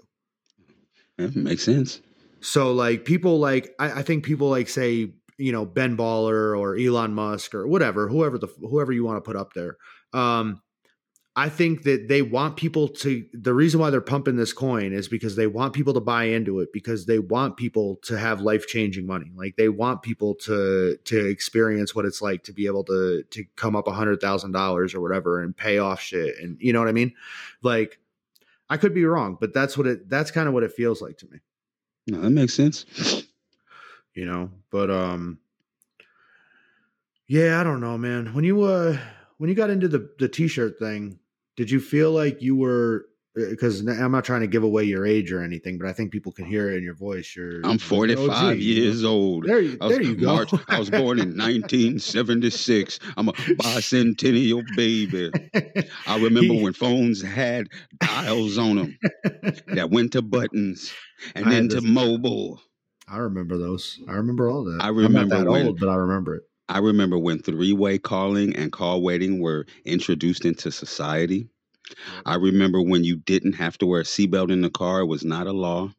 Speaker 6: That makes sense.
Speaker 2: So like people like I, I think people like say you know Ben Baller or Elon Musk or whatever whoever the whoever you want to put up there. Um, I think that they want people to. The reason why they're pumping this coin is because they want people to buy into it because they want people to have life changing money. Like they want people to to experience what it's like to be able to to come up a hundred thousand dollars or whatever and pay off shit and you know what I mean. Like I could be wrong, but that's what it. That's kind of what it feels like to me
Speaker 6: No, that makes sense.
Speaker 2: you know but um yeah i don't know man when you uh when you got into the the t-shirt thing did you feel like you were uh, because i'm not trying to give away your age or anything but i think people can hear it in your voice you're
Speaker 6: I'm 45
Speaker 2: OG, you
Speaker 6: years old.
Speaker 2: there you,
Speaker 6: I was,
Speaker 2: there you go
Speaker 6: March, I was born in 1976. I'm a bicentennial baby. I remember
Speaker 2: He-
Speaker 6: when phones had dials on them that went to buttons and
Speaker 2: I
Speaker 6: then to mobile.
Speaker 2: i remember those i remember all that
Speaker 6: I
Speaker 2: i'm not that
Speaker 6: when-
Speaker 2: old but i remember it
Speaker 6: I remember when three way calling and call waiting were introduced into society. I remember when you didn't have to wear a seatbelt in the car, it was not a law.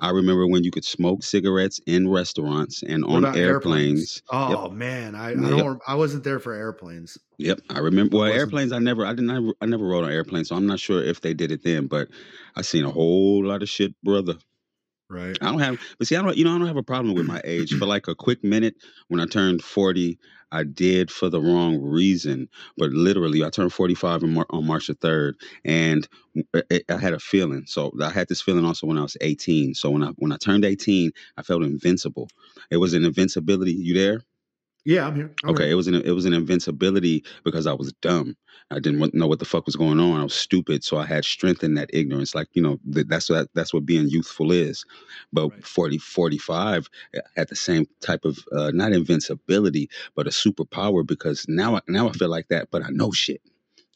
Speaker 6: I remember when you could smoke cigarettes in restaurants and on
Speaker 2: about
Speaker 6: airplanes.
Speaker 2: oh man I, I
Speaker 6: Yep.
Speaker 2: don't i wasn't there for airplanes
Speaker 6: Yep, I remember. Well,
Speaker 2: wasn't-
Speaker 6: airplanes. I never, I didn't, I, I never rode on airplanes, so I'm not sure if they did it then. But I seen a whole lot of shit, brother.
Speaker 2: Right
Speaker 6: I don't have, but see, I don't, you know, I don't have a problem with my age. For like a quick minute, when I turned 40, I did for the wrong reason. But literally, I turned 45 on, Mar- on March the 3rd, and I, I had a feeling. So I had this feeling also when I was 18. So when I when I turned 18, I felt invincible. It was an invincibility. You there?
Speaker 2: Yeah i'm here I'm
Speaker 6: Okay,
Speaker 2: here.
Speaker 6: it was an it was an invincibility because I was dumb. I didn't know what the fuck was going on. I was stupid, so I had strength in that ignorance. Like you know, th- that's what that's what being youthful is. But
Speaker 2: Right.
Speaker 6: 40, 45 uh, had the same type of uh, not invincibility, but a superpower because now I, now I feel like that, but I know shit.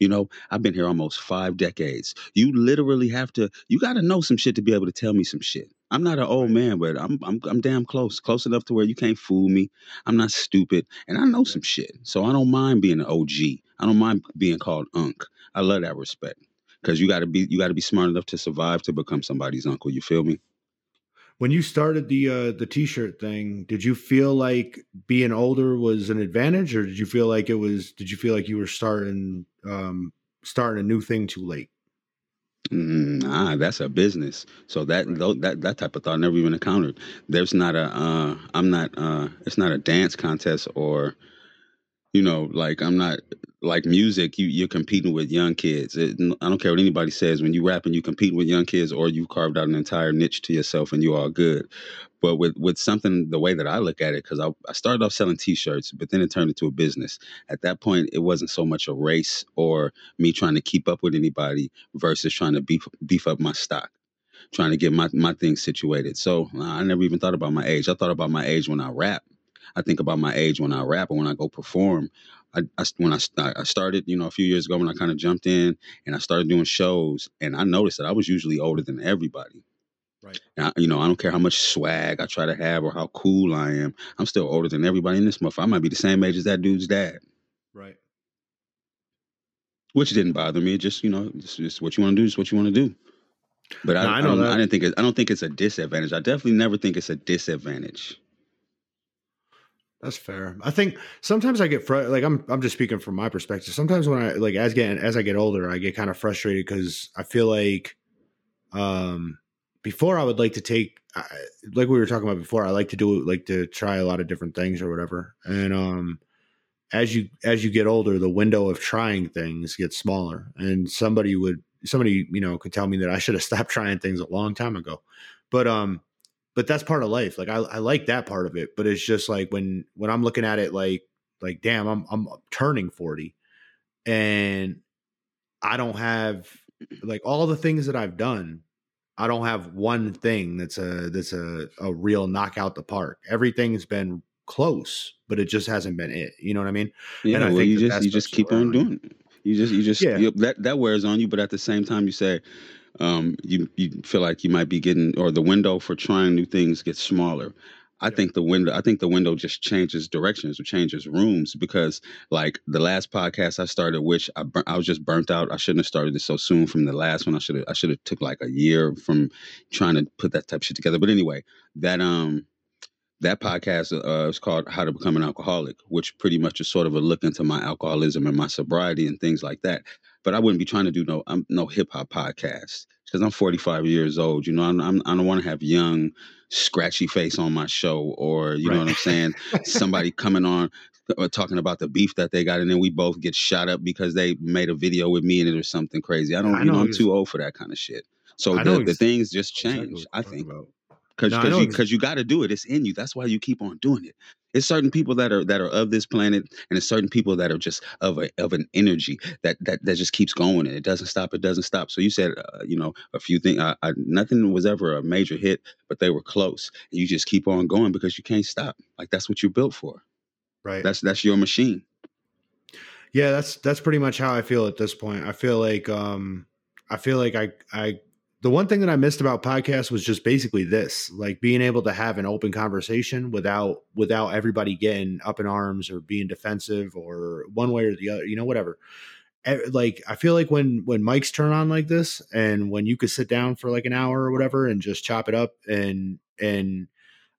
Speaker 6: You know, I've been here almost five decades. You literally have to. You got to know some shit to be able to tell me some shit. I'm not an old man, but I'm I'm I'm damn close, close enough to where you can't fool me. I'm not stupid, and I know some shit, so I don't mind being an OG. I don't mind being called Unc. I love that respect because you got to be you got to be smart enough to survive to become somebody's uncle. You feel me?
Speaker 2: when you started the uh the t-shirt thing did you feel like being older was an advantage or did you feel like it was did you feel like you were starting um starting a new thing too late
Speaker 6: Mm, Nah, that's a business. So that tho- that that type of thought never even encountered. There's not a. Uh, I'm not. Uh, it's not a dance contest or, you know, like I'm not like music. You you're competing with young kids. It, I don't care what anybody says. When you rap and you compete with young kids, or you carved out an entire niche to yourself and you are good. But with with something the way that I look at it, because I, I started off selling T-shirts, but then it turned into a business. At that point, it wasn't so much a race or me trying to keep up with anybody versus trying to beef beef up my stock, trying to get my my things situated. So uh, I never even thought about my age. I thought about my age when I rap. I think about my age when I rap and when I go perform. I, I when I, I started, you know, a few years ago when I kind of jumped in and I started doing shows, and I noticed that I was usually older than everybody.
Speaker 4: Right.
Speaker 6: I, you know, I don't care how much swag I try to have or how cool I am. I'm still older than everybody in this motherfucker. I might be the same age as that dude's dad,
Speaker 4: Right.
Speaker 6: which didn't bother me. It just, you know, it's just what you want to do is what you want to do. But I,
Speaker 2: No, I
Speaker 6: I, don't. I didn't think it, I don't think it's a disadvantage. I definitely never think it's a disadvantage.
Speaker 2: That's fair. I think sometimes I get fr- like I'm I'm just speaking from my perspective. Sometimes when I like as get as I get older, I get kind of frustrated because I feel like um before I would like to take I, like we were talking about before, I like to do like to try a lot of different things or whatever. And um as you as you get older, the window of trying things gets smaller. And somebody would somebody, you know, could tell me that I should have stopped trying things a long time ago. But um but that's part of life. Like I, I like that part of it, but it's just like when when I'm looking at it like like damn, I'm I'm turning 40 and I don't have like all the things that I've done, I don't have one thing that's a that's a a real knockout the park. Everything's been close, but it just hasn't been it. You know what I mean?
Speaker 6: Yeah,
Speaker 2: And I
Speaker 6: well,
Speaker 2: think
Speaker 6: you
Speaker 2: that
Speaker 6: just you just keep on doing it. You just you just
Speaker 2: Yeah.
Speaker 6: you- that that wears on you, but at the same time, you say um, you you feel like you might be getting or the window for trying new things gets smaller. I
Speaker 2: Yeah.
Speaker 6: think the window I think the window just changes directions or changes rooms because like the last podcast I started, which I bur- I was just burnt out. I shouldn't have started it so soon from the last one. I should have I should have took like a year from trying to put that type of shit together. But anyway, that um that podcast uh, is called How to Become an Alcoholic, which pretty much is sort of a look into my alcoholism and my sobriety and things like that. But I wouldn't be trying to do no um, no hip hop podcast because I'm 45 years old. You know, I'm, I'm I don't want to have young, scratchy face on my show, or you know what I'm saying. Somebody coming on uh, talking about the beef that they got, and then we both get shot up because they made a video with me in it or something crazy. I don't,
Speaker 2: I
Speaker 6: you know,
Speaker 2: know
Speaker 6: I'm too old for that kind of shit. So the, the things just change. I think
Speaker 2: about.
Speaker 6: Because
Speaker 2: No,
Speaker 6: because you you got to do it. It's in you. That's why you keep on doing it. It's certain people that are that are of this planet, and it's certain people that are just of a of an energy that that that just keeps going and it doesn't stop. It doesn't stop. So you said, uh, you know, a few things. I, I, nothing was ever a major hit, but they were close. You just keep on going because you can't stop. Like that's what you're built for.
Speaker 2: Right.
Speaker 6: That's that's your machine.
Speaker 2: Yeah, that's that's pretty much how I feel at this point. I feel like um I feel like I I the one thing that I missed about podcasts was just basically this, like being able to have an open conversation without without everybody getting up in arms or being defensive or one way or the other, you know, whatever. Like I feel like when when mics turn on like this and when you could sit down for like an hour or whatever and just chop it up and and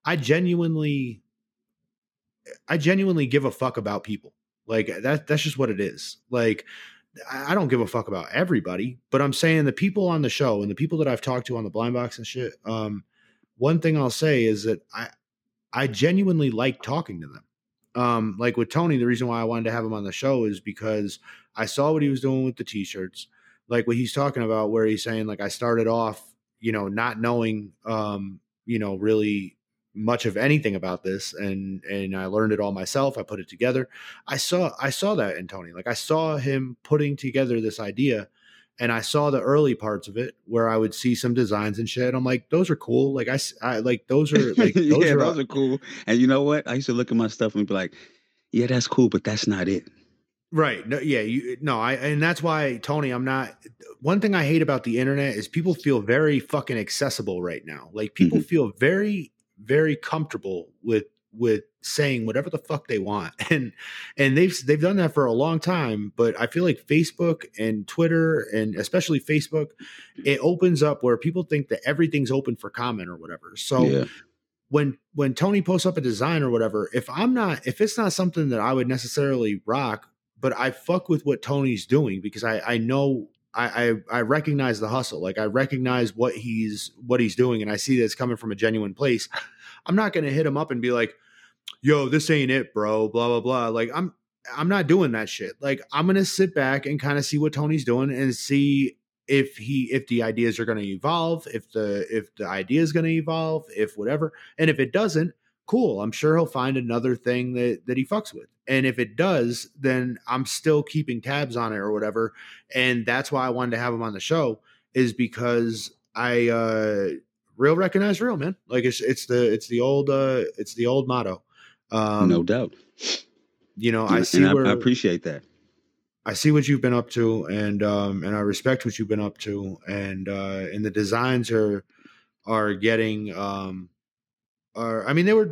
Speaker 2: I genuinely I genuinely give a fuck about people. Like that that's just what it is. Like I don't give a fuck about everybody, but I'm saying the people on the show and the people that I've talked to on the blind box and shit. Um, one thing I'll say is that I I genuinely like talking to them. Um, like with Tony, the reason why I wanted to have him on the show is because I saw what he was doing with the t-shirts, like what he's talking about, where he's saying like I started off, you know, not knowing, um, you know, really much of anything about this, and and I learned it all myself. I put it together. I saw I saw that in Tony. Like I saw him putting together this idea and I saw the early parts of it where I would see some designs and shit. I'm like, those are cool. Like I like those are like those
Speaker 6: yeah,
Speaker 2: are,
Speaker 6: those are cool. And you know what? I used to look at my stuff and be like, yeah, that's cool, but that's not it.
Speaker 2: right. No, yeah, you no, I and that's why Tony, I'm not. One thing I hate about the internet is people feel very fucking accessible right now. Like people mm-hmm. feel very, very comfortable with with saying whatever the fuck they want and and they've they've done that for a long time but i feel like facebook and twitter and especially facebook it opens up where people think that everything's open for comment or whatever so
Speaker 6: yeah.
Speaker 2: when when tony posts up a design or whatever if i'm not if it's not something that i would necessarily rock but i fuck with what tony's doing because i i know I, I I recognize the hustle. Like I recognize what he's what he's doing, and I see that it's coming from a genuine place. I'm not gonna hit him up and be like, "Yo, this ain't it, bro." Blah blah blah. Like I'm I'm not doing that shit. Like I'm gonna sit back and kind of see what Tony's doing and see if he if the ideas are gonna evolve, if the if the idea is gonna evolve, if whatever. And if it doesn't, cool. I'm sure he'll find another thing that that he fucks with. And if it does, then I'm still keeping tabs on it or whatever. And that's why I wanted to have him on the show is because I uh real recognize real, man. Like it's it's the it's the old uh it's the old motto. Um
Speaker 6: no doubt.
Speaker 2: you know, I see
Speaker 6: I,
Speaker 2: where
Speaker 6: I appreciate that.
Speaker 2: I see what you've been up to, and um, and I respect what you've been up to, and uh, and the designs are are getting um are I mean they were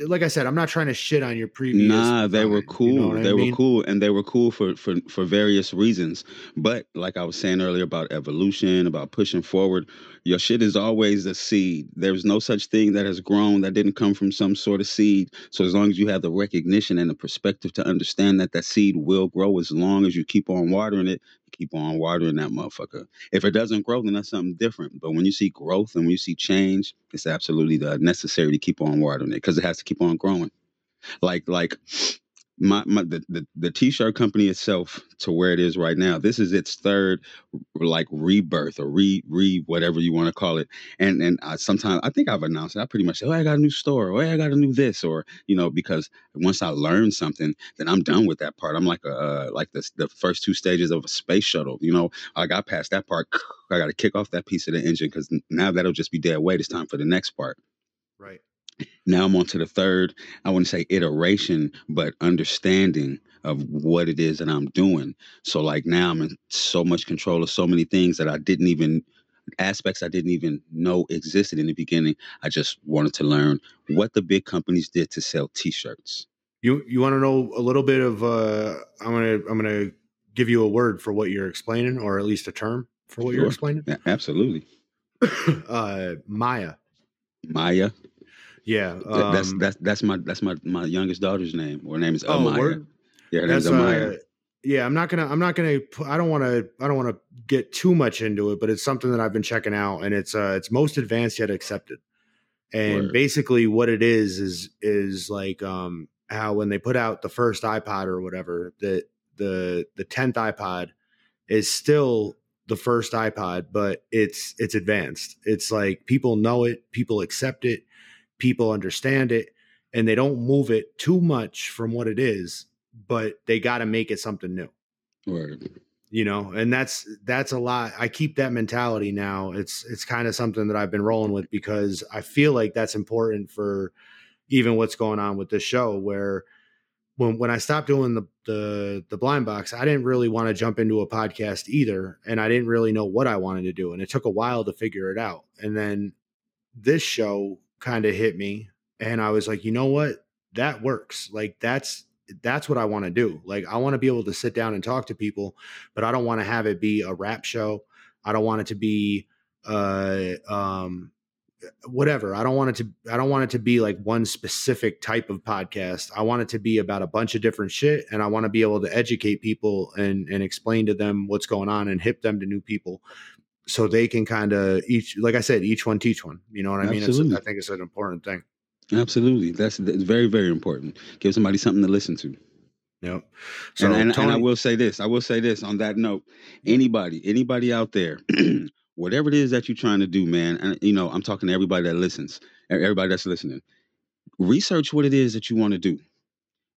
Speaker 2: like I said I'm not trying to shit on your previous
Speaker 6: Nah, they were cool.
Speaker 2: you know what I
Speaker 6: they
Speaker 2: mean?
Speaker 6: were cool, and they were cool for for for various reasons. But like I was saying earlier about evolution, about pushing forward, your shit is always a seed. There's no such thing that has grown that didn't come from some sort of seed. So as long as you have the recognition and the perspective to understand that that seed will grow, as long as you keep on watering it, keep on watering that motherfucker. If it doesn't grow, then that's something different. But when you see growth and when you see change, it's absolutely necessary to keep on watering it because it has to keep on growing like like my, my the, the the t-shirt company itself to where it is right now this is its third like rebirth or re re whatever you want to call it. And and I, sometimes i think i've announced it. I pretty much say oh i got a new store or hey, i got a new this or you know because once i learn something then i'm done with that part. I'm like a uh, like the, the first two stages of a space shuttle you know? I got past that part i got to kick off that piece of the engine because now that'll just be dead weight. It's time for the next part.
Speaker 2: Right.
Speaker 6: Now I'm on to the third, I wouldn't say iteration, but understanding of what it is that I'm doing. So like now I'm in so much control of so many things that I didn't even aspects I didn't even know existed in the beginning. I just wanted to learn what the big companies did to sell t-shirts.
Speaker 2: You you want to know a little bit of uh I'm gonna I'm gonna give you a word for what you're explaining or at least a term for what you're explaining.
Speaker 6: Yeah, absolutely.
Speaker 2: uh Maya.
Speaker 6: Maya.
Speaker 2: Yeah.
Speaker 6: Th- that's
Speaker 2: um,
Speaker 6: that's that's my that's my my youngest daughter's name. Her name is
Speaker 2: oh,
Speaker 6: Amaya.
Speaker 2: word?
Speaker 6: Yeah, her name is
Speaker 2: That's
Speaker 6: Amaya.
Speaker 2: uh, yeah. I'm not gonna. I'm not gonna. I don't want to. I don't want to get too much into it, but it's something that I've been checking out, and it's uh, it's most advanced yet accepted. And
Speaker 6: Word.
Speaker 2: basically, what it is is is like um how when they put out the first iPod or whatever, that the the tenth iPod is still the first iPod, but it's it's advanced. It's like people know it, people accept it, people understand it, and they don't move it too much from what it is, but they got to make it something new.
Speaker 6: Word.
Speaker 2: You know, and that's that's a lot. I keep that mentality now. It's it's kind of something that I've been rolling with because I feel like that's important for even what's going on with this show where when when I stopped doing the the the blind box, I didn't really want to jump into a podcast either, and I didn't really know what I wanted to do, and it took a while to figure it out. And then this show kind of hit me, and I was like, you know what, that works. Like that's that's what I want to do. Like I want to be able to sit down and talk to people, but I don't want to have it be a rap show. I don't want it to be uh um whatever. I don't want it to I don't want it to be like one specific type of podcast. I want it to be about a bunch of different shit and I want to be able to educate people and and explain to them what's going on and hip them to new people so they can kind of each like I said each one teach one. You know what I mean? It's,
Speaker 6: Absolutely.
Speaker 2: I think it's an important thing.
Speaker 6: Absolutely. That's, that's very, very important. Give somebody something to listen to.
Speaker 2: Yep. So
Speaker 6: and, and, and I will say this. I will say this on that note. Anybody, anybody out there, whatever it is that you're trying to do, man, and you know, I'm talking to everybody that listens, everybody that's listening. Research what it is that you want to do.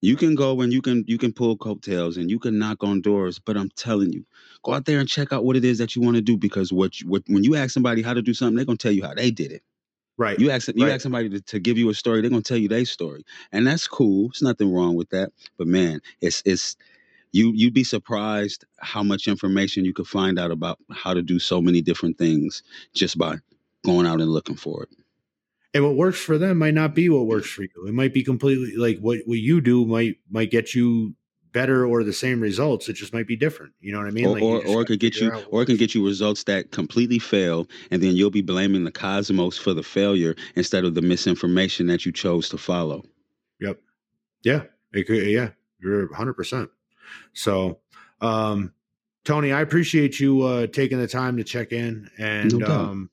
Speaker 6: You can go and you can you can pull coattails and you can knock on doors, but I'm telling you, go out there and check out what it is that you want to do because what, you, what when you ask somebody how to do something, they're gonna tell you how they did it.
Speaker 2: right.
Speaker 6: You ask you
Speaker 2: Right.
Speaker 6: ask somebody to, to give you a story, they're gonna tell you their story, and that's cool. There's nothing wrong with that. But man, it's it's you you'd be surprised how much information you could find out about how to do so many different things just by going out and looking for it.
Speaker 2: And what works for them might not be what works for you. It might be completely like what what you do might might get you better or the same results. It just might be different. You know what I mean?
Speaker 6: or,
Speaker 2: Like,
Speaker 6: or, or it could get you or it can get you results that completely fail and then you'll be blaming the cosmos for the failure instead of the misinformation that you chose to follow
Speaker 2: Yep. Yeah. It could, yeah. You're 100%. So, um, Tony, I appreciate you uh, taking the time to check in. And
Speaker 6: No
Speaker 2: um,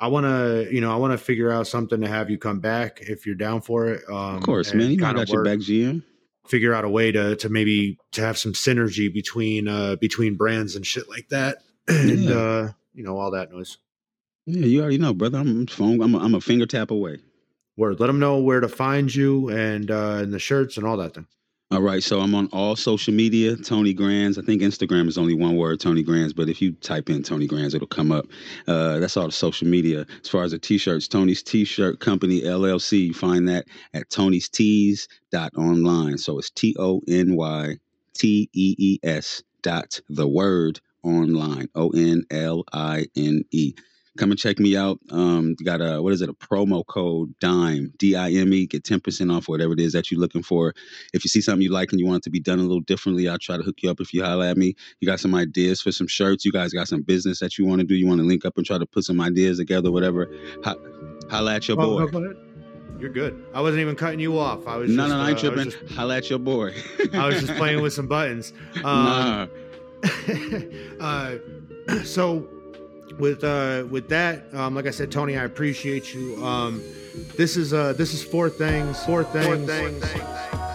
Speaker 2: I want to, you know, I want to figure out something to have you come back if you're down for it. Um,
Speaker 6: of course man you know i got your back gm
Speaker 2: Figure out a way to to maybe to have some synergy between uh between brands and shit like that, and
Speaker 6: Yeah.
Speaker 2: uh, you know all that noise.
Speaker 6: yeah you already know brother i'm phone i'm a, I'm a finger tap away
Speaker 2: Word. Let them know where to find you and uh, and the shirts and all that thing.
Speaker 6: All right, so I'm on all social media, Tony Grams. I think Instagram is only one word, Tony Grams, but if you type in Tony Grams, it'll come up. Uh, that's all the social media. As far as the t-shirts, Tony's T-shirt company LLC. You find that at Tony's Tees dot online. So it's T O N Y T E E S dot the word online. O N L I N E. come and check me out. Um, got a what is it? A promo code Dime D I M E. Get ten percent off whatever it is that you're looking for. If you see something you like and you want it to be done a little differently, I'll try to hook you up if you holler at me. You got some ideas for some shirts? You guys got some business that you want to do? You want to link up and try to put some ideas together, whatever? Ho- holla at your
Speaker 2: Oh,
Speaker 6: boy.
Speaker 2: You're good. I wasn't even cutting you off. I was
Speaker 6: No,
Speaker 2: just,
Speaker 6: no, no, I ain't
Speaker 2: uh, I was
Speaker 6: tripping.
Speaker 2: just-
Speaker 6: Holla at your boy.
Speaker 2: I was just playing with some buttons. Um,
Speaker 6: nah.
Speaker 2: uh, so with uh, with that, um, like I said, Tony, I appreciate you. Um, this is uh, this is four things. Four things. Four things.